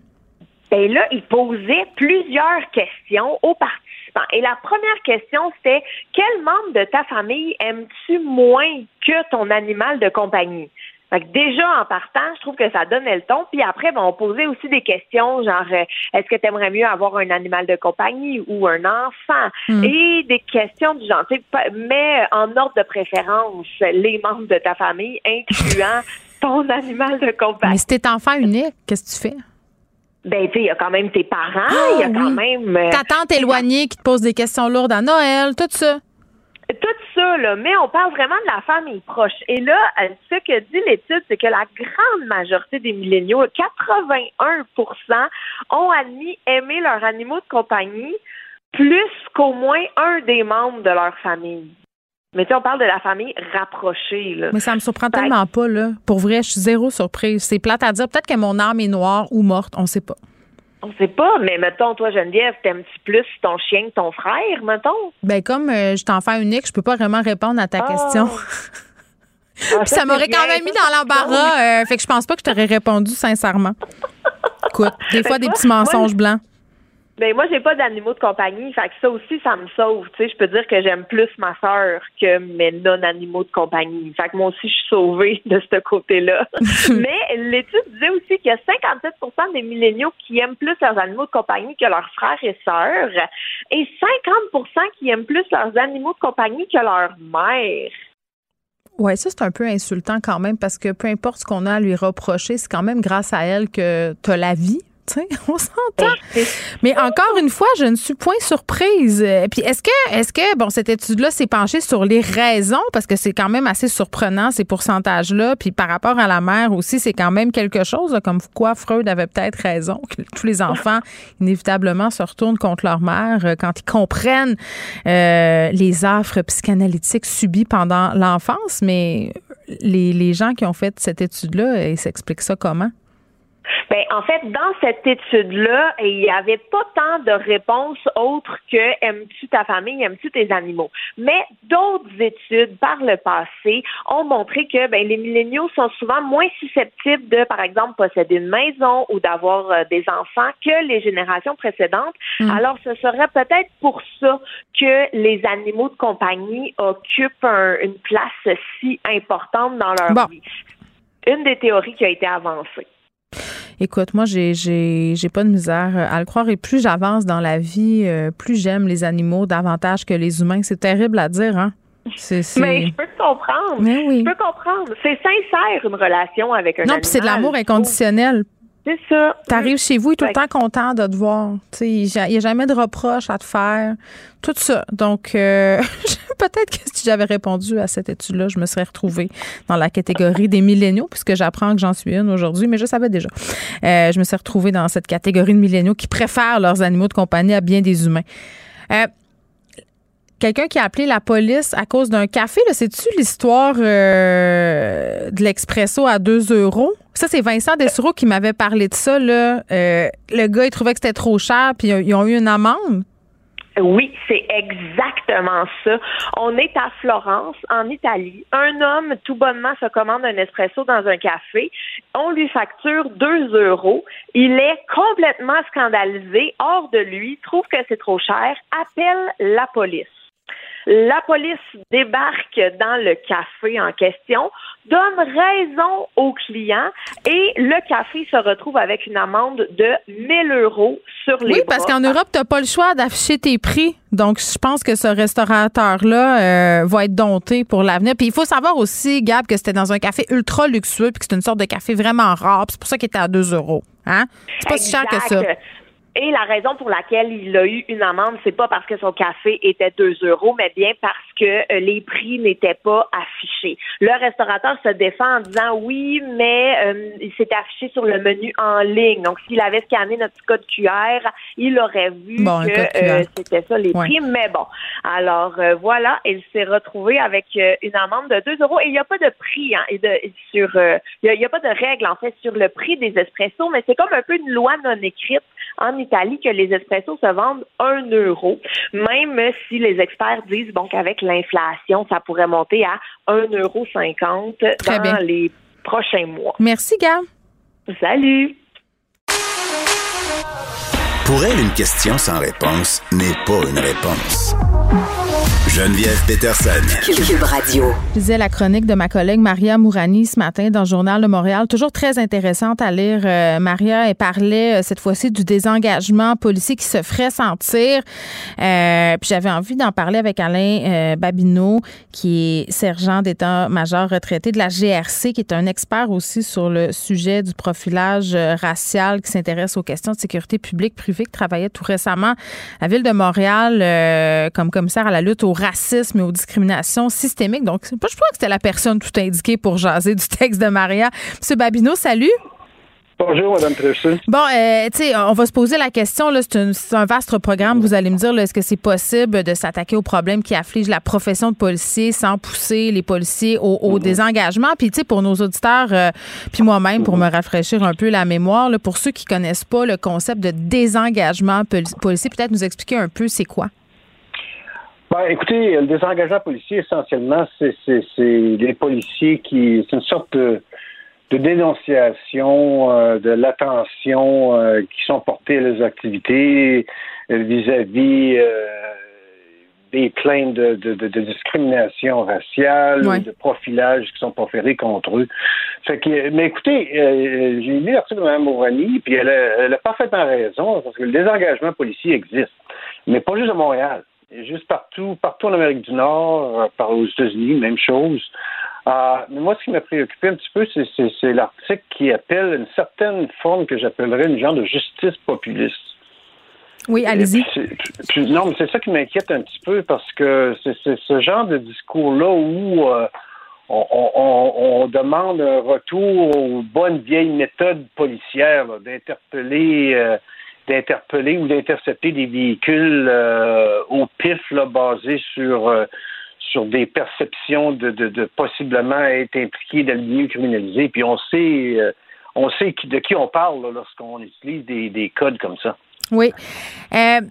Bien là, ils posaient plusieurs questions aux participants. Et la première question, c'était quel membre de ta famille aimes-tu moins que ton animal de compagnie? Fait que déjà, en partant, je trouve que ça donnait le ton. Puis après, ben, on posait aussi des questions, genre, euh, est-ce que tu aimerais mieux avoir un animal de compagnie ou un enfant? Hmm. Et des questions du genre, tu sais, pas- mais en ordre de préférence, les membres de ta famille, incluant (laughs) ton animal de compagnie. Mais si t'es enfant unique, qu'est-ce que tu fais? Ben, tu sais, il y a quand même tes parents, il y a Ah, quand même... euh, Ta tante éloignée qui te pose des questions lourdes à Noël, tout ça. Tout ça, là, mais on parle vraiment de la famille proche. Et là, euh, ce que dit l'étude, c'est que la grande majorité des milléniaux, 81% ont admis aimer leurs animaux de compagnie plus qu'au moins un des membres de leur famille. Mais tu sais, on parle de la famille rapprochée, là. Mais ça me surprend tellement pas, là. Pour vrai, je suis zéro surprise. C'est plate à dire. Peut-être que mon âme est noire ou morte, on sait pas. On sait pas, mais mettons, toi, Geneviève, t'aimes-tu plus ton chien que ton frère, mettons? Ben comme euh, je suis enfant unique, je peux pas vraiment répondre à ta Ah. question. Ah, (laughs) Puis ça m'aurait quand même mis dans l'embarras. euh, fait que je pense pas que je t'aurais répondu sincèrement. (laughs) Écoute, des fois des Ben, petits mensonges blancs. Ben moi, j'ai pas d'animaux de compagnie, fait que ça aussi, ça me sauve. Tu sais, je peux dire que j'aime plus ma sœur que mes non-animaux de compagnie. Fait que moi aussi, je suis sauvée (laughs) de ce côté-là. (laughs) Mais l'étude disait aussi qu'il y a 57% des milléniaux qui aiment plus leurs animaux de compagnie que leurs frères et sœurs, et 50% qui aiment plus leurs animaux de compagnie que leur mère. Ouais, ça c'est un peu insultant quand même parce que peu importe ce qu'on a à lui reprocher, c'est quand même grâce à elle que t'as la vie. (laughs) on s'entend. Mais encore une fois, je ne suis point surprise. Euh, Puis est-ce que, est-ce que, bon, cette étude-là s'est penchée sur les raisons? Parce que c'est quand même assez surprenant ces pourcentages-là. Puis par rapport à la mère aussi, c'est quand même quelque chose là, comme quoi Freud avait peut-être raison que tous les enfants (laughs) inévitablement se retournent contre leur mère euh, quand ils comprennent euh, les affres psychanalytiques subies pendant l'enfance. Mais les, les gens qui ont fait cette étude-là, ils s'expliquent ça comment? Ben, en fait, dans cette étude-là, il n'y avait pas tant de réponses autres que aimes-tu ta famille, aimes-tu tes animaux? Mais d'autres études par le passé ont montré que ben, les milléniaux sont souvent moins susceptibles de, par exemple, posséder une maison ou d'avoir euh, des enfants que les générations précédentes. Mm. Alors, ce serait peut-être pour ça que les animaux de compagnie occupent un- une place si importante dans leur Bon. vie. Une des théories qui a été avancée. Écoute, moi, j'ai, j'ai, j'ai pas de misère euh, à le croire. Et plus j'avance dans la vie, euh, plus j'aime les animaux davantage que les humains. C'est terrible à dire, hein? C'est, c'est- Mais je peux te comprendre. Mais oui. Je peux comprendre. C'est sincère une relation avec un Non, animal. puis c'est de l'amour trouve. inconditionnel. C'est ça. T'arrives chez vous, il est tout le temps content de te voir. Tu sais, il n'y a jamais de reproches à te faire. Tout ça. Donc, euh, (laughs) peut-être que si j'avais répondu à cette étude-là, je me serais retrouvée dans la catégorie des milléniaux, puisque j'apprends que j'en suis une aujourd'hui, mais je savais déjà. Euh, je me suis retrouvée dans cette catégorie de milléniaux qui préfèrent leurs animaux de compagnie à bien des humains. Euh, Quelqu'un qui a appelé la police à cause d'un café, c'est-tu l'histoire euh, de l'expresso à 2 euros? Ça, c'est Vincent Dessureau qui m'avait parlé de ça. Euh, le gars, il trouvait que c'était trop cher, puis ils ont eu une amende? Oui, c'est exactement ça. On est à Florence, en Italie. Un homme, tout bonnement, se commande un espresso dans un café. On lui facture 2 euros. Il est complètement scandalisé, hors de lui, trouve que c'est trop cher, appelle la police. La police débarque dans le café en question, donne raison au client et le café se retrouve avec une amende de 1000 euros sur les Oui, parce qu'en Europe, tu pas le choix d'afficher tes prix. Donc, je pense que ce restaurateur-là euh, va être dompté pour l'avenir. Puis, il faut savoir aussi, Gab, que c'était dans un café ultra luxueux, puis que c'est une sorte de café vraiment rare. C'est pour ça qu'il était à 2 euros. Hein? C'est pas si cher que ça. Et la raison pour laquelle il a eu une amende, c'est pas parce que son café était 2 euros, mais bien parce que euh, les prix n'étaient pas affichés. Le restaurateur se défend en disant oui, mais euh, il s'est affiché sur le menu en ligne. Donc, s'il avait scanné notre code QR, il aurait vu que euh, c'était ça les prix. Mais bon, alors voilà, il s'est retrouvé avec une amende de 2 euros et il n'y a pas de prix hein, et de, sur, il n'y a, a, pas de règle en fait sur le prix des espressos, mais c'est comme un peu une loi non écrite en Italie que les espressos se vendent 1 euro, même si les experts disent bon qu'avec l'inflation, ça pourrait monter à 1,50 euro dans les prochains mois. Merci, Gab. Salut. Pour elle, une question sans réponse n'est pas une réponse. Geneviève Peterson. Cube Radio. Je disais la chronique de ma collègue Maria Mourani ce matin dans le Journal de Montréal. Toujours très intéressante à lire. Euh, Maria, elle parlait euh, cette fois-ci du désengagement policier qui se ferait sentir. Euh, puis j'avais envie d'en parler avec Alain Babineau, qui est sergent d'état-major retraité de la GRC, qui est un expert aussi sur le sujet du profilage racial, qui s'intéresse aux questions de sécurité publique privée, qui travaillait tout récemment à la ville de Montréal comme commissaire à la lutte au racisme et aux discriminations systémiques. Donc, je crois que c'était la personne tout indiquée pour jaser du texte de Maria. Monsieur Babineau, salut. Bonjour, Mme Tressé. Bon, euh, tu sais, on va se poser la question, c'est un, vaste programme. Vous allez me dire, est-ce que c'est possible de s'attaquer aux problèmes qui affligent la profession de policier sans pousser les policiers au, mhm. désengagement? Puis, tu sais, pour nos auditeurs, euh, puis moi-même, pour mhm. me rafraîchir un peu la mémoire, pour ceux qui connaissent pas le concept de désengagement policier, peut-être nous expliquer un peu c'est quoi? Ben, écoutez, le désengagement policier, essentiellement, c'est les policiers qui. C'est une sorte de, dénonciation euh, de l'attention euh, qui sont portées à leurs activités euh, vis-à-vis des plaintes de, discrimination raciale, de profilage qui sont proférés contre eux. Fait que, mais écoutez, j'ai lu l'article de Mme Mourani, puis elle a, elle a parfaitement raison, parce que le désengagement policier existe, mais pas juste à Montréal juste partout, partout en Amérique du Nord, euh, par aux États-Unis, même chose. Euh, mais moi, ce qui m'a préoccupé un petit peu, c'est l'article qui appelle une certaine forme que j'appellerais une genre de justice populiste. Oui, allez-y. Non, mais c'est ça qui m'inquiète un petit peu parce que c'est ce genre de discours-là où euh, on, demande un retour aux bonnes vieilles méthodes policières, d'interpeller d'interpeller ou d'intercepter des véhicules euh, au pif là, basés sur euh, sur des perceptions de, de, possiblement être impliqués dans le milieu criminalisé. Puis on sait euh, on sait de qui on parle lorsqu'on utilise des, des codes comme ça. Oui. Euh,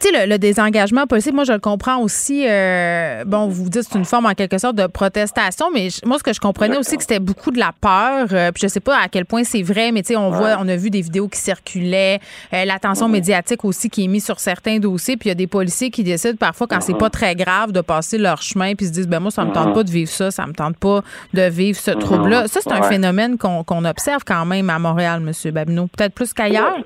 tu sais, le, désengagement possible, moi, je le comprends aussi. Euh, bon, vous dites c'est une forme, en quelque sorte, de protestation, mais moi, ce que je comprenais aussi, que c'était beaucoup de la peur. Euh, puis je sais pas à quel point c'est vrai, mais tu sais, on voit, on a vu des vidéos qui circulaient, l'attention médiatique aussi qui est mise sur certains dossiers. Puis il y a des policiers qui décident parfois, quand c'est pas très grave, de passer leur chemin, puis se disent, ben moi, ça me tente pas de vivre ça, ça me tente pas de vivre ce trouble-là. Ça, c'est un phénomène qu'on observe quand même à Montréal, M. Babineau. Peut-être plus qu'ailleurs.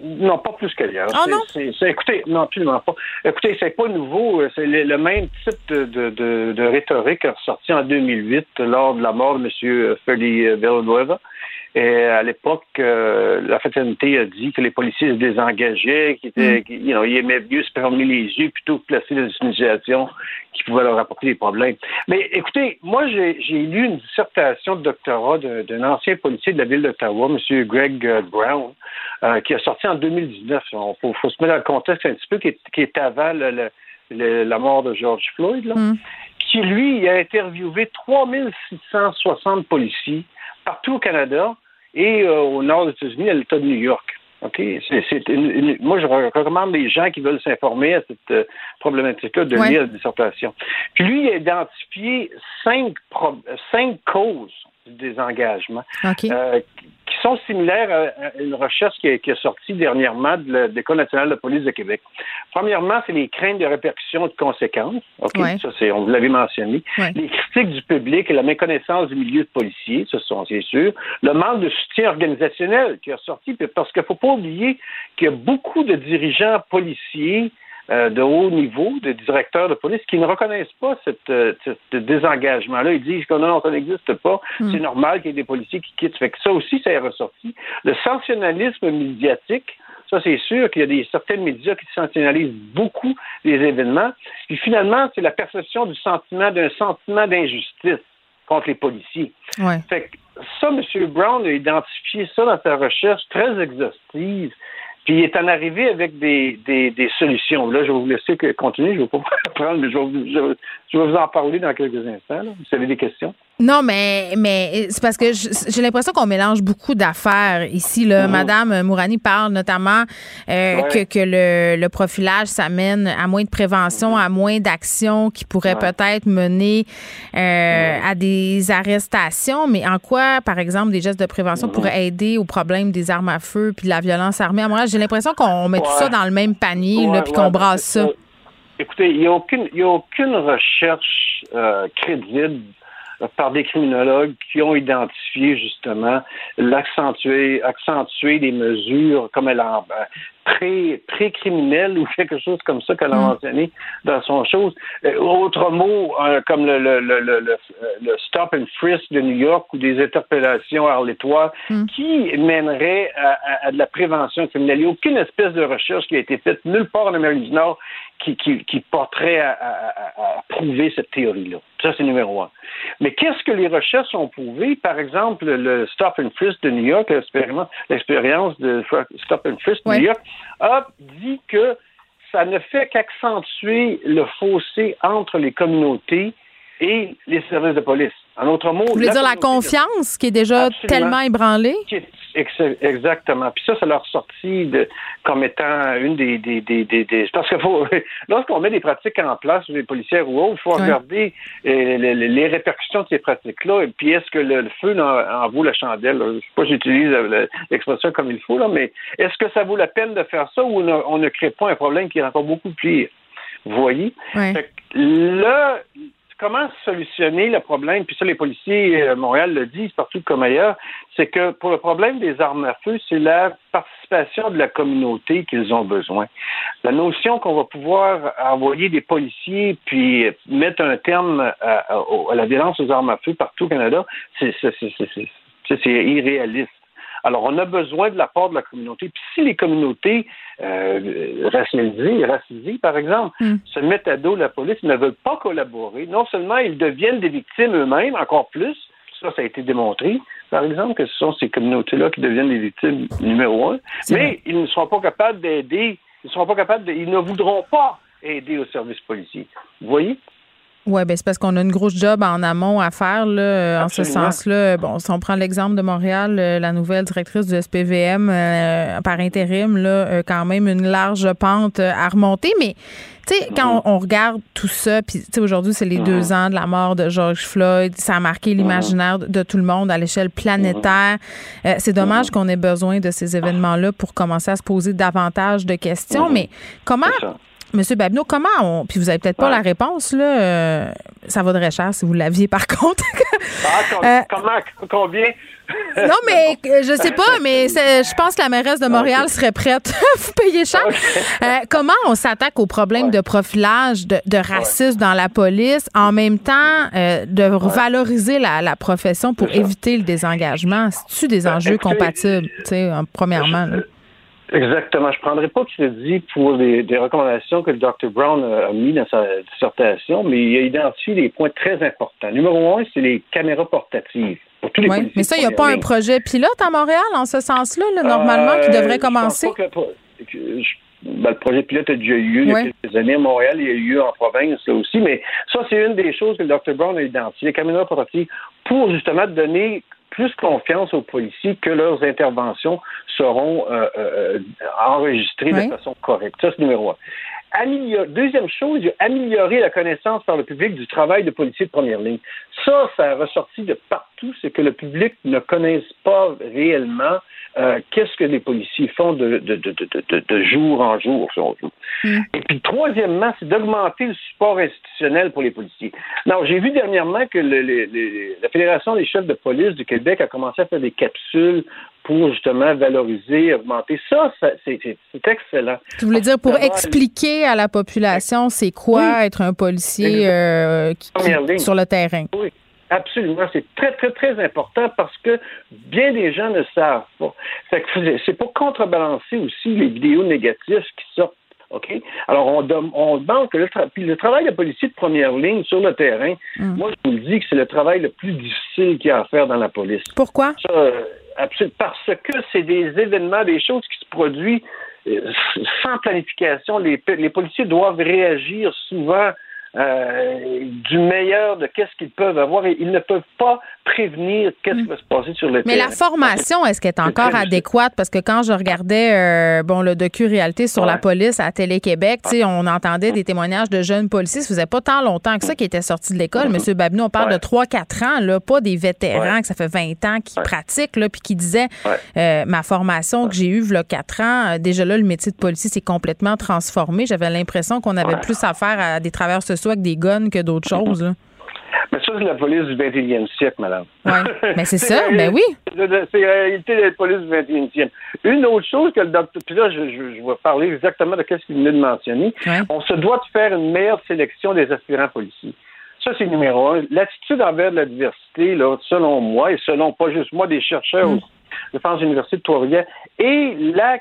Non, pas plus qu'ailleurs. Ah non? écoutez, non, absolument pas. Écoutez, c'est pas nouveau. C'est le, même type de, de, de, rhétorique ressorti en 2008 lors de la mort de M. Feli Villanueva. Et à l'époque, euh, la fraternité a dit que les policiers se désengageaient, qu'ils étaient, mm. you know, ils aimaient mieux se fermer les yeux plutôt que placer des initiations qui pouvaient leur apporter des problèmes. Mais écoutez, moi, j'ai lu une dissertation de doctorat d'un ancien policier de la ville d'Ottawa, M. Greg euh, Brown, euh, qui a sorti en 2019. Il faut, se mettre dans le contexte un petit peu, qui est, avant la mort de George Floyd, là, mm. qui, lui, a interviewé 3660 policiers partout au Canada et euh, au nord des États-Unis, à l'État de New York. Moi, je recommande les gens qui veulent s'informer à cette euh, problématique-là de lire la dissertation. Puis lui, il a identifié cinq, cinq causes du désengagement euh, qui sont similaires à une recherche qui a, sorti dernièrement de l'École nationale de police de Québec. Premièrement, c'est les craintes de répercussions et de conséquences. OK? Ça, c'est, on vous l'avait mentionné. Les critiques du public et la méconnaissance du milieu de policiers, ce sont, c'est sûr. Le manque de soutien organisationnel qui a sorti, parce qu'il ne faut pas oublier qu'il y a beaucoup de dirigeants policiers euh, de haut niveau, de directeurs de police, qui ne reconnaissent pas cette, euh, ce désengagement-là. Ils disent que non, ça n'existe pas. Hmm. C'est normal qu'il y ait des policiers qui quittent. Fait que ça aussi, ça est ressorti. Le sensationnalisme médiatique, Ça, c'est sûr qu'il y a des certains médias qui sensationnalisent beaucoup les événements. Puis finalement, c'est la perception du sentiment d'un sentiment d'injustice contre les policiers. Ouais. Fait que ça, M. Brown a identifié ça dans sa recherche très exhaustive. Puis il est en arrivé avec des, des, solutions. Là, je vais vous laisser continuer. Je ne vais pas (laughs) prendre, mais je vais, vous- je, je vais vous en parler dans quelques instants. là. Vous avez des questions? Non, mais, mais c'est parce que j'ai l'impression qu'on mélange beaucoup d'affaires ici. Là. Madame Mourani parle notamment euh. Ouais. que, que le, le profilage, ça mène à moins de prévention, à moins d'actions qui pourraient. Ouais. peut-être mener euh, à des arrestations. Mais en quoi, par exemple, des gestes de prévention Mhm. pourraient aider au problème des armes à feu puis de la violence armée? À Montréal, j'ai l'impression qu'on met tout ça dans le même panier là, puis qu'on brasse ça. Écoutez, il n'y a aucune, y a aucune recherche euh, crédible par des criminologues qui ont identifié justement l'accentuer, accentuer des mesures comme elle a euh, pré, pré-criminelles ou quelque chose comme ça qu'elle a mentionné dans son chose. Euh, autre mot, euh, comme le, le, le, le, stop and frisk de New York ou des interpellations arlétoires qui mèneraient à, à- à de la prévention criminelle. Il n'y a aucune espèce de recherche qui a été faite nulle part en Amérique du Nord qui, qui, qui porterait à, à- à- à prouver cette théorie-là. Ça, c'est numéro un. Mais qu'est-ce que les recherches ont prouvé? Par exemple, le Stop and Frisk de New York, l'expérience de Stop and Frisk de Ouais. New York, a dit que ça ne fait qu'accentuer le fossé entre les communautés et les services de police. En autres mots, Vous voulez dire la confiance qui est déjà Absolument. tellement ébranlée? qui est- ex- Exactement. Puis ça, ça leur sorti de, comme étant une des, des, des, des, parce faut (laughs) lorsqu'on met des pratiques en place les policières ou autres, il faut regarder euh, les, les- les répercussions de ces pratiques-là. Et puis est-ce que le, le feu en, en vaut la chandelle? Je sais pas si j'utilise l'expression comme il faut, là, mais est-ce que ça vaut la peine de faire ça ou on ne, on ne crée pas un problème qui est encore beaucoup pire? Vous voyez? Fait que comment solutionner le problème? Puis ça, les policiers euh, Montréal le disent partout comme ailleurs, c'est que pour le problème des armes à feu, c'est la participation de la communauté qu'ils ont besoin. La notion qu'on va pouvoir envoyer des policiers puis mettre un terme à, à- à la violence aux armes à feu partout au Canada, c'est irréaliste. Alors, on a besoin de l'apport de la communauté. Puis si les communautés euh, racialisées, racisées, par exemple, se mettent à dos la police, ne veulent pas collaborer, non seulement ils deviennent des victimes eux-mêmes, encore plus, ça, ça a été démontré, par exemple, que ce sont ces communautés-là qui deviennent les victimes numéro un, mais ils ne seront pas capables d'aider, ils ne seront pas capables, de- ils ne voudront pas aider au service policier. Vous voyez? Oui, ben c'est parce qu'on a une grosse job en amont à faire, là, euh, en ce sens-là. Bon, si on prend l'exemple de Montréal, euh, la nouvelle directrice du SPVM euh, par intérim, là, euh, quand même une large pente euh, à remonter. Mais, tu sais, quand on, on regarde tout ça, puis, tu sais, aujourd'hui, c'est les deux ans de la mort de George Floyd. Ça a marqué l'imaginaire de, de tout le monde à l'échelle planétaire. Euh, c'est dommage qu'on ait besoin de ces événements-là pour commencer à se poser davantage de questions. Mais comment Monsieur Babineau, comment on. Puis vous avez peut-être pas la réponse, là. euh, ça vaudrait cher si vous l'aviez, par (laughs) contre. Ah, com- Euh, comment, combien? non, mais (laughs) euh, je sais pas, mais je pense que la mairesse de Montréal serait prête. (laughs) vous payez cher. Euh, comment on s'attaque au problème de profilage, de, de racisme dans la police, en même temps de valoriser la, la profession pour éviter le désengagement? C'est-tu des enjeux écoutez, compatibles, tu sais, euh, premièrement? là? Exactement. Je ne prendrai pas crédit pour les, des recommandations que le Dr. Brown a, a mis dans sa dissertation, mais il a identifié des points très importants. Numéro un, c'est les caméras portatives. Pour tous les Oui, mais ça, il n'y a pas un projet pilote à Montréal en ce sens-là, là, normalement, qui Euh, devrait je pense commencer? pas que je- ben, le projet pilote a déjà eu lieu il y a quelques années à Montréal, il y a eu en province là aussi, mais ça, c'est une des choses que le Dr. Brown a identifiées, les caméras portatives, pour justement donner plus confiance aux policiers que leurs interventions seront euh, euh, enregistrées Ouais. de façon correcte. Ça, c'est numéro un. Amélior- Deuxième chose, il a amélioré la connaissance par le public du travail de policiers de première ligne. Ça, ça a ressorti de partout, c'est que le public ne connaisse pas réellement euh, qu'est-ce que les policiers font de, de, jour en jour, si on veut? Et puis, troisièmement, c'est d'augmenter le support institutionnel pour les policiers. Non, j'ai vu dernièrement que le- le- le- la Fédération des chefs de police du Québec a commencé à faire des capsules pour justement valoriser, augmenter. Ça, ça c'est excellent. Tu voulais dire pour expliquer à la population c'est quoi être un policier euh, qui- sur le terrain. Oui. Absolument, c'est très, très, très important parce que bien des gens ne savent pas. C'est pour contrebalancer aussi les vidéos négatives qui sortent. OK? Alors, on, on demande que le, puis le travail de policier de première ligne sur le terrain, Mm. moi, je vous le dis que c'est le travail le plus difficile qu'il y a à faire dans la police. Pourquoi? Ça, euh, parce que c'est des événements, des choses qui se produisent euh, sans planification. Les, les policiers doivent réagir souvent euh, du meilleur de qu'est-ce qu'ils peuvent avoir et ils ne peuvent pas prévenir qu'est-ce qui va se passer sur le Mais terrain. la formation, est-ce qu'elle est encore adéquate? Parce que quand je regardais euh, bon le docu-réalité sur la police à Télé-Québec, tu sais, on entendait des témoignages de jeunes policiers. Ça faisait pas tant longtemps que ça qui étaient sortis de l'école. Monsieur Babineau, on parle de 3-4 ans, là, pas des vétérans Ouais. que ça fait 20 ans qui pratiquent, là, puis qui disaient euh, ma formation que j'ai eue, là, 4 ans, euh, déjà là, le métier de policier s'est complètement transformé. J'avais l'impression qu'on avait Ouais. plus affaire à des travailleurs sociaux avec des guns que d'autres choses. là. Mais ça, c'est la police du 21e siècle, madame. Ouais. Mais c'est (laughs) ça, ben oui. C'est la réalité de la police du 21e. Une autre chose que le docteur. Puis là, je, je- je vais parler exactement de ce qu'il venait de mentionner. On se doit de faire une meilleure sélection des aspirants policiers. Ça, c'est numéro un. L'attitude envers la diversité, là, selon moi, et selon pas juste moi, des chercheurs aussi, je pense à l'Université de Trois-Rivières, et la,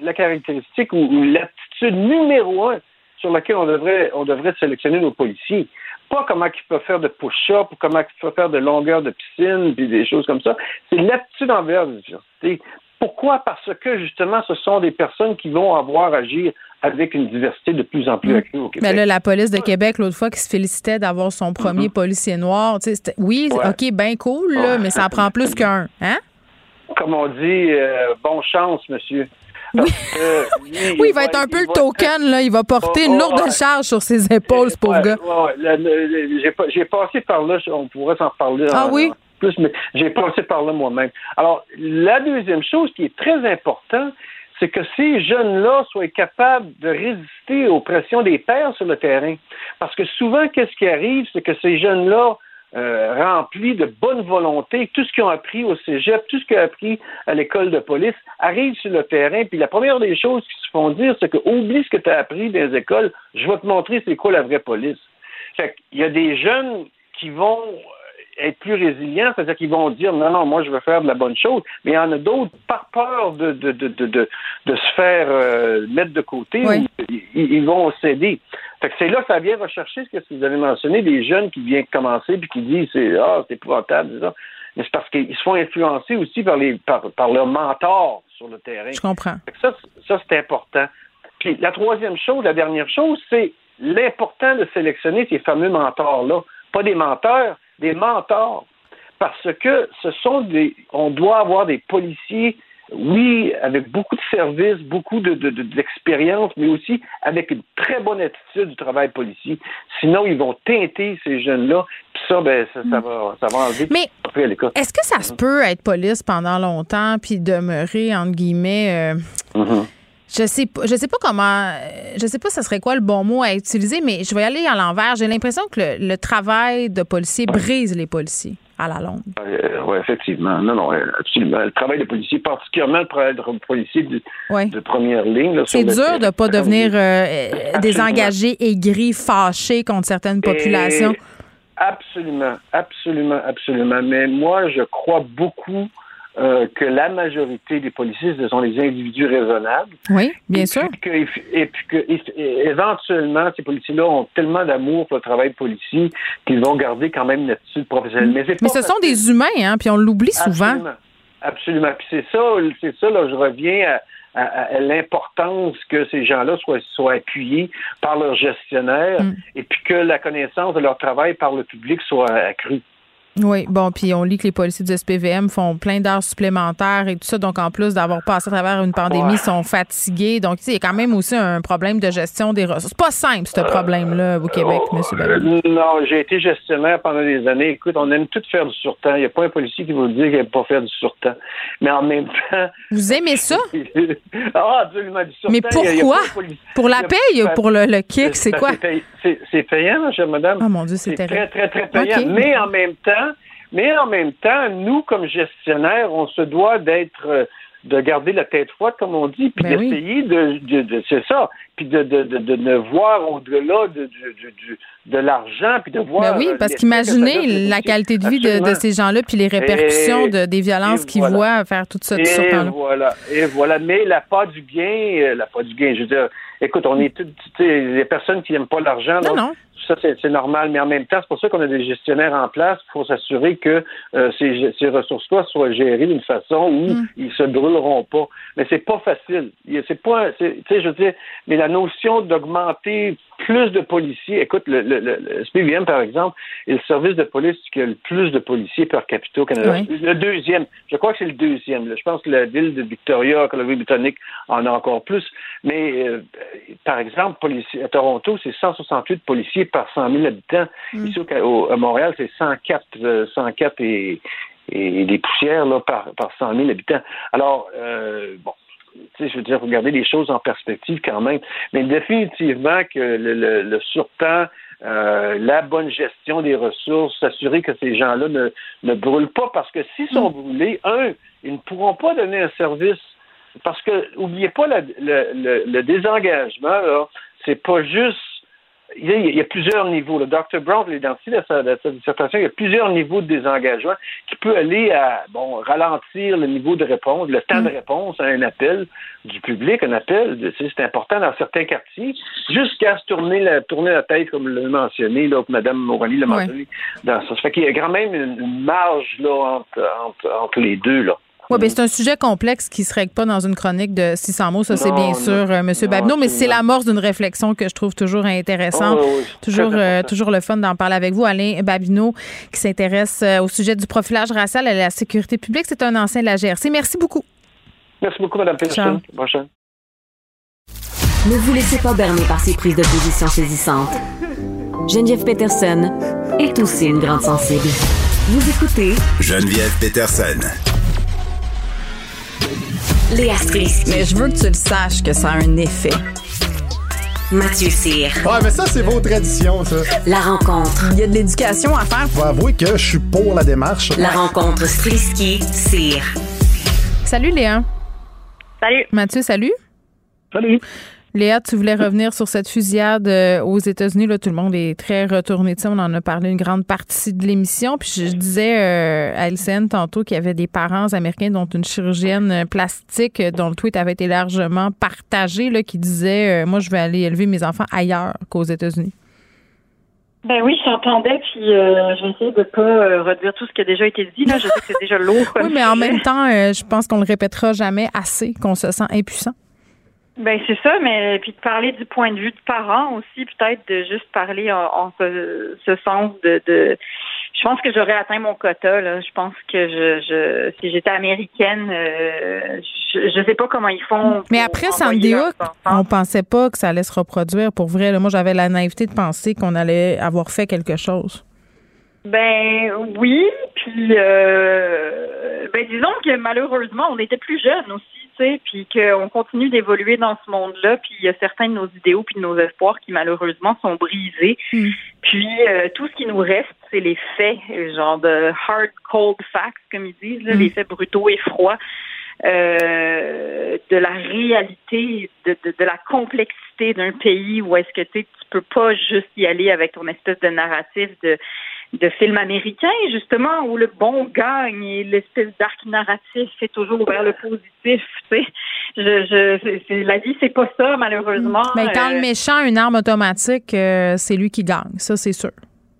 la caractéristique ou l'attitude numéro un sur laquelle on devrait, on devrait sélectionner nos policiers. Pas comment ils peuvent faire de push-up ou comment ils peuvent faire de longueur de piscine puis des choses comme ça. C'est l'attitude envers la diversité. Pourquoi? Parce que justement, ce sont des personnes qui vont avoir à agir avec une diversité de plus en plus accrue au Québec. Mais là, la police de Québec, l'autre fois, qui se félicitait d'avoir son premier policier noir, tu sais, c'était- oui, Mm-hmm. Ouais. OK, bien cool, là, mais ça en prend plus qu'un. Hein? Comme on dit, euh, bon chance, monsieur. Lui, (laughs) Oui, il va être un peu le token, là. Il va porter une lourde charge sur ses épaules, ce pauvre Ouais, gars. ouais, ouais. J'ai pas- J'ai passé par là, on pourrait s'en reparler. Ah en- oui? en plus, mais j'ai passé par là moi-même. Alors, la deuxième chose qui est très importante, c'est que ces jeunes-là soient capables de résister aux pressions des pères sur le terrain. Parce que souvent, qu'est-ce qui arrive, c'est que ces jeunes-là, euh, remplis de bonne volonté, tout ce qu'ils ont appris au cégep, tout ce qu'ils ont appris à l'école de police, arrivent sur le terrain. Puis la première des choses qu'ils se font dire, c'est que oublie ce que tu as appris dans les écoles, je vais te montrer c'est quoi la vraie police. Fait qu'il y a des jeunes qui vont être plus résilients, c'est-à-dire qu'ils vont dire non, non, moi je veux faire de la bonne chose, mais il y en a d'autres par peur de, de, de, de, de, se faire euh, mettre de côté, Oui. ils, ils vont céder. Fait que c'est là que ça vient rechercher ce que vous avez mentionné, des jeunes qui viennent commencer puis qui disent c'est ah c'est épouvantable, c'est ça. Mais c'est parce qu'ils se font influencer aussi par les par, par leurs mentors sur le terrain. Je comprends. Fait que ça, c'est- ça c'est important. Puis la troisième chose, la dernière chose, c'est l'important de sélectionner ces fameux mentors-là. Pas des menteurs, des mentors. Parce que ce sont des. On doit avoir des policiers, oui, avec beaucoup de services, beaucoup de, de- de- d'expérience, mais aussi avec une très bonne attitude du travail policier. Sinon, ils vont teinter ces jeunes-là. Puis ça, ben, ça, ça va, ça va enlever. Mais. Est-ce que ça se peut être police pendant longtemps puis demeurer, entre guillemets, euh, Mhm. Je sais pas, je sais pas comment, euh, je sais pas ce serait quoi le bon mot à utiliser, mais je vais y aller à l'envers. J'ai l'impression que le, le travail de policier brise les policiers à la longue. oui, effectivement. Non, non, euh, absolument. Le travail de policier, particulièrement le travail de policier de, Ouais. de première ligne. C'est dur de pas devenir euh, euh, désengagé, aigri, fâché contre certaines populations. Et absolument, absolument, absolument. Mais moi, je crois beaucoup euh, que la majorité des policiers, ce sont des individus raisonnables. Oui, bien sûr. Que- et puis que et- éventuellement, ces policiers-là ont tellement d'amour pour le travail policier qu'ils vont garder quand même une attitude professionnelle. Mais, ce sont des humains, hein, puis on l'oublie souvent. Absolument. Absolument. Puis c'est ça, c'est ça, là, je reviens à l'importance que ces gens-là soient, soient appuyés par leurs gestionnaires Mm. et puis que la connaissance de leur travail par le public soit accrue. Oui, bon, puis on lit que les policiers du SPVM font plein d'heures supplémentaires et tout ça. Donc, en plus d'avoir passé à travers une pandémie, Ouais. ils sont fatigués. Donc, tu sais, il y a quand même aussi un problème de gestion des ressources. C'est pas simple, ce problème-là, au Québec, Oh, M. Non, j'ai été gestionnaire pendant des années. Écoute, on aime tout faire du surtemps. Il n'y a pas un policier qui va vous dire qu'il n'aime pas faire du surtemps. Mais en même temps. Vous aimez ça? (laughs) ah, absolument, du surtemps. Mais a- pourquoi? Pour la paye ou pour le, le kick? C'est quoi? C'est payant, chère madame. Oh mon Dieu, c'est terrible. très, très, très payant. Mais en même temps, mais en même temps, nous, comme gestionnaires, on se doit d'être euh, de garder la tête froide, comme on dit, puis Ben oui. d'essayer de, de, de- c'est ça, puis de, de, de, de ne voir au-delà de, du- du- du- de l'argent puis de voir. Ben oui, euh, parce qu'imaginez la qualité de vie de, ces gens-là, puis les répercussions Et- des violences qu'ils voilà. voient faire tout ça sur Et voilà, et voilà. Mais la part du gain, euh, la part du gain, je veux dire, écoute, on est sais, les personnes qui n'aiment pas l'argent, Non, donc, non. Ça c'est normal, mais en même temps, c'est pour ça qu'on a des gestionnaires en place. Faut s'assurer que euh, ces, ces ressources-là soient gérées d'une façon où Mm. ils se brûleront pas. Mais c'est pas facile. C'est pas, tu sais, je veux dire, mais la notion d'augmenter plus de policiers, écoute, le, le, SPVM, par exemple, est le service de police qui a le plus de policiers par capita au Canada. Oui. Le deuxième, je crois que c'est le deuxième. là. Je pense que la ville de Victoria, Colombie-Britannique, en a encore plus. Mais, euh, par exemple, à Toronto, c'est 168 policiers par 100 000 habitants. Ici, au, à Montréal, c'est 104, euh, 104 et, et des poussières là, par, par 100 000 habitants. Alors, euh, bon, tu sais, je veux dire, regarder les choses en perspective quand même. Mais définitivement que le, le, le surtemps, euh, la bonne gestion des ressources, s'assurer que ces gens-là ne, ne brûlent pas, parce que s'ils sont brûlés, un, ils ne pourront pas donner un service. Parce que, oubliez pas, la- le, le, le désengagement, là, c'est pas juste il y, a, il y a plusieurs niveaux. Le Dr. Brown l'a identifié dans sa, dissertation. Il y a plusieurs niveaux de désengagement qui peut aller à bon ralentir le niveau de réponse, le temps de réponse à un appel du public, un appel. C'est c'est important dans certains quartiers, jusqu'à se tourner la, tourner la tête, comme l'a mentionné, là, Mme Morani l'a Ouais. mentionné. Dans ça. ça fait qu'il y a quand même une, une marge là, entre, entre, entre les deux. Là. Oui, ben c'est un sujet complexe qui se règle pas dans une chronique de 600 mots, ça c'est bien non. sûr, euh, Monsieur Non, Babineau, mais c'est l'amorce d'une réflexion que je trouve toujours intéressante. Oh, oui, oui, c'est toujours, très euh, toujours le fun d'en parler avec vous. Alain Babineau, qui s'intéresse euh, au sujet du profilage racial et la sécurité publique, c'est un ancien de la GRC. Merci beaucoup. Merci beaucoup, Mme Peterson. Prochaine. Ne vous laissez pas berner par ces prises de position saisissantes. Geneviève Peterson est aussi une grande sensible. Vous écoutez Geneviève Peterson. Léa Strisky. Mais je veux que tu le saches que ça a un effet. Mathieu Cyr. Ouais, mais ça, c'est vos traditions, ça. La rencontre. Il y a de l'éducation à faire. Faut avouer que je suis pour la démarche. La rencontre Strisky-Cyr. Salut Léa. Salut. Mathieu, salut. Salut. Léa, tu voulais revenir sur cette fusillade euh, aux États-Unis. Là, tout le monde est très retourné de ça. On en a parlé une grande partie de l'émission. Puis je, je disais euh, à LCN tantôt qu'il y avait des parents américains, dont une chirurgienne euh, plastique, dont le tweet avait été largement partagé, là, qui disait euh, Moi, je vais aller élever mes enfants ailleurs qu'aux États-Unis. Ben oui, j'entendais, puis euh, je vais essayer de pas euh, redire tout ce qui a déjà été dit. Là, je sais que c'est déjà lourd. (laughs) Oui, mais en (laughs) même temps, euh, je pense qu'on le répétera jamais assez, qu'on se sent impuissant. Ben c'est ça, mais puis de parler du point de vue de parents aussi, peut-être de juste parler en, en ce, ce sens de, de. Je pense que j'aurais atteint mon quota. Là. Je pense que je, je si j'étais américaine, euh, je, je sais pas comment ils font. Mais après enfants. on pensait pas que ça allait se reproduire. Pour vrai, là, moi, j'avais la naïveté de penser qu'on allait avoir fait quelque chose. Ben oui, puis euh, ben disons que malheureusement on était plus jeunes aussi, sais, puis qu'on continue d'évoluer dans ce monde-là, puis il y a certains de nos idéaux puis de nos espoirs qui malheureusement sont brisés. Puis euh, tout ce qui nous reste, c'est les faits, genre de hard cold facts comme ils disent, là, Mm. les faits brutaux et froids. euh, de la réalité, de, de, de la complexité d'un pays où est-ce que tu peux pas juste y aller avec ton espèce de narratif de de film américain, justement, où le bon gagne et l'espèce d'arc narratif est toujours vers le positif, tu sais. Je, je, la vie, c'est pas ça, malheureusement. Mais quand Euh, le méchant a une arme automatique, euh, c'est lui qui gagne. Ça, c'est sûr.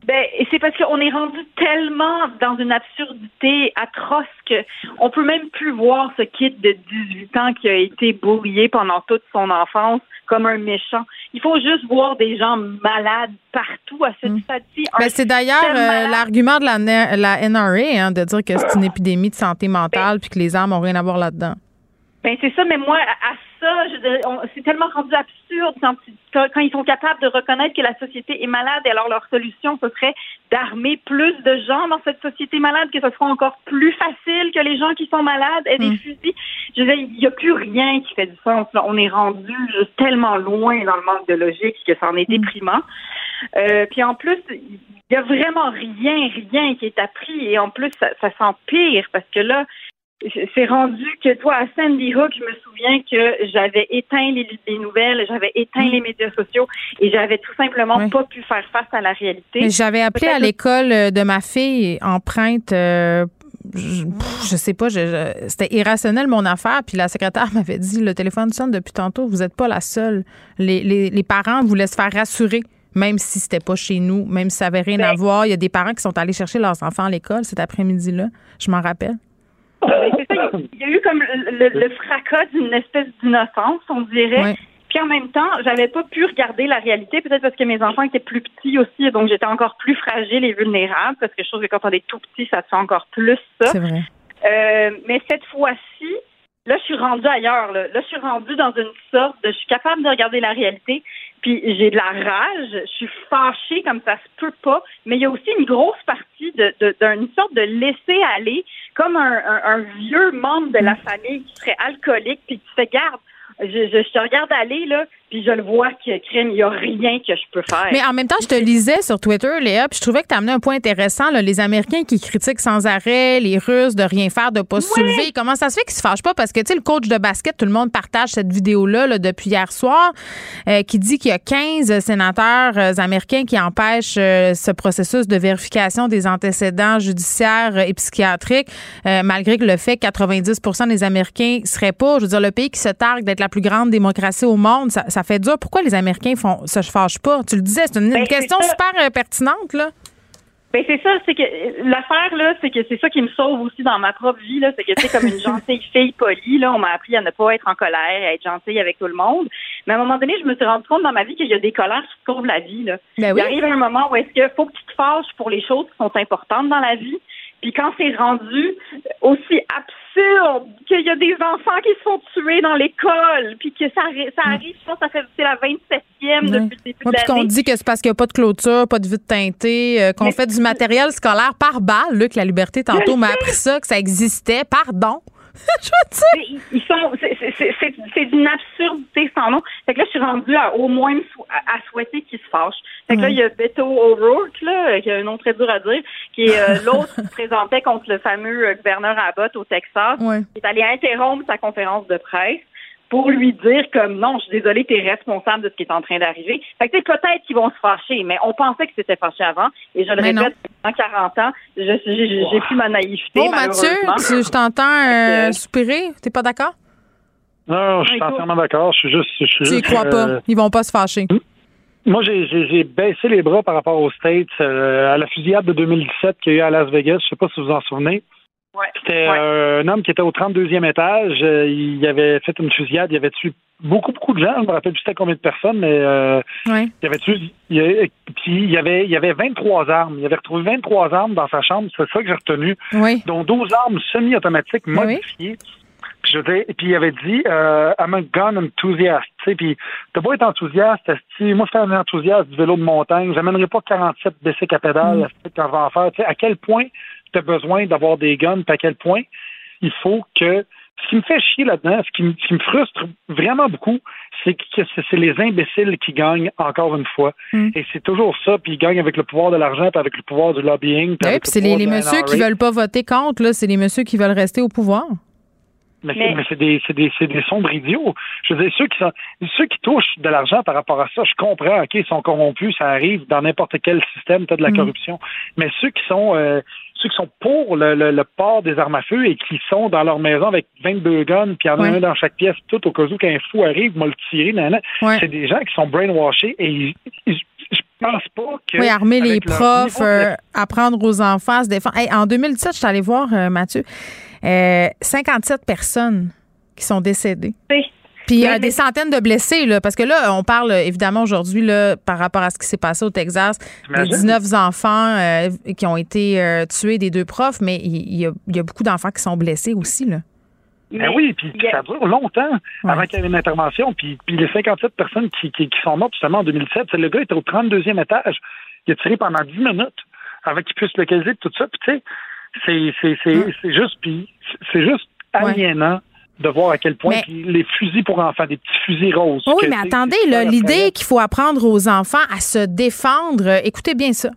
Ben, c'est parce qu'on est rendu tellement dans une absurdité atroce que on peut même plus voir ce kid de 18 ans qui a été bullié pendant toute son enfance comme un méchant. Il faut juste voir des gens malades partout à cette stade-ci. Un Ben, c'est d'ailleurs euh, l'argument de la, la NRA hein, de dire que c'est une épidémie de santé mentale puis que les armes n'ont rien à voir là-dedans. Ben c'est ça, mais moi, à, ça, je dirais, on- c'est tellement rendu absurde quand, quand quand ils sont capables de reconnaître que la société est malade et alors leur solution, ce serait d'armer plus de gens dans cette société malade, que ce sera encore plus facile que les gens qui sont malades aient des fusils. Je veux dire, il n'y a plus rien qui fait du sens. On est rendu tellement loin dans le manque de logique que ça en est déprimant. Euh, puis en plus, il y a vraiment rien, rien qui est appris et en plus, ça, ça s'empire parce que là, c'est rendu que toi, à Sandy Hook, je me souviens que j'avais éteint les, les nouvelles, j'avais éteint Mm. les médias sociaux et j'avais tout simplement pas pu faire face à la réalité. J'avais appelé à l'école euh, de ma fille empreinte. euh, je, je sais pas, je- je- c'était irrationnel mon affaire. Puis la secrétaire (laughs) m'avait dit le téléphone sonne depuis tantôt, vous n'êtes pas la seule. Les, les- les parents voulaient se faire rassurer, même si c'était pas chez nous, même si ça avait rien à voir. Il y a des parents qui sont allés chercher leurs enfants à l'école cet après-midi-là. Je m'en rappelle. Ça, il y a eu comme le, le- le fracas d'une espèce d'innocence, on dirait. Ouais. Puis en même temps, j'avais pas pu regarder la réalité, peut-être parce que mes enfants étaient plus petits aussi, donc j'étais encore plus fragile et vulnérable, parce que je trouve que quand on est tout petit, ça te fait encore plus ça. C'est vrai. Euh, mais cette fois-ci, là, je suis rendue ailleurs. Là. Là, je suis rendue dans une sorte de... Je suis capable de regarder la réalité, puis j'ai de la rage, je suis fâchée comme ça se peut pas, mais il y a aussi une grosse partie de- de- d'une sorte de laisser aller, comme un, un- un vieux membre de la famille qui serait alcoolique, puis qui fait garde. Je, je, je te regarde aller, là, puis je le vois que crime, il n'y a rien que je peux faire. Mais en même temps, je te lisais sur Twitter, Léa, puis je trouvais que tu amené un point intéressant. là, les Américains qui critiquent sans arrêt, les Russes de rien faire, de pas se soulever. Comment ça se fait qu'ils se fâchent pas? Parce que, tu sais, le coach de basket, tout le monde partage cette vidéo-là là, depuis hier soir, euh, qui dit qu'il y a 15 sénateurs euh, américains qui empêchent euh, ce processus de vérification des antécédents judiciaires et psychiatriques, euh, malgré que le fait que 90% des Américains seraient pas, je veux dire, le pays qui se targue d'être la plus grande démocratie au monde, ça, ça fait dur. Pourquoi les Américains font, se fâchent pas? Tu le disais, c'est une, Ben, question ça. super euh, pertinente, là. Ben c'est ça, c'est que l'affaire là, c'est que c'est ça qui me sauve aussi dans ma propre vie là, c'est que c'est comme une gentille (laughs) fille polie là, on m'a appris à ne pas être en colère, à être gentille avec tout le monde. Mais à un moment donné, je me suis rendu compte dans ma vie qu'il y a des colères qui courbent la vie là. Ben Il arrive un moment où est-ce qu'il faut que tu te fâches pour les choses qui sont importantes dans la vie. Puis quand c'est rendu aussi absurde qu'il y a des enfants qui se font tuer dans l'école, puis que ça, ça arrive, je pense que ça fait c'est la 27e depuis le début Ouais, de puis qu'on l'année. dit que c'est parce qu'il n'y a pas de clôture, pas de vitre teintée, euh, qu'on Mais fait du matériel scolaire par balle. Luc, la liberté, tantôt, m'a appris ça, que ça existait. Pardon. (laughs) je veux dire. Ils- sont c'est- c'est- c'est c'est- c'est d'une absurdité sans nom. Fait que là, je suis rendue à au moins à, à souhaiter qu'ils se fâchent. Fait que là, il y a Beto O'Rourke, là, qui a un nom très dur à dire, qui est euh, (laughs) l'autre qui se présentait contre le fameux euh, gouverneur Abbott au Texas, Ouais. qui est allé interrompre sa conférence de presse pour lui dire comme non, je suis désolée, tu es responsable de ce qui est en train d'arriver. Fait que tu sais, peut-être qu'ils vont se fâcher, mais on pensait que c'était fâché avant. Et je le Mais répète, en 40 ans, je- j'ai j'ai plus ma naïveté. Bon, Mathieu, tu- je t'entends euh, soupirer. T'es pas d'accord? Non, je suis entièrement d'accord. Je suis juste. Je suis Tu juste, crois pas. euh, Ils vont pas se fâcher. Moi, j'ai- j'ai j'ai baissé les bras par rapport aux States euh, à la fusillade de 2017 qu'il y a eu à Las Vegas. Je sais pas si vous vous en souvenez. C'était euh, un homme qui était au 32e étage. Euh, il avait fait une fusillade. Il avait tué beaucoup, beaucoup de gens. Je me rappelle plus c'était combien de personnes, mais euh, Ouais. il avait tué. Il, puis il y avait, il y avait 23 armes. Il avait retrouvé 23 armes dans sa chambre. C'est ça que j'ai retenu. Oui. Dont 12 armes semi-automatiques Oui. modifiées. Puis je dire, puis il avait dit, euh, I'm a gun enthusiast. Tu sais, puis t'as beau être enthousiaste, moi, je suis un enthousiaste du vélo de montagne. J'amènerai pas 47 bicycles à pédale Mm. je vais en faire. Tu sais, à quel point tu as besoin d'avoir des guns, à quel point il faut que. Ce qui me fait chier là-dedans, ce qui, me- ce qui me frustre vraiment beaucoup, c'est que c'est les imbéciles qui gagnent encore une fois. Mm. Et c'est toujours ça, puis ils gagnent avec le pouvoir de l'argent, puis avec le pouvoir du lobbying. puis Oui, puis le c'est les, les messieurs qui veulent pas voter contre, là. C'est les messieurs qui veulent rester au pouvoir. Mais, Mais- c'est- mais c'est des, c'est des, des sombres idiots. Je veux dire, ceux qui sont, ceux qui touchent de l'argent par rapport à ça, je comprends, OK, ils sont corrompus, ça arrive dans n'importe quel système, tu as de la Mm. corruption. Mais ceux qui sont, euh, ceux qui sont pour le, le, le port des armes à feu et qui sont dans leur maison avec 22 guns, puis il y en a un dans chaque pièce, tout au cas où qu'un fou arrive, m'a le tirer, nan, nan. Ouais. c'est des gens qui sont brainwashés et ils- ils- je pense pas que. Oui, armer les profs, de- euh, apprendre aux enfants à se défendre. Hey, en 2017, je suis allée voir, euh, Mathieu, euh, 57 personnes qui sont décédées. Puis Mais- euh, des centaines de blessés, là, parce que là, on parle euh, évidemment aujourd'hui là, par rapport à ce qui s'est passé au Texas, les T'imagines? 19 enfants euh, qui ont été euh, tués des deux profs, mais il y, a, y a beaucoup d'enfants qui sont blessés aussi. Là. Ben oui, puis y a- ça dure longtemps avant qu'il y ait une intervention. Puis, puis les 57 personnes qui, qui, qui sont mortes justement en 2007, c'est le gars était au 32e étage. Il a tiré pendant 10 minutes avant qu'il puisse localiser tout ça. Puis tu sais, c'est, c'est, c'est, c'est juste, puis c'est juste aliénant de voir à quel point Mais- puis les fusils pour enfants, des petits fusils roses. Oui, mais attendez, l'idée qu'il faut apprendre aux enfants à se défendre, euh, écoutez bien ça.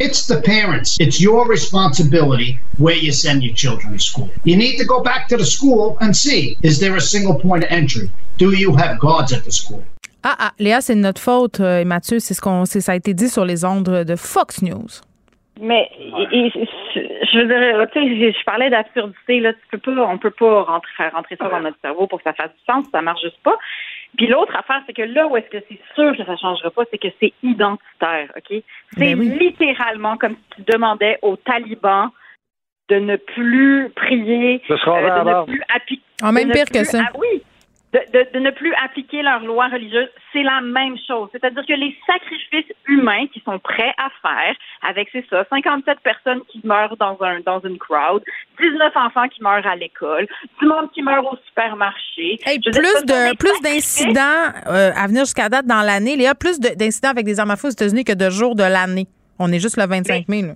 It's the parents. It's your responsibility where you send your children to school. You need to go back to the school and see is there a single point of entry? Do you have guards at the school? Ah, ah, Léa, c'est de notre faute, euh, et Mathieu, c'est ce qu'on, c'est, ça a été dit sur les ondes de Fox News. Mais et- je veux dire, tu sais, je parlais d'absurdité là. Tu peux pas, on peut pas rentrer, faire rentrer ça dans notre cerveau pour que ça fasse du sens. Ça marche juste pas. Puis l'autre affaire, c'est que là où est-ce que c'est sûr que ça changera pas, c'est que c'est identitaire, ok? C'est Ben oui. littéralement comme si tu demandais aux talibans de ne plus prier, euh, de ne plus appliquer. Ah, même pire que ça. ah oui, de, de- de ne plus appliquer leurs lois religieuses, c'est la même chose. C'est-à-dire que les sacrifices humains qui sont prêts à faire, avec c'est ça, 57 personnes qui meurent dans un dans une crowd, 19 enfants qui meurent à l'école, du monde qui meurt au supermarché. Hey, plus de plus d'incidents euh, à venir jusqu'à date dans l'année. Léa, plus de- d'incidents avec des armes à feu aux États-Unis que de jours de l'année. On est juste le 25 mai. Là.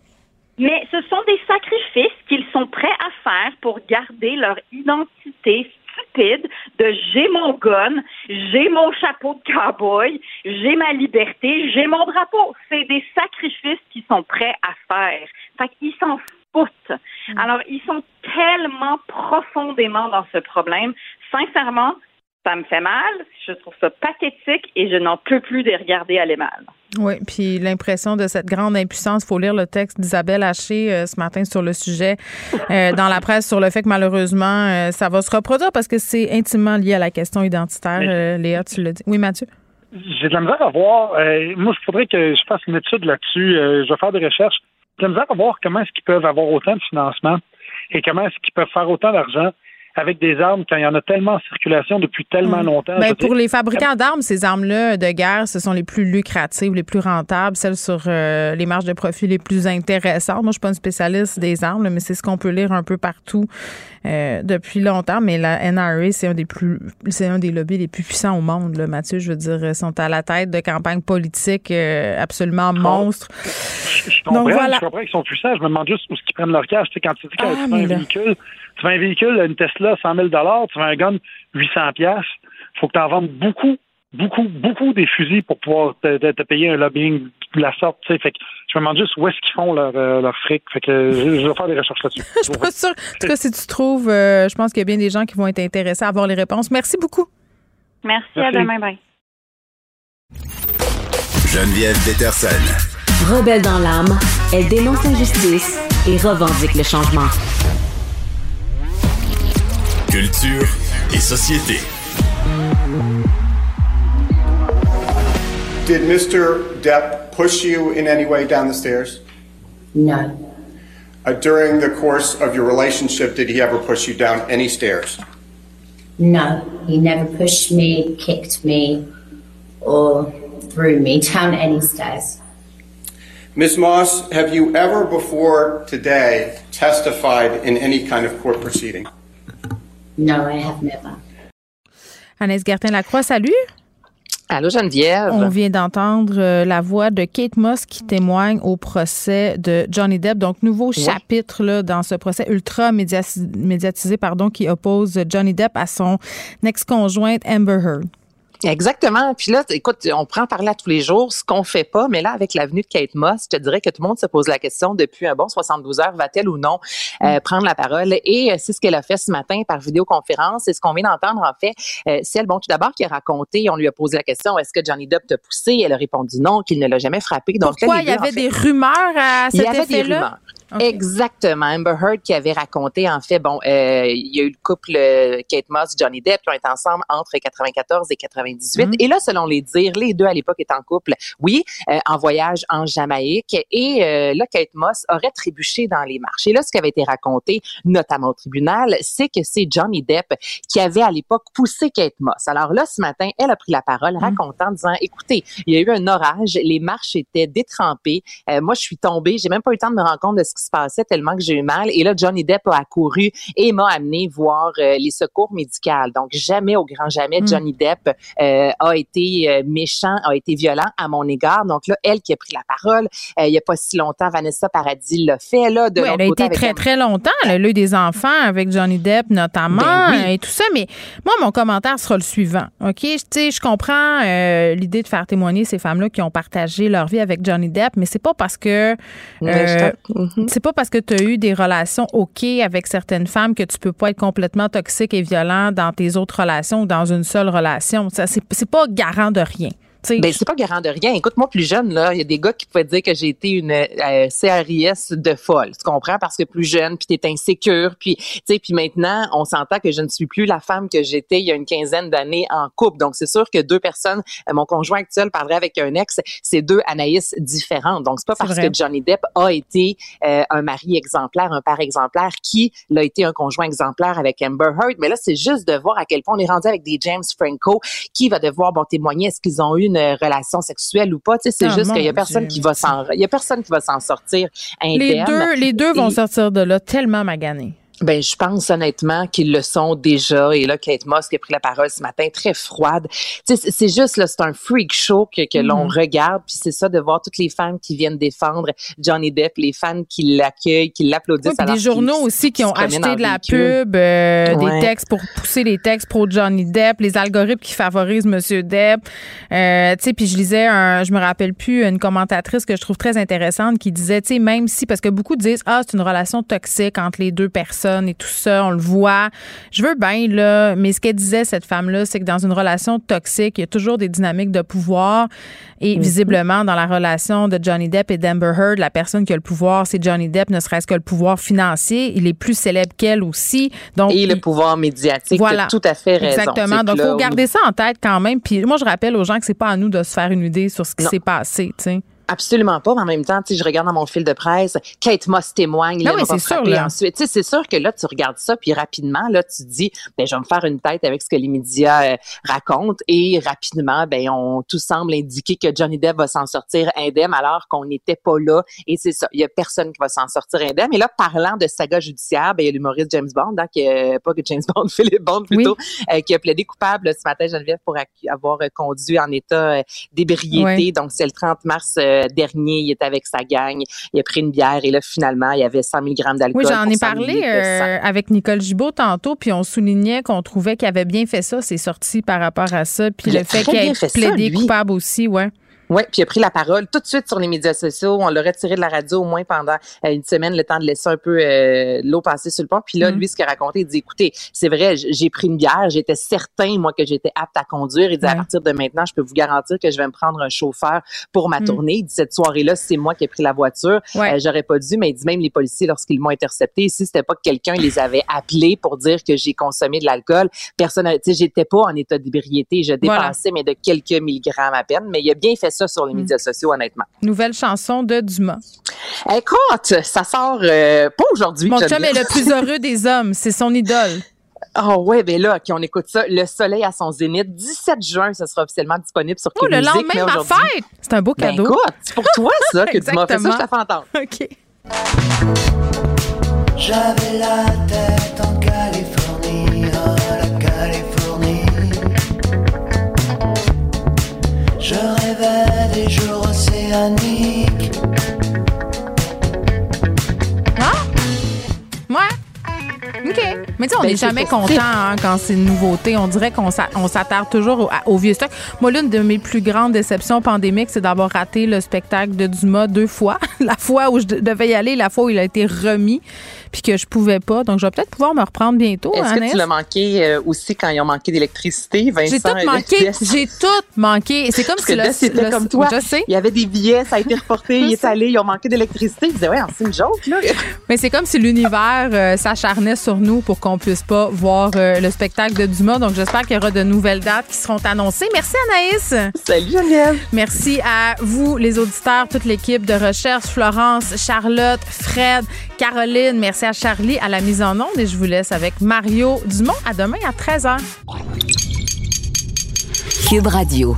Mais ce sont des sacrifices qu'ils sont prêts à faire pour garder leur identité de j'ai mon gun, j'ai mon chapeau de cowboy, j'ai ma liberté, j'ai mon drapeau. C'est des sacrifices qu'ils sont prêts à faire. Fait qu'ils s'en foutent. Alors, ils sont tellement profondément dans ce problème. Sincèrement, ça me fait mal, je trouve ça pathétique et je n'en peux plus de regarder aller mal. Oui, puis l'impression de cette grande impuissance, faut lire le texte d'Isabelle Haché euh, ce matin sur le sujet euh, dans la presse sur le fait que malheureusement euh, ça va se reproduire parce que c'est intimement lié à la question identitaire. Euh, Léa, tu l'as dit. Oui, Mathieu? J'ai de la misère à voir. euh, moi, il faudrait que je fasse une étude là-dessus. euh, je vais faire des recherches. J'ai de la misère à voir comment est-ce qu'ils peuvent avoir autant de financement et comment est-ce qu'ils peuvent faire autant d'argent avec des armes quand il y en a tellement en circulation depuis tellement longtemps. Je Ben, pour les fabricants d'armes, ces armes-là de guerre, ce sont les plus lucratives, les plus rentables, celles sur euh, les marges de profit les plus intéressantes. Moi, je suis pas une spécialiste des armes, là, mais c'est ce qu'on peut lire un peu partout euh, depuis longtemps. Mais la NRA, c'est un des plus, c'est un des lobbies les plus puissants au monde. Là, Mathieu, je veux dire, ils sont à la tête de campagnes politiques euh, absolument monstres. Je comprends, Donc, voilà. je comprends qu'ils sont puissants. Je me demande juste où qu'ils prennent leur cash. Tu sais, quand tu dis que Ah, un véhicule, tu fais un véhicule, une Tesla, 100 000 tu fais un gun, 800 pièces. faut que tu en vendes beaucoup, beaucoup, beaucoup des fusils pour pouvoir te, te- te payer un lobbying de la sorte. Tu sais. Fait que je me demande juste où est-ce qu'ils font leur, euh, leur fric. Fait que je, je vais faire des recherches là-dessus. (laughs) Je suis pas sûre. En tout cas, si tu trouves, euh, je pense qu'il y a bien des gens qui vont être intéressés à avoir les réponses. Merci beaucoup. Merci, Merci. à demain, bye. Geneviève Peterson. Rebelle dans l'âme, elle dénonce l'injustice et revendique le changement. Culture et société. Did Mr. Depp push you in any way down the stairs? No, Uh, during the course of your relationship, did he ever push you down any stairs? no, he never pushed me, kicked me, or threw me down any stairs. Ms. Moss, have you ever before today testified in any kind of court proceeding? No, I have never. Anaïs Gertin-Lacroix, salut. Allô, Geneviève. On vient d'entendre euh, la voix de Kate Moss qui témoigne au procès de Johnny Depp. Donc, nouveau chapitre là, dans ce procès ultra médiatisé pardon, qui oppose Johnny Depp à son ex-conjointe Amber Heard. Exactement. Puis là, écoute, on prend en parler à tous les jours, ce qu'on fait pas, mais là, avec la venue de Kate Moss, je te dirais que tout le monde se pose la question depuis un bon 72 heures, va-t-elle ou non euh, prendre la parole? Et euh, c'est ce qu'elle a fait ce matin par vidéoconférence. C'est ce qu'on vient d'entendre, en fait. Euh, c'est elle, bon, tout d'abord, qui a raconté, on lui a posé la question, est-ce que Johnny Depp t'a poussé? Elle a répondu non, qu'il ne l'a jamais frappé. Donc, là, Pourquoi il y en avait fait, des rumeurs à il y cet avait des effet-là? Exactement. Amber Heard qui avait raconté, en fait, bon, euh, il y a eu le couple euh, Kate Moss, Johnny Depp qui ont été ensemble entre 94 et 98. Mhm. Et là, selon les dires, les deux à l'époque étaient en couple, oui, euh, en voyage en Jamaïque. Et euh, là, Kate Moss aurait trébuché dans les marches. Et là, ce qui avait été raconté, notamment au tribunal, c'est que c'est Johnny Depp qui avait à l'époque poussé Kate Moss. Alors là, ce matin, elle a pris la parole, racontant, disant, écoutez, il y a eu un orage, les marches étaient détrempées. Euh, moi, je suis tombée, j'ai même pas eu le temps de me rendre compte de ce qui qui se passait tellement que j'ai eu mal. Et là, Johnny Depp a accouru et m'a amené voir euh, les secours médicaux. Donc, jamais, au grand jamais, Mm. Johnny Depp euh, a été euh, méchant, a été violent à mon égard. Donc là, elle qui a pris la parole, il y a pas si longtemps, Vanessa Paradis l'a fait. Là, de Oui, elle a été très, très longtemps. Elle a eu des enfants avec Johnny Depp, notamment, Ben oui. et tout ça. Mais moi, mon commentaire sera le suivant. OK? Tu sais, je comprends l'idée de faire témoigner ces femmes-là qui ont partagé leur vie avec Johnny Depp, mais c'est pas parce que. C'est pas parce que tu as eu des relations OK avec certaines femmes que tu peux pas être complètement toxique et violent dans tes autres relations ou dans une seule relation. Ça, c'est c'est pas garant de rien. Ben, c'est pas garant de rien. Écoute, moi, plus jeune, là, il y a des gars qui pouvaient dire que j'ai été une euh, CRIS de folle. Tu comprends? Parce que plus jeune, puis t'es insécure, puis, tu sais, puis maintenant, on s'entend que je ne suis plus la femme que j'étais il y a une quinzaine d'années en couple. Donc, c'est sûr que deux personnes, euh, mon conjoint actuel parlerait avec un ex, c'est deux Anaïs différentes. Donc, c'est pas parce vrai. que Johnny Depp a été euh, un mari exemplaire, un père exemplaire, qui l'a été un conjoint exemplaire avec Amber Heard. Mais là, c'est juste de voir à quel point on est rendu avec des James Franco qui va devoir bon témoigner est-ce qu'ils ont eu une relation sexuelle ou pas. Tu sais, c'est Ah, juste qu'il y a personne Dieu, qui va s'en, il y a personne qui va s'en sortir indemne. les deux, les deux vont Et- sortir de là tellement maganés. Ben, je pense honnêtement qu'ils le sont déjà. Et là, Kate Moss qui a pris la parole ce matin, très froide. Tu sais, c'est- juste là, c'est un freak show que, que l'on Mhm. regarde. Puis c'est ça de voir toutes les femmes qui viennent défendre Johnny Depp, les fans qui l'accueillent, qui l'applaudissent. Oui, des journaux aussi qui ont acheté de la véhicule. pub, euh, Ouais. des textes pour pousser les textes pro Johnny Depp, les algorithmes qui favorisent Monsieur Depp. Euh, tu sais, puis je lisais, un, je me rappelle plus, une commentatrice que je trouve très intéressante qui disait, tu sais, même si, parce que beaucoup disent, ah, c'est une relation toxique entre les deux personnes et tout ça, on le voit. Je veux bien, là, mais ce qu'elle disait, cette femme-là, c'est que dans une relation toxique, il y a toujours des dynamiques de pouvoir. Et Mhm. visiblement, dans la relation de Johnny Depp et d'Amber Heard, la personne qui a le pouvoir, c'est Johnny Depp, ne serait-ce que le pouvoir financier. Il est plus célèbre qu'elle aussi. Donc, Et le il- pouvoir médiatique, voilà. tout à fait raison. Exactement. Donc, il faut garder ça en tête quand même. Puis moi, je rappelle aux gens que c'est pas à nous de se faire une idée sur ce qui s'est passé, tu sais. Absolument pas, mais en même temps, je regarde dans mon fil de presse, Kate Moss témoigne, il oui, va c'est sûr, là. ensuite. C'est sûr que là, tu regardes ça, puis rapidement, là, tu te dis, ben, je vais me faire une tête avec ce que les médias euh, racontent, et rapidement, ben, on tout semble indiquer que Johnny Depp va s'en sortir indemne, alors qu'on n'était pas là, et c'est ça, il y a personne qui va s'en sortir indemne. Et là, parlant de saga judiciaire, ben, il y a l'humoriste James Bond, hein, qui, euh, pas que James Bond, (laughs) Philippe Bond plutôt, euh, qui a plaidé coupable ce matin, Geneviève, pour avoir euh, conduit en état euh, d'ébriété. Donc, c'est le 30 mars euh, dernier, il était avec sa gang, il a pris une bière et là, finalement, il y avait 100 mg d'alcool. Oui, j'en ai 100 parlé euh, avec Nicole Gibault tantôt, puis on soulignait qu'on trouvait qu'il avait bien fait ça, c'est sorti par rapport à ça, puis Il le fait qu'il ait plaidé coupable aussi, ouais. Oui, puis il a pris la parole tout de suite sur les médias sociaux. On l'a retiré de la radio au moins pendant euh, une semaine, le temps de laisser un peu euh, l'eau passer sur le pont. Puis là, Mm. lui, ce qu'il a raconté, il dit, écoutez, c'est vrai, j'ai pris une bière, j'étais certain, moi, que j'étais apte à conduire. Il dit, à partir de maintenant, je peux vous garantir que je vais me prendre un chauffeur pour ma Mm. tournée. Il dit, cette soirée-là, c'est moi qui ai pris la voiture. Ouais. Euh, J'aurais pas dû, mais il dit, même les policiers, lorsqu'ils m'ont intercepté, si c'était pas que quelqu'un les avait appelés pour dire que j'ai consommé de l'alcool, personne, tu sais, j'étais pas en état d'ébriété, je Voilà. dépassais, mais de quelques milligrammes à peine. Mais il a bien fait ça sur les Mm. médias sociaux, honnêtement. Nouvelle chanson de Dumas. Écoute, ça sort euh, pas aujourd'hui. Mon chum est le plus heureux des hommes, c'est son idole. Ah ouais, ben là, OK, on écoute ça. Le soleil à son zénith. 17 juin, ça sera officiellement disponible sur Oh, le Musique, lendemain de ma aujourd'hui- fête! C'est un beau Ben cadeau. écoute, c'est pour toi, ça, que tu m'as fait ça, je te fais entendre. OK. J'avais la tête en Californie, jours océaniques. Ouais. OK. Mais tu sais, on Ben, n'est c'est jamais content hein, quand c'est une nouveauté. On dirait qu'on s'a- on s'attarde toujours au, vieux stock. Moi, l'une de mes plus grandes déceptions pandémiques, c'est d'avoir raté le spectacle de Dumas deux fois. (laughs) la fois où je de- devais y aller, la fois où il a été remis, puis que je pouvais pas. Donc, je vais peut-être pouvoir me reprendre bientôt. Est-ce que tu l'as manqué euh, aussi quand ils ont manqué d'électricité, Vincent? J'ai tout manqué. J'ai tout manqué. C'est comme Parce si que le, c'était comme toi. Je sais. Il y avait des billets, ça a été reporté, il est (laughs) allé, ils ont manqué d'électricité. Ils disaient, ouais, c'est une joke, là. (laughs) Mais c'est comme si l'univers euh, s'acharnait sur nous pour qu'on puisse pas voir euh, le spectacle de Dumas. Donc, j'espère qu'il y aura de nouvelles dates qui seront annoncées. Merci, Anaïs. Salut, Geneviève. Merci à vous, les auditeurs, toute l'équipe de recherche, Florence, Charlotte, Fred, Caroline. À Charlie à la mise en onde et je vous laisse avec Mario Dumont. À demain à 13h. Cube Radio.